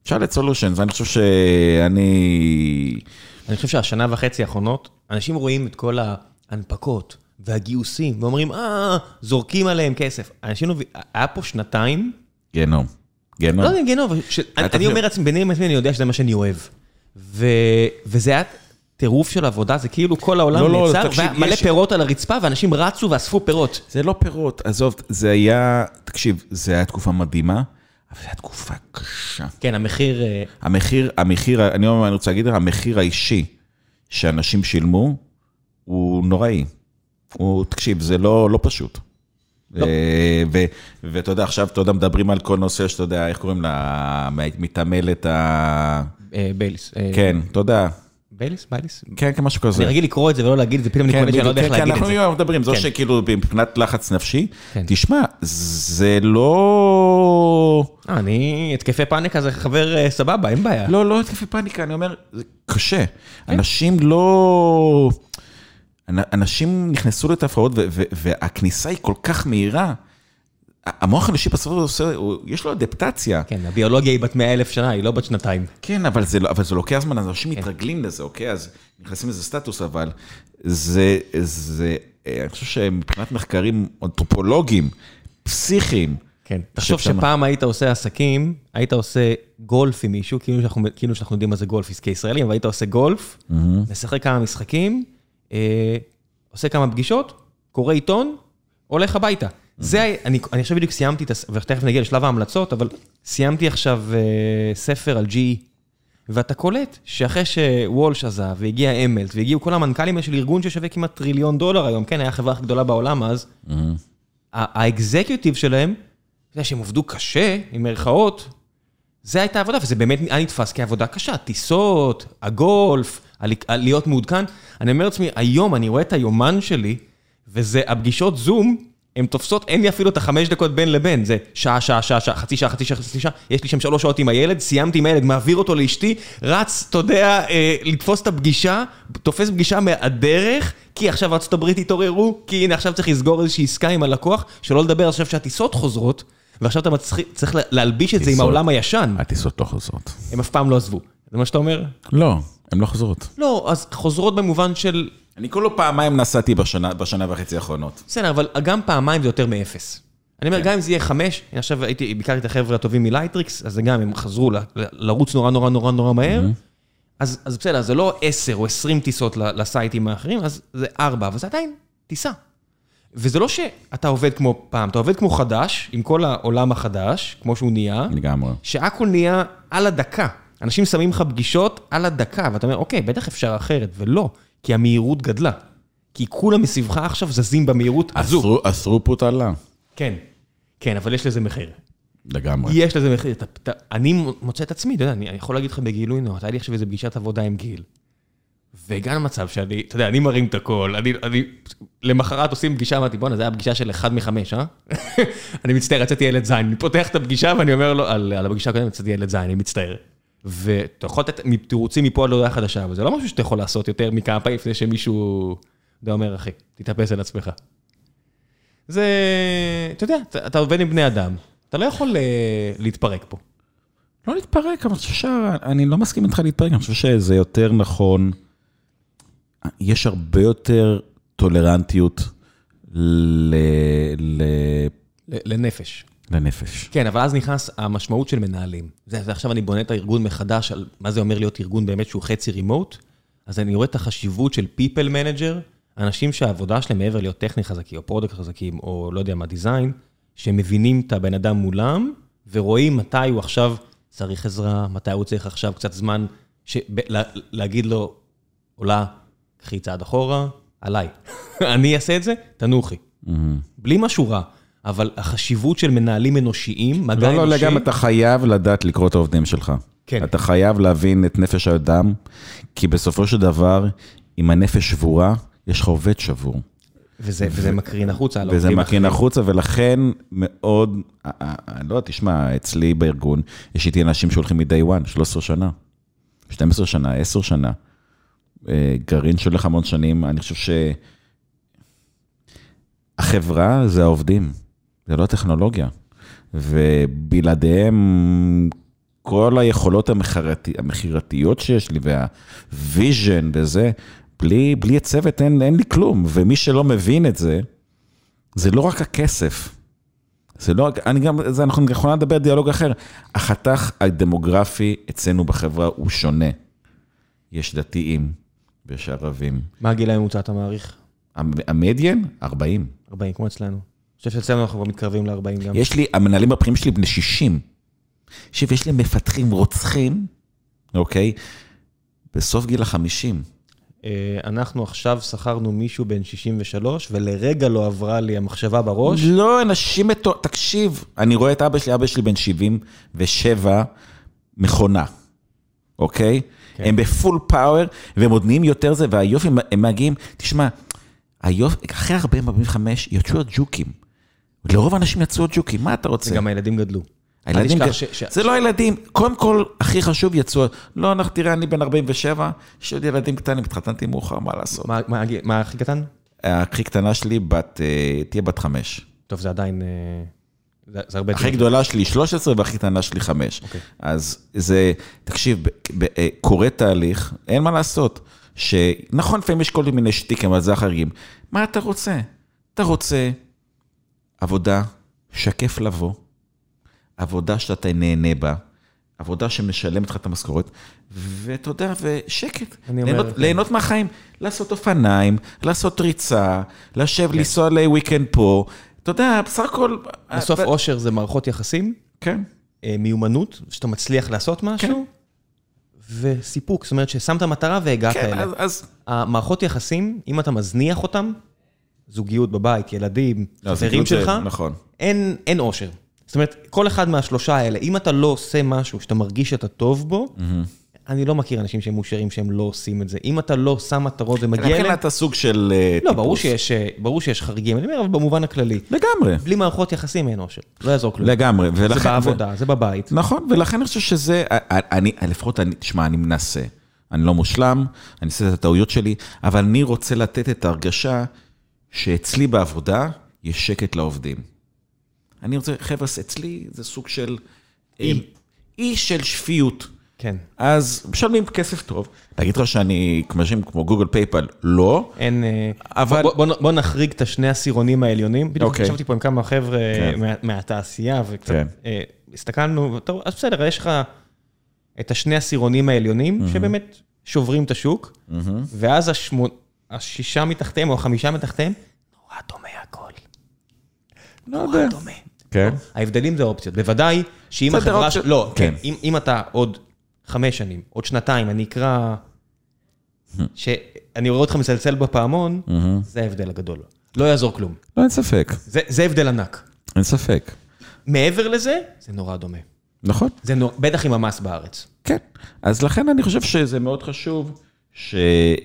S2: תשאל את סולושנס, אני חושב שאני...
S1: אני חושב שהשנה וחצי האחרונות, אנשים רואים את כל ההנפקות והגיוסים, ואומרים, אה, זורקים עליהם כסף. אנשים, היה פה שנתיים...
S2: גיהנום. גיהנום.
S1: לא יודע, גיהנום, אני אומר לעצמי, ביני עם עצמי, אני יודע שזה מה שאני אוהב. וזה היה טירוף של עבודה, זה כאילו כל העולם לא, לא, נעצר, והיה מלא פירות על הרצפה, ואנשים רצו ואספו פירות.
S2: זה לא פירות, עזוב, זה היה, תקשיב, זה היה תקופה מדהימה, אבל זו הייתה תקופה קשה.
S1: כן, המחיר... אה,
S2: המחיר, המחיר, אני אומר, אני רוצה להגיד לך, המחיר האישי שאנשים שילמו, הוא נוראי. הוא, תקשיב, זה לא, לא פשוט. לא. אה, ואתה יודע, עכשיו, אתה יודע, מדברים על כל נושא שאתה יודע, איך קוראים לה, מתעמלת ה...
S1: אה, Biles.
S2: כן, אתה יודע.
S1: Biles? Biles?
S2: כן, כן, משהו כזה.
S1: אני רגיל לקרוא את זה ולא להגיד את זה, פתאום אני קולט שאני לא יודע איך להגיד את זה.
S2: כן, אנחנו מדברים, זו שכאילו מבחינת לחץ נפשי, תשמע, זה לא...
S1: אני, התקפי פאניקה זה חבר סבבה, אין בעיה.
S2: לא, לא התקפי פאניקה, אני אומר, זה קשה. אנשים לא... אנשים נכנסו לתפרעות, והכניסה היא כל כך מהירה. המוח האנושי בסוף עושה, יש לו אדפטציה.
S1: כן, הביולוגיה היא בת 100 אלף שנה, היא לא בת שנתיים.
S2: כן, אבל זה, אבל זה לוקח זמן, אנשים כן. מתרגלים לזה, אוקיי? אז נכנסים לזה סטטוס, אבל זה, זה, אני חושב שמבחינת מחקרים אנתרופולוגיים, פסיכיים,
S1: כן, תחשוב שפעם היית עושה עסקים, היית עושה גולף עם מישהו, כאילו שאנחנו, כאילו שאנחנו יודעים מה זה גולף כישראלים, אבל היית עושה גולף, משחק כמה משחקים, אה, עושה כמה פגישות, קורא עיתון, הולך הביתה. זה, אני, אני עכשיו בדיוק סיימתי, את ותכף נגיע לשלב ההמלצות, אבל סיימתי עכשיו uh, ספר על GE, ואתה קולט שאחרי שוולש עזב, והגיע אמלט, והגיעו כל המנכ"לים של ארגון ששווה כמעט טריליון דולר היום, כן, היה החברה הכי גדולה בעולם אז, mm-hmm. האקזקיוטיב שלהם, אתה יודע שהם עבדו קשה, עם מירכאות, זה הייתה עבודה, וזה באמת היה נתפס כעבודה קשה, טיסות, הגולף, להיות מעודכן. אני אומר לעצמי, היום אני רואה את היומן שלי, וזה הפגישות זום, הן תופסות, אין לי אפילו את החמש דקות בין לבין, זה שעה, שעה, שעה, שעה, חצי שעה, חצי שעה, חצי שעה, יש לי שם שלוש שעות עם הילד, סיימתי עם הילד, מעביר אותו לאשתי, רץ, אתה יודע, אה, לתפוס את הפגישה, תופס פגישה מהדרך, כי עכשיו ארצות הברית התעוררו, כי הנה עכשיו צריך לסגור איזושהי עסקה עם הלקוח, שלא לדבר עכשיו שהטיסות חוזרות, ועכשיו אתה צריך להלביש את זה עם העולם הישן.
S2: הטיסות לא חוזרות.
S1: הם אף פעם לא עזבו, זה מה שאתה אומר?
S2: לא, הן לא חוזרות.
S1: לא, אז חוזרות במובן של...
S2: אני כולו פעמיים נסעתי בשנה, בשנה וחצי האחרונות.
S1: בסדר, אבל גם פעמיים זה יותר מאפס. אני אומר, גם אם זה יהיה חמש, אני עכשיו הייתי, ביקרתי את החבר'ה הטובים מ Lightricks, אז זה גם, הם חזרו ל- ל- לרוץ נורא נורא נורא נורא מהר, אז אז בסדר, זה לא עשר או עשרים טיסות לסייטים האחרים, אז זה ארבע, אבל זה עדיין טיסה. וזה לא שאתה עובד כמו פעם, אתה עובד כמו חדש, עם כל העולם החדש, כמו שהוא נהיה,
S2: לגמרי.
S1: שהכל נהיה על הדקה. אנשים שמים לך פגישות על הדקה, ואתה אומר, אוקיי, בטח אפשר אחרת, ולא, כי המהירות גדלה. כי כולם מסביבך עכשיו זזים במהירות הזו.
S2: הסרופוט עלה.
S1: כן, כן, אבל יש לזה מחיר.
S2: לגמרי.
S1: יש לזה מחיר. אתה, אתה, אני מוצא את עצמי, אתה יודע, אני, אני יכול להגיד לך בגילוי נאות, היה לי עכשיו איזה פגישת עבודה עם גיל. והגענו למצב שאני, אתה יודע, אני מרים את הכל, אני, אני, למחרת עושים פגישה, אמרתי, בואנה, זה היה פגישה של אחד מחמש, אה? אני מצטער, יצאתי ילד זין. אני פותח את הפגישה ואני אומר לו, על, על הפגישה הקודמת יצאתי ילד זין, אני מצטער. ואתה יכול לתת תירוצים מפה עד להודעה חדשה, אבל זה לא משהו שאתה יכול לעשות יותר מכמה פעמים לפני שמישהו, אתה אומר, אחי, תתאפס על עצמך. זה, אתה יודע, אתה, אתה עובד עם בני אדם, אתה לא יכול אה, להתפרק פה.
S2: לא להתפרק, אבל אני חושב שאני לא מסכים איתך להתפרק, אני חושב שזה יותר נכון, יש הרבה יותר טולרנטיות. ל... ל-
S1: לנפש.
S2: לנפש.
S1: כן, אבל אז נכנס המשמעות של מנהלים. זה, זה עכשיו אני בונה את הארגון מחדש על מה זה אומר להיות ארגון באמת שהוא חצי remote, אז אני רואה את החשיבות של people manager, אנשים שהעבודה שלהם מעבר להיות טכני חזקי, או product חזקים, או לא יודע מה, design, שמבינים את הבן אדם מולם, ורואים מתי הוא עכשיו צריך עזרה, מתי הוא צריך עכשיו קצת זמן, ש... לה... להגיד לו, עולה, קחי צעד אחורה, עליי. אני אעשה את זה, תנוחי. בלי משהו רע, אבל החשיבות של מנהלים אנושיים, מגע
S2: לא, לא,
S1: אנושי...
S2: לגמרי, אתה חייב לדעת לקרוא את העובדים שלך.
S1: כן.
S2: אתה חייב להבין את נפש האדם, כי בסופו של דבר, אם הנפש שבורה, יש לך עובד שבור.
S1: וזה, וזה מקרין החוצה
S2: וזה מקרין. החוצה, ולכן מאוד, אני לא יודע, תשמע, אצלי בארגון, יש איתי אנשים שהולכים מ-day one, 13 שנה, 12 שנה, 10 שנה. אה, גרעין שהולך המון שנים, אני חושב שהחברה זה העובדים, זה לא הטכנולוגיה. ובלעדיהם, כל היכולות המכירתי, המכירתיות שיש לי והוויז'ן וזה, בלי, בלי הצוות אין, אין לי כלום. ומי שלא מבין את זה, זה לא רק הכסף. זה לא, אני גם, זה, אנחנו יכולים לדבר דיאלוג אחר. החתך הדמוגרפי אצלנו בחברה הוא שונה. יש דתיים ויש ערבים.
S1: מה הגיל הממוצע אתה מעריך?
S2: המ- המדיאן, 40.
S1: 40, כמו אצלנו. חושב שאצלנו אנחנו כבר מתקרבים ל-40 גם.
S2: יש לי, המנהלים הבכירים שלי בני 60. תקשיב, יש לי מפתחים רוצחים, אוקיי? בסוף גיל ה-50.
S1: אה, אנחנו עכשיו שכרנו מישהו בן 63, ולרגע לא עברה לי המחשבה בראש.
S2: לא, אנשים מטו... תקשיב, אני רואה את אבא שלי, אבא שלי בן 77, מכונה, אוקיי?
S1: כן.
S2: הם בפול פאוור, והם עוד נהיים יותר זה, והיופי, הם מגיעים, תשמע, היופי, אחרי 40-45 יצאו הג'וקים. לרוב האנשים יצאו הג'וקים, מה אתה רוצה?
S1: וגם הילדים גדלו.
S2: הילדים,
S1: ש- ש-
S2: זה לא הילדים, קודם כל, הכי חשוב יצאו, לא, אנחנו תראה, אני בן 47, יש עוד ילדים קטנים, התחתנתי מאוחר, מה לעשות?
S1: מה- מה הגיל- מה הכי קטן?
S2: הכי קטנה שלי, בת, אה, תהיה בת חמש.
S1: טוב, זה עדיין... אה, זה זה הרבה...
S2: הכי. גדולה שלי 13 והכי קטנה שלי 5.
S1: אוקיי.
S2: אז זה, תקשיב, ב- ב- אה, קורה תהליך, אין מה לעשות. שנכון, לפעמים יש כל מיני שטיקים, אבל זה החריגים. מה אתה רוצה? אתה רוצה עבודה שקף לבוא, עבודה שאתה נהנה בה, עבודה שמשלמת לך את המשכורת, ואתה יודע, ושקט.
S1: אני אומר,
S2: ליהנות,
S1: כן.
S2: ליהנות מהחיים, לעשות אופניים, לעשות ריצה, לשב,
S1: כן.
S2: לנסוע לוויקנד פה. אתה יודע, בסך הכל...
S1: בסוף
S2: ו-
S1: אושר זה מערכות יחסים,
S2: כן.
S1: אה, מיומנות, שאתה מצליח לעשות משהו, וסיפוק, זאת אומרת ששמת מטרה והגעת
S2: כן,
S1: אליה.
S2: אז, אז...
S1: המערכות יחסים, אם אתה מזניח אותם, זוגיות בבית, ילדים,
S2: לא,
S1: חברים
S2: זה-
S1: שלך,
S2: נכון.
S1: אין, אין אושר. זאת אומרת, כל אחד מהשלושה האלה, אם אתה לא עושה משהו שאתה מרגיש שאתה טוב בו, אני לא מכיר אנשים שהם מאושרים שהם לא עושים את זה. אם אתה לא שם מטרות ומגיע
S2: לכן
S1: אליהם...
S2: אתה סוג של אה,
S1: לא, ברור. שיש, אה, ברור שיש חריגים, אני אומר, אבל במובן הכללי.
S2: לגמרי,
S1: בלי מערכות יחסים אין אושר, לא יעזור כלום.
S2: לגמרי.
S1: זה
S2: ולכן-
S1: בעבודה, זה בבית.
S2: נכון, ולכן אני חושב שזה, אני, לפחות אני, תשמע, אני מנסה. אני לא מושלם, אני עושה את הטעויות שלי, אבל אני רוצה לתת את ההרגשה שאצלי בעבודה יש שקט לעובדים. אני רוצה, חבר'ה, אצלי זה סוג של...
S1: אי.
S2: אי של שפיות.
S1: כן.
S2: אז משלמים כסף טוב. להגיד לך שאני, כמו שהם, כמו גוגל פייפל, לא.
S1: אין... אה,
S2: אבל-
S1: בוא- בוא בוא- נחריג את השני העשירונים העליונים. בדיוק
S2: אוקיי.
S1: ישבתי פה עם כמה חבר'ה
S2: כן.
S1: מה- מהתעשייה, וקצת
S2: כן.
S1: אה, הסתכלנו, טוב, אז בסדר, יש לך את השני העשירונים העליונים, שבאמת שוברים את השוק, ואז השמו- השישה מתחתיהם או החמישה מתחתיהם, נורא דומה הכל.
S2: לא
S1: נורא. דומה.
S2: כן.
S1: ההבדלים זה אופציות. בוודאי שאם החברה...
S2: אופציות-
S1: ש- לא,
S2: כן.
S1: כן. אם, אם אתה עוד חמש שנים, עוד שנתיים, אני אקרא... שאני רואה אותך מצלצל בפעמון, זה ההבדל הגדול. לא יעזור כלום.
S2: לא, אין ספק.
S1: זה, זה הבדל ענק.
S2: אין ספק.
S1: מעבר לזה, זה נורא דומה.
S2: נכון.
S1: זה נור... בטח עם המס בארץ.
S2: כן. אז לכן אני חושב שזה מאוד חשוב ש,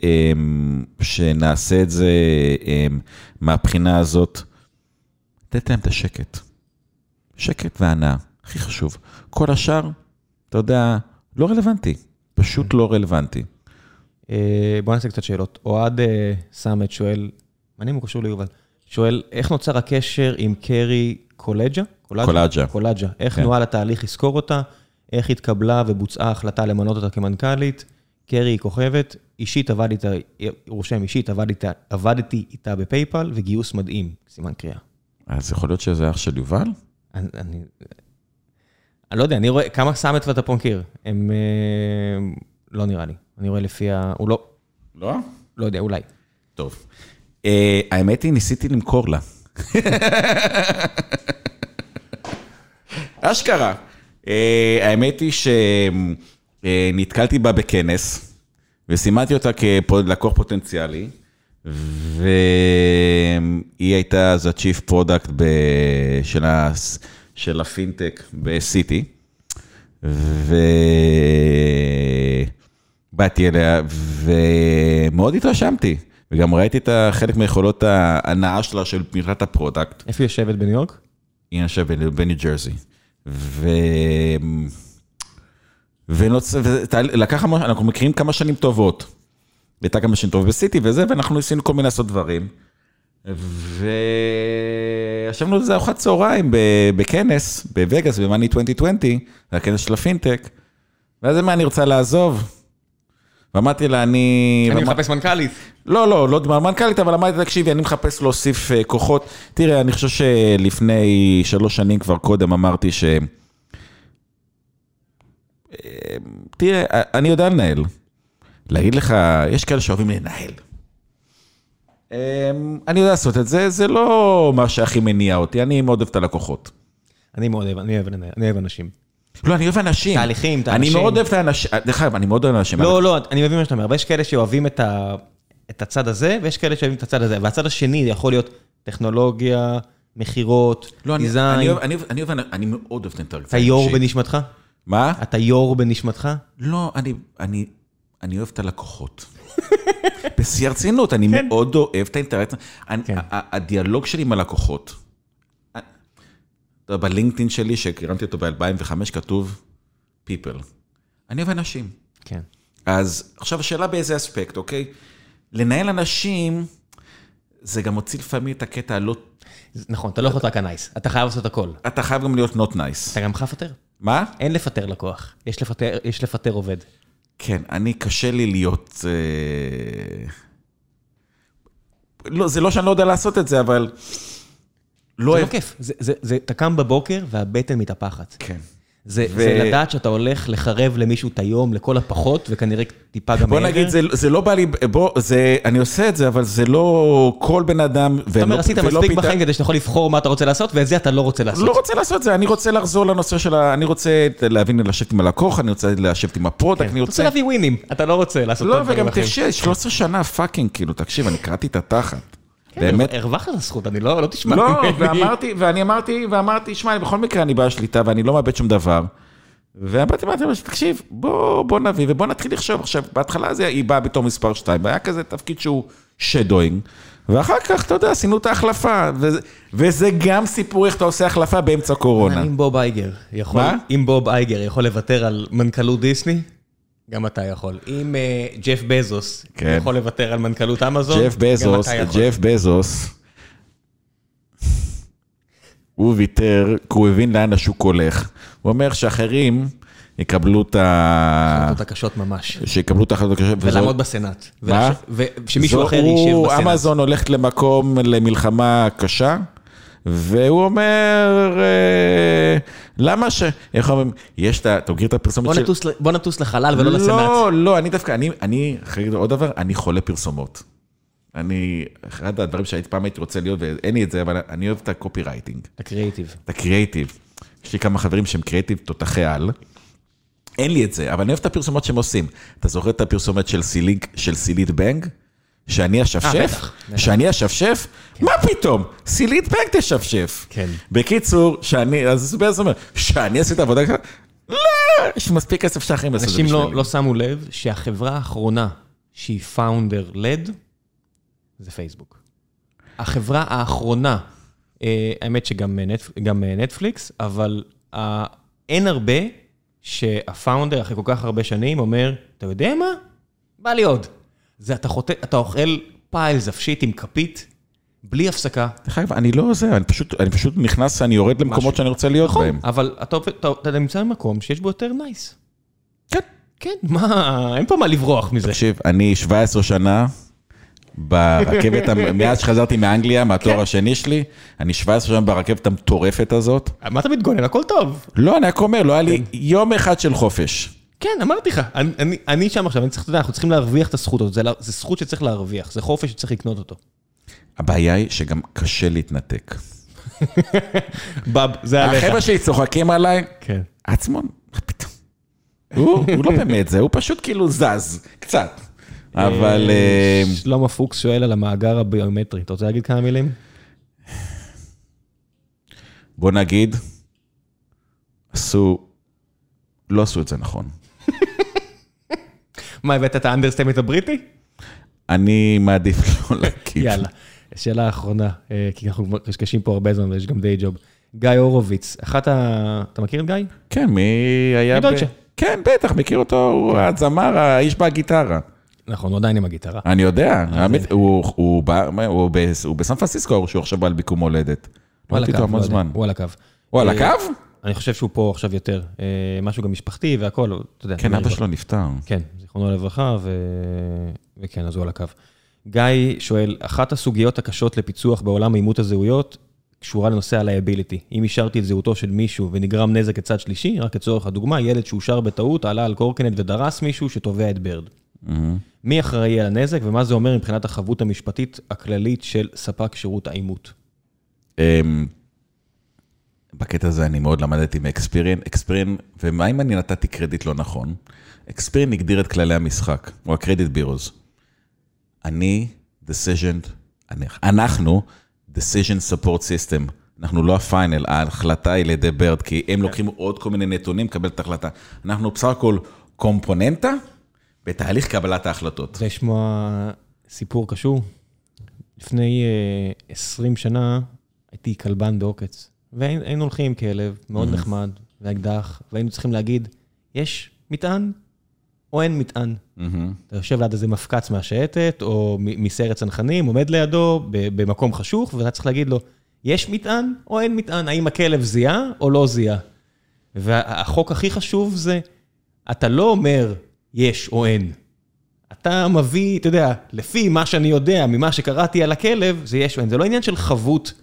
S2: אמ, שנעשה את זה אמ, מהבחינה הזאת. לתת להם את השקט. שקט והנאה, הכי חשוב. כל השאר, אתה יודע, לא רלוונטי. פשוט לא רלוונטי.
S1: אה, בוא נעשה קצת שאלות. אוהד אה, סמט שואל, מעניין אם הוא קשור ליובל, שואל, איך נוצר הקשר עם קרי קולג'ה?
S2: קולג'ה.
S1: קולג'ה. איך
S2: כן.
S1: נוהל התהליך לזכור אותה? איך התקבלה ובוצעה ההחלטה למנות אותה כמנכ"לית? קרי היא כוכבת, אישית עבדתי איתה, הוא רושם אישית, עבדתי, עבדתי איתה בפייפל וגיוס מדהים, סימן קריאה.
S2: אז יכול להיות שזה אח של יובל?
S1: אני, אני, אני לא יודע, אני רואה, כמה סמט ואתה פה מכיר? הם, אה, לא נראה לי. אני רואה לפי ה... הוא לא,
S2: לא?
S1: לא יודע, אולי.
S2: טוב. אה, האמת היא, ניסיתי למכור לה. אשכרה. אה, האמת היא שנתקלתי בה בכנס, וסימנתי אותה כלקוח פוטנציאלי, והיא הייתה אז ה-Chief Product ב- של ה- של הפינטק בסיטי, ובאתי אליה, ומאוד התרשמתי. וגם ראיתי את חלק מיכולות ההנאה שלה של מבחינת ה product.
S1: איפה היא יושבת בניו יורק?
S2: היא יושבת בניו ג'רזי. ו... ולקח אנחנו מכירים כמה שנים טובות. הייתה כמה שנים טובות ב Citi וזה, ואנחנו ניסינו כל מיני לעשות דברים. וישבנו איזה ארוחת צהריים בכנס, בווגאס, ב Money 2020, זה הכנס של הפינטק. ואז אמרה, אני רוצה לעזוב. ואמרתי לה, אני...
S1: אני מחפש מנכ"לית.
S2: לא, לא, לא דבר מנכ"לית, אבל אמרתי, תקשיבי, אני מחפש להוסיף אה, כוחות. תראה, אני חושב שלפני שלוש שנים כבר קודם אמרתי ש... אה, תראה, אני יודע לנהל. להגיד לך, יש כאלה שאוהבים לנהל. אה, אני יודע לעשות את זה, זה לא מה שהכי מניע אותי, אני מאוד אוהב את הלקוחות.
S1: אני מאוד אוהב, אני אוהב לנהל, אני אוהב אנשים.
S2: לא, אני אוהב אנשים.
S1: תהליכים, את
S2: אני
S1: האנשים.
S2: מאוד אוהב את האנשים, דרך אגב, אני מאוד אוהב אנשים.
S1: לא, לא, אני מבין מה שאתה אומר, אבל יש כאלה שאוהבים את ה- את הצד הזה, ויש כאלה שאוהבים את הצד הזה, והצד השני יכול להיות טכנולוגיה, מכירות,
S2: לא, אני-
S1: דיזיין.
S2: אני אני אוהב- אני אוהב- אני מאוד אוהב את האינטראקציה.
S1: אתה יו"ר. בנשמתך?
S2: מה?
S1: אתה יו"ר בנשמתך?
S2: לא, אני, אני, אני אוהב את הלקוחות. בשיא הרצינות, אני מאוד אוהב את האינטראקציה. אני-
S1: כן.
S2: ה- הדיאלוג שלי עם הלקוחות, יודע, בלינקדאין שלי, שהקרנתי אותו ב-2005, כתוב people. אני אוהב אנשים.
S1: כן.
S2: אז עכשיו השאלה באיזה אספקט, אוקיי? לנהל אנשים, זה גם מוציא לפעמים את הקטע הלא...
S1: נכון, אתה לא יכול להיות רק הנייס, אתה חייב לעשות הכל.
S2: אתה חייב גם להיות not nice.
S1: אתה גם חייב לפטר.
S2: מה?
S1: אין לפטר לקוח, יש לפטר, יש לפטר עובד.
S2: כן, אני, קשה לי להיות... אה... לא, זה לא שאני לא יודע לעשות את זה, אבל... לא
S1: זה. לא כיף, זה- זה- זה- אתה קם בבוקר והבטן מתהפכת.
S2: כן.
S1: זה
S2: ו-
S1: זה לדעת שאתה הולך לחרב למישהו את היום לכל הפחות, וכנראה טיפה גם
S2: בוא
S1: מעבר.
S2: נגיד, זה, זה לא בא לי, בוא, זה, אני עושה את זה, אבל זה לא כל בן אדם,
S1: אתה אומר, עשית מספיק בחיים כדי שאתה יכול לבחור מה אתה רוצה לעשות, ואת זה אתה לא רוצה לעשות.
S2: לא רוצה לעשות את זה, אני רוצה לחזור לנושא של ה... אני רוצה להבין, לשבת עם הלקוח, אני רוצה לשבת עם ה product, אני
S1: אתה רוצה
S2: רוצה...
S1: להביא win ים, אתה לא רוצה לעשות
S2: לא, וגם. תקשיב, 13 שנה fucking, כאילו, תקשיב, אני קרעתי את התחת.
S1: כן,
S2: באמת,
S1: הרווחת את הזכות, אני לא לא תשמע.
S2: לא. ואמרתי, ואני אמרתי, ואמרתי, שמע, בכל מקרה אני בעל שליטה ואני לא מאבד שום דבר. ואמרתי, אמרתי, אמרתי, תקשיב, בוא, בוא נביא ובוא נתחיל לחשוב. עכשיו, בהתחלה זה, היא באה בתור מספר 2, והיה כזה תפקיד שהוא שדוינג, ואחר כך, אתה יודע, עשינו את ההחלפה, וזה, וזה גם סיפור איך אתה עושה החלפה באמצע קורונה.
S1: אם בוב אייגר יכול,
S2: מה?
S1: אם בוב אייגר יכול לוותר על מנכ"לות דיסני, גם אתה יכול. אם אה, ג'ף בזוס
S2: כן.
S1: יכול לוותר על מנכ"לות אמזון,
S2: ג'ף
S1: גם
S2: בזוס,
S1: אתה יכול.
S2: ג'ף בזוס, הוא ויתר, כי הוא הבין לאן השוק הולך. הוא אומר שאחרים יקבלו את ה...
S1: ההחלטות הקשות ממש.
S2: שיקבלו את ההחלטות הקשות.
S1: ולעמוד בסנאט.
S2: מה?
S1: ושמישהו אחר יישב בסנאט.
S2: אמזון הולכת למקום, למלחמה קשה, והוא אומר, אה, למה ש... איך אומרים? יש את ה... אתה מכיר את הפרסומת של...
S1: בוא נטוס לחלל ולא לסנאט.
S2: לא, לא, אני דווקא, אני, אני, אחרי עוד דבר, אני חולה פרסומות. אני, אחד הדברים שהייתי פעם הייתי רוצה להיות, ואין לי את זה, אבל אני אוהב את ה copywriting,
S1: הקריאיטיב.
S2: את הקריאייטיב. יש לי כמה חברים שהם קריאייטיב תותחי על. אין לי את זה, אבל אני אוהב את הפרסומות שהם עושים. אתה זוכר את הפרסומת של סילינק, של סילית בנג? שאני אשפשף?
S1: אה.
S2: שאני אשפשף? מה פתאום? סילית בנג תשפשף.
S1: כן.
S2: בקיצור, שאני, אז זה בעצם אומר, שאני עשיתי עבודה כזאת? לא, יש מספיק כסף שאחרים יעשו את זה
S1: אנשים
S2: בשבילי.
S1: לא, לא שמו לב שהחברה האחרונה שהיא founder led, זה פייסבוק. החברה האחרונה, אה, האמת שגם אה, נטפליקס, אבל אין הרבה שה founder אחרי כל כך הרבה שנים אומר, אתה יודע מה? בא לי עוד. זה אתה חוטא, אתה אוכל piles of shit עם כפית, בלי הפסקה.
S2: דרך אגב, אני לא זה, אני פשוט, אני פשוט נכנס, אני יורד למקומות. שאני רוצה להיות
S1: נכון,
S2: בהם.
S1: אבל אתה, עובד- אתה, אתה נמצא במקום שיש בו יותר נייס.
S2: כן.
S1: כן, מה, אין פה מה לברוח מזה.
S2: תקשיב, אני 17 שנה ברכבת, מאז שחזרתי מאנגליה, מהתואר
S1: כן.
S2: השני שלי, אני 17 שנה ברכבת המטורפת הזאת.
S1: מה אתה מתגונן? הכל טוב.
S2: לא, אני רק אומר, לא היה לי יום אחד של חופש.
S1: כן, אמרתי לך, אני, אני, אני שם עכשיו, אני צריך, אתה יודע, אנחנו צריכים להרוויח את הזכות הזאת, זה, זה זכות שצריך להרוויח, זה חופש שצריך לקנות אותו.
S2: הבעיה היא שגם קשה להתנתק.
S1: בב, זה עליך.
S2: החבר'ה שלי צוחקים עליי,
S1: כן.
S2: עצמון, מה פתאום? הוא הוא לא באמת זה, הוא פשוט כאילו זז, קצת. אבל... אה,
S1: שלמה פוקס שואל על המאגר הביומטרי, אתה רוצה להגיד כמה מילים?
S2: בוא נגיד, עשו, לא עשו את זה נכון.
S1: מה, הבאת את ה understatement הבריטי?
S2: אני מעדיף לא להגיד.
S1: יאללה. שאלה אחרונה, אה, כי אנחנו כבר קשקשים פה הרבה זמן ויש גם די ג'וב. גיא הורוביץ, אחת ה... אתה מכיר את גיא?
S2: כן, מי היה... ב-
S1: מדולצ'ה.
S2: כן, בטח, מכיר אותו, הוא הזמר, האיש בגיטרה.
S1: נכון, הוא עדיין עם הגיטרה.
S2: אני יודע, האמת, הוא- בסן פרנסיסקו, שהוא עכשיו בא על ביקום הולדת.
S1: הוא על
S2: ראיתי
S1: הקו,
S2: אותו המון
S1: לא
S2: זמן.
S1: הוא על הקו.
S2: הוא על
S1: אה,
S2: הקו?
S1: אני חושב שהוא פה עכשיו יותר. אה, משהו גם משפחתי והכל, אתה יודע.
S2: כן, אבא. שלו נפטר.
S1: כן, זיכרונו לברכה, ו... וכן, אז הוא על הקו. גיא שואל, אחת הסוגיות הקשות לפיצוח בעולם אימות הזהויות קשורה לנושא ה-liability. אם אישרתי את זהותו של מישהו ונגרם נזק לצד שלישי, רק לצורך הדוגמה, ילד שאושר בטעות עלה על קורקינט ודרס מישהו שתובע את ברד.
S2: מהמם.
S1: מי אחראי על הנזק ומה זה אומר מבחינת החבות המשפטית הכללית של ספק שירות האימות?
S2: בקטע הזה אני מאוד למדתי מאקספיריאן. אקספיריאן, ומה אם אני נתתי קרדיט לא נכון? אקספיריאן הגדיר את כללי המשחק, או הקרדיט בירוז. אני, decision, אנחנו, decision support system. אנחנו לא הפיינל, ההחלטה היא לידי ברד, כי הם לוקחים עוד כל מיני נתונים, לקבל את ההחלטה. אנחנו בסך הכל קומפוננטה בתהליך קבלת ההחלטות.
S1: רוצה לשמוע סיפור קשור? לפני אה, 20 שנה הייתי כלבן בעוקץ, והיינו הולכים עם כלב מאוד נחמד, ואקדח, והיינו צריכים להגיד, יש מטען או אין מטען.
S2: מהמם.
S1: אתה יושב ליד איזה מפקץ מהשייטת, או מסיירת צנחנים, עומד לידו במקום חשוך, ואתה צריך להגיד לו, יש מטען או אין מטען? האם הכלב זיהה או לא זיהה? והחוק הכי חשוב זה, אתה לא אומר יש או אין. אתה מביא, אתה יודע, לפי מה שאני יודע, ממה שקראתי על הכלב, זה יש או אין. זה לא עניין של חבות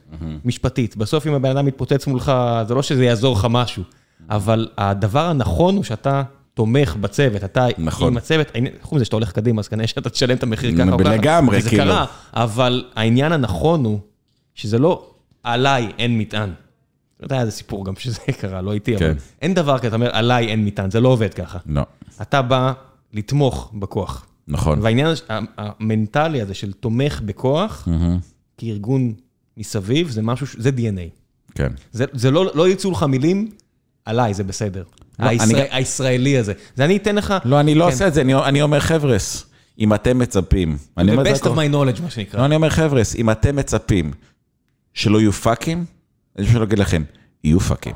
S1: משפטית. בסוף אם הבן אדם מתפוצץ מולך, זה לא שזה יעזור לך משהו. אבל הדבר הנכון הוא שאתה תומך בצוות, אתה
S2: נכון.
S1: עם הצוות, חוץ מזה שאתה הולך קדימה, אז כנראה שאתה תשלם את המחיר ככה או ככה.
S2: לגמרי, כאילו.
S1: קרה, אבל העניין הנכון הוא, שזה לא עליי אין מטען. אתה יודע, זה סיפור גם שזה קרה, לא איתי, אבל
S2: כן.
S1: אין דבר כזה, אתה אומר, עליי אין מטען, זה לא עובד ככה.
S2: לא,
S1: אתה בא לתמוך בכוח.
S2: נכון.
S1: והעניין המנטלי הזה של תומך בכוח,
S2: מהמם.
S1: כארגון מסביב, זה משהו, ש- זה DNA.
S2: כן.
S1: זה, זה לא, לא יצאו לך מילים, עליי, זה בסדר.
S2: לא, אני
S1: הישראל,
S2: גם-
S1: הישראלי הזה. זה אני אתן לך...
S2: לא, אני לא
S1: כן.
S2: עושה את זה, אני- אני אומר, חבר'ס, אם אתם מצפים, אני
S1: The best of my knowledge, מה שנקרא.
S2: לא, אני אומר, חבר'ס, אם אתם מצפים שלא יהיו פאקים, אני רוצה להגיד לכם, יהיו פאקים.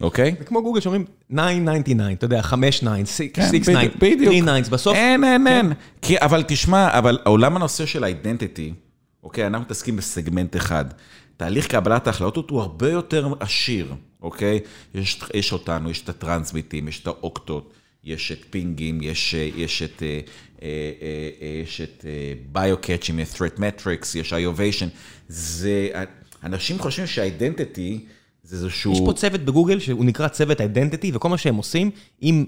S2: אוקיי?
S1: זה כמו גוגל שאומרים 999, אתה יודע, 5 9, 6
S2: כן,
S1: 9,
S2: בדיוק, בדיוק.
S1: 3 9, בסוף...
S2: אין, אין, אין. כי, אבל תשמע, אבל העולם הנושא של האידנטיטי, אוקיי, אנחנו מתעסקים בסגמנט אחד. תהליך קבלת ההחלטות הוא הרבה יותר עשיר, אוקיי? יש, יש אותנו, יש את הטרנסמיטים, יש את האוקטות, יש את פינגים, יש, יש את, אה, אה, אה, יש את ביו-קאצ'ים, יש threat metrics, יש איוביישן. זה, אנשים חושבים שהאידנטיטי זה איזשהו...
S1: יש פה צוות בגוגל שהוא נקרא צוות אידנטיטי, וכל מה שהם עושים, אם...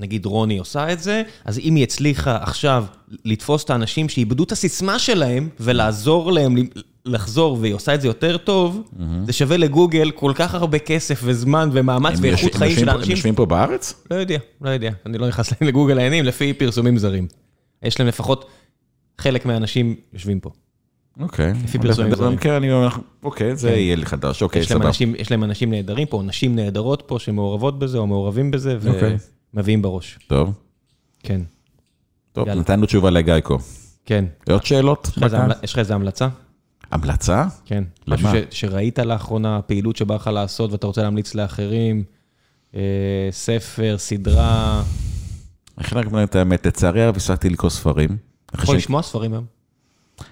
S1: נגיד רוני עושה את זה, אז אם היא הצליחה עכשיו לתפוס את האנשים שאיבדו את הסיסמה שלהם ולעזור להם לחזור, והיא עושה את זה יותר טוב, mm-hmm. זה שווה לגוגל כל כך הרבה כסף וזמן ומאמץ ואיכות חיים של האנשים.
S2: הם יושבים פה בארץ?
S1: לא יודע, לא יודע. אני לא נכנס לגוגל העניינים לפי פרסומים זרים. יש להם לפחות, חלק מהאנשים יושבים פה.
S2: אוקיי.
S1: לפי פרסומים זרים.
S2: כן, אני אומר, אוקיי, זה כן. יהיה לי חדש, אוקיי,
S1: סבבה. יש להם אנשים נהדרים פה, נשים נהדרות פה שמעורבות בזה או מעורבים בזה, אוקיי. ומביאים בראש.
S2: טוב.
S1: כן.
S2: טוב, נתנו תשובה לגייקו.
S1: כן.
S2: עוד שאלות?
S1: יש לך איזה המלצה?
S2: המלצה?
S1: כן. למה? משהו שראית לאחרונה, פעילות שבא לך לעשות ואתה רוצה להמליץ לאחרים, אה, ספר, סדרה.
S2: אני חייב להגיד את האמת, לצערי הרב הפסקתי לקרוא ספרים.
S1: יכול לשמוע ספרים היום?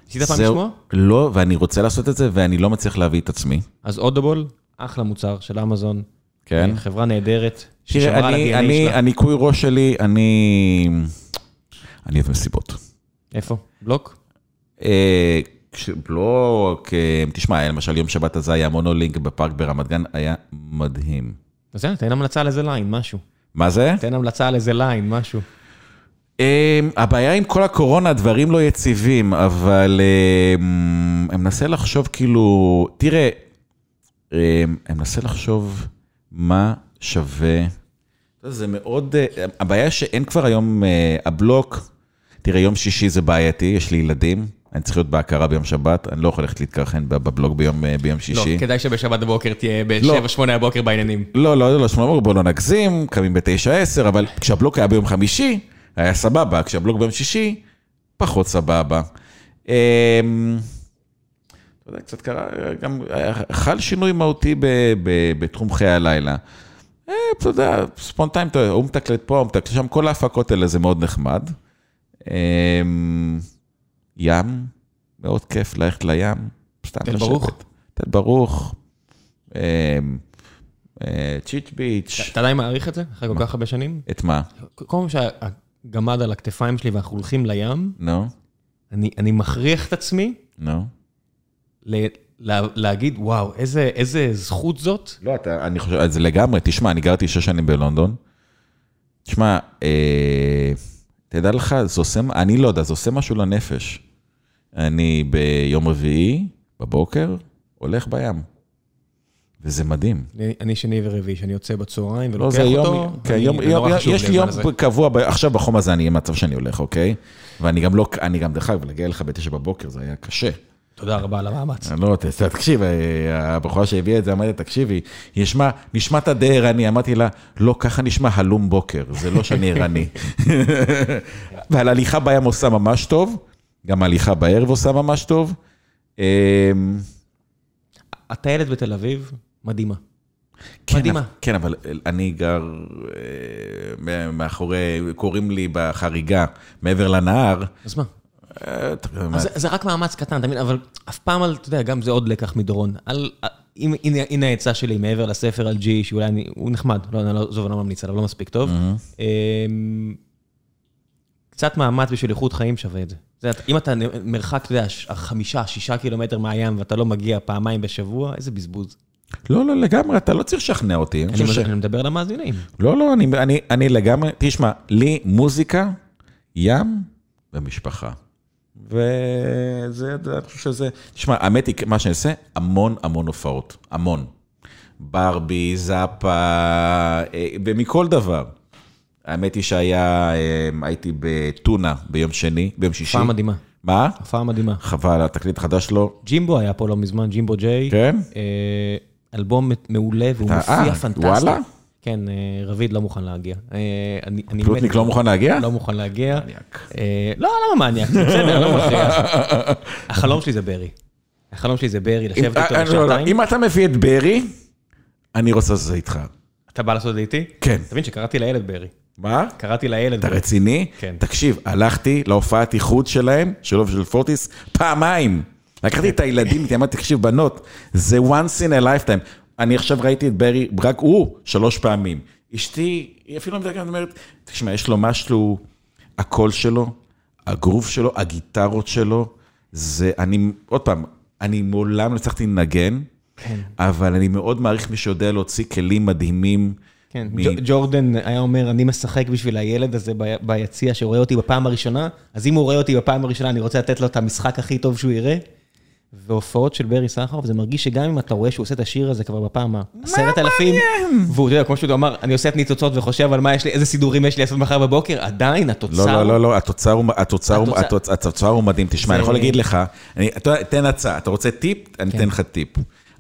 S1: ניסית פעם לשמוע?
S2: לא, ואני רוצה לעשות את זה, ואני לא מצליח להביא את עצמי.
S1: אז אודובול, אחלה מוצר של אמזון.
S2: כן.
S1: חברה נהדרת,
S2: ששמרה על ה-DNA שלה. הניקוי ראש שלי, אני... אני אוהב מסיבות.
S1: איפה? בלוק?
S2: אה, בלוק, אה, תשמע, למשל יום שבת הזה היה מונולינק בפארק ברמת גן, היה מדהים.
S1: אז יאללה, תן המלצה על איזה ליין, משהו.
S2: מה זה?
S1: תן המלצה על איזה ליין, משהו.
S2: אה, הבעיה עם כל הקורונה, דברים לא יציבים, אבל אני מנסה לחשוב כאילו, תראה, אני מנסה לחשוב מה שווה, זה מאוד, הבעיה שאין כבר היום, הבלוק, תראה, יום שישי זה בעייתי, יש לי ילדים, אני צריך להיות בהכרה ביום שבת, אני לא יכול ללכת להתקרחן בבלוק ביום, ביום שישי.
S1: לא, כדאי שבשבת בבוקר תהיה ב-7-8 לא. הבוקר בעניינים.
S2: לא, לא, לא, שמונה בבוקר, בוא לא נגזים, קמים ב-9-10, אבל כשהבלוג היה ביום חמישי, היה סבבה, כשהבלוג ביום שישי, פחות סבבה. אמ, אתה יודע, קצת קרה, גם חל שינוי מהותי בתחום חיי הלילה. אה, אתה יודע, ספונטיים, הוא מתקלט פה, הוא מתקלט שם, כל ההפקות האלה זה מאוד נחמד. אמ, ים, מאוד כיף ללכת לים,
S1: סתם לשבת. תל ברוך?
S2: תל ברוך, אמ, אה, צ'יץ' ביץ'.
S1: אתה עדיין מעריך את זה? אחרי כל כך הרבה שנים?
S2: את מה?
S1: כל פעם שהגמד על הכתפיים שלי ואנחנו הולכים לים,
S2: נו.
S1: אני מכריח את עצמי.
S2: נו.
S1: להגיד, וואו, איזה, איזה זכות זאת.
S2: לא, אתה, אני חושב, זה לגמרי, תשמע, אני גרתי שש שנים בלונדון. תשמע, אה, תדע לך, זה עושה, אני לא יודע, זה עושה משהו לנפש. אני ביום רביעי, בבוקר, הולך בים. וזה מדהים.
S1: אני, אני שני ורביעי, שאני יוצא בצהריים ולוקח לא, אותו, יום,
S2: כן, אני, יום, יום, יש לי יום קבוע, עכשיו בחום הזה אני אהיה מצב שאני הולך, אוקיי? ואני גם לא, אני גם, דרך אגב, להגיע אליך בתשע בבוקר, זה היה קשה.
S1: תודה רבה על המאמץ.
S2: לא, תקשיב, הבחורה שהביאה את זה אמרתי, תקשיבי, נשמע, נשמעת די ערני, אמרתי לה, לא, ככה נשמע הלום בוקר, זה לא שאני ערני. ועל הליכה בים עושה ממש טוב, גם הליכה בערב עושה ממש טוב. אמ,
S1: הטיילת בתל אביב, מדהימה.
S2: כן,
S1: מדהימה.
S2: כן, אבל אני גר אה, מאחורי, קוראים לי בחריגה, מעבר לנהר.
S1: אז מה? זה רק מאמץ קטן, אתה מבין? אבל אף פעם, אתה יודע, גם זה עוד לקח מדורון. הנה העצה שלי מעבר לספר על ג'י, שאולי הוא נחמד, לא, עזוב, אני לא ממליץ עליו, לא מספיק טוב. אמ, קצת מאמץ בשביל איכות חיים שווה את זה. אם אתה מרחק, אתה יודע, חמישה, שישה קילומטר מהים ואתה לא מגיע פעמיים בשבוע, איזה בזבוז.
S2: לא, לא, לגמרי, אתה לא צריך לשכנע אותי.
S1: אני מדבר למאזינים.
S2: לא, לא, אני לגמרי, תשמע, לי מוזיקה, ים ומשפחה. וזה, אני חושב שזה, תשמע, האמת היא, מה שאני עושה, המון המון הופעות, המון. ברבי, זאפה, אה, ומכל דבר. האמת היא שהיה, אה, הייתי בטונה ביום שני, ביום שישי.
S1: הופעה מדהימה.
S2: מה?
S1: הופעה מדהימה.
S2: חבל, התקליט החדש שלו.
S1: ג'ימבו היה פה לא מזמן, ג'ימבו ג'יי.
S2: כן?
S1: אה, אלבום מעולה והוא מופיע פנטסטי. וואלה? כן, אה, רביד לא מוכן להגיע.
S2: אה, פלוטניק לא מוכן להגיע?
S1: לא מוכן להגיע. מניאק. אה, לא, למה מניאק? זה בסדר, לא מכריח. החלום שלי זה ברי. החלום שלי זה ברי, לשבת איתו
S2: לא, לא, בשעתיים. אם אתה מביא את ברי, אני רוצה לעשות את זה איתך.
S1: אתה בא לעשות את זה איתי?
S2: כן.
S1: אתה מבין שקראתי לילד ברי.
S2: מה?
S1: קראתי לילד.
S2: אתה רציני?
S1: כן.
S2: תקשיב, הלכתי להופעת איחוד שלהם, שלו ושל פורטיס, פעמיים. לקחתי את הילדים אמרתי, תקשיב, בנות, זה once in a lifetime. אני עכשיו ראיתי את ברי, רק הוא, שלוש פעמים. אשתי, היא אפילו לא מדברת, אומרת, תשמע, יש לו משהו, הקול שלו, הגרוף שלו, הגיטרות שלו, זה, אני, עוד פעם, אני מעולם לא הצלחתי לנגן,
S1: כן.
S2: אבל אני מאוד מעריך מי שיודע להוציא כלים מדהימים.
S1: כן,
S2: מ-
S1: ג'ו- ג'ורדן היה אומר, אני משחק בשביל הילד הזה ב- ביציע שרואה אותי בפעם הראשונה, אז אם הוא רואה אותי בפעם הראשונה, אני רוצה לתת לו את המשחק הכי טוב שהוא יראה. והופעות של ברי סחרוף, זה מרגיש שגם אם אתה רואה שהוא עושה את השיר הזה כבר בפעם העשרת אלפים, והוא, אתה יודע, כמו שהוא אמר, אני עושה את ניצוצות וחושב על מה יש לי, איזה סידורים יש לי לעשות מחר בבוקר, עדיין התוצר...
S2: לא, לא, לא, לא, התוצר הוא, התוצר הוא,
S1: התוצר-
S2: התוצר, התוצר הוא מדהים. תשמע, אני יכול להגיד לך, אני, אתה יודע, תן הצעה, אתה רוצה טיפ? אני
S1: כן.
S2: אתן לך טיפ.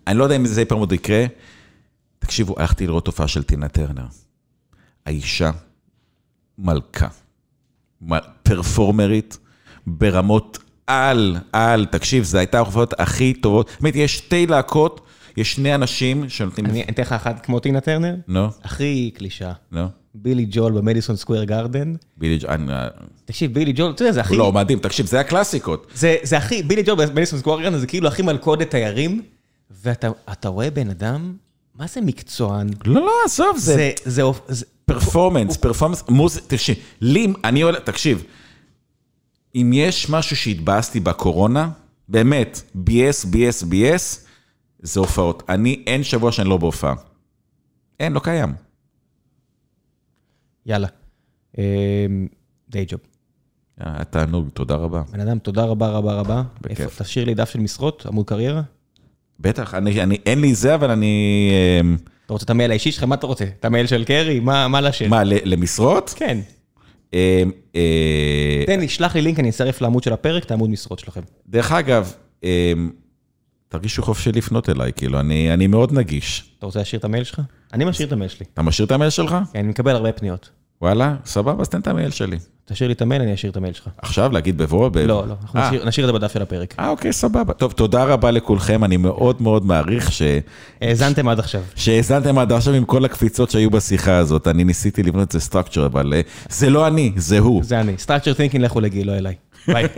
S2: אני לא יודע אם זה אי פעם עוד יקרה. תקשיבו, הלכתי לראות תופעה של טינה טרנר. האישה מלכה, פרפורמרית, ברמות על, על, תקשיב, זו הייתה ההופעות הכי טובות. באמת, יש שתי להקות, יש שני אנשים שנותנים...
S1: אני אתן לך אחת כמו טינה טרנר,
S2: נו,
S1: הכי קלישה.
S2: נו,
S1: בילי ג'ואל במדיסון סקוויר גארדן.
S2: בילי ג'ואל,
S1: תקשיב, בילי ג'ואל, אתה יודע, זה הכי...
S2: לא, מדהים, תקשיב, זה הקלאסיקות.
S1: זה, זה הכי, בילי ג'ואל במדיסון סקוויר גארדן זה כאילו הכי מלכודת תיירים, ואתה אתה רואה בן אדם, מה זה מקצוען?
S2: לא, לא, עזוב, זה...
S1: זה,
S2: פרפורמנס, פרפורמנס, מוזיקה, תקשיב, לי, אני עולה, תקשיב, אם יש משהו שהתבאסתי בקורונה, באמת, ביאס, ביאס, ביאס, זה הופעות. אני, אין שבוע שאני לא בהופעה. אין, לא קיים.
S1: יאללה. דיי ג'וב.
S2: היה תענוג, תודה רבה.
S1: בן אדם, תודה רבה רבה רבה.
S2: בכיף.
S1: תשאיר לי דף של משרות, עמוד קריירה.
S2: בטח, אני, אני, אין לי זה, אבל אני... אמ,
S1: אתה רוצה את המייל האישי שלך? מה אתה רוצה? את המייל של קרי? מה מה לשם?
S2: מה, למשרות?
S1: כן.
S2: אמ, אה,
S1: תן לי, שלח לי לינק, אני אצרף לעמוד של הפרק, את העמוד משרות שלכם.
S2: דרך אגב, אמ, תרגישו חופשי לפנות אליי, כאילו, אני מאוד נגיש.
S1: אתה רוצה להשאיר את המייל שלך? אני משאיר את המייל שלי.
S2: אתה משאיר את המייל שלך?
S1: כן, אני מקבל הרבה פניות.
S2: וואלה, סבבה, אז תן את המייל שלי.
S1: תשאיר לי את המייל, אני אשאיר את המייל שלך.
S2: עכשיו להגיד בבוא? ב-
S1: לא, לא, אנחנו
S2: אה,
S1: נשאיר- נשאיר את זה בדף של הפרק.
S2: אה, אוקיי, סבבה. טוב, תודה רבה לכולכם, אני מאוד מאוד מעריך ש...
S1: האזנתם עד עכשיו.
S2: שהאזנתם עד עכשיו עם כל הקפיצות שהיו בשיחה הזאת. אני ניסיתי לבנות את זה סטרקצ'ר, אבל אה, זה לא אני, זה הוא.
S1: זה אני. Structure Thinking, לכו לגיל, לא אליי. ביי.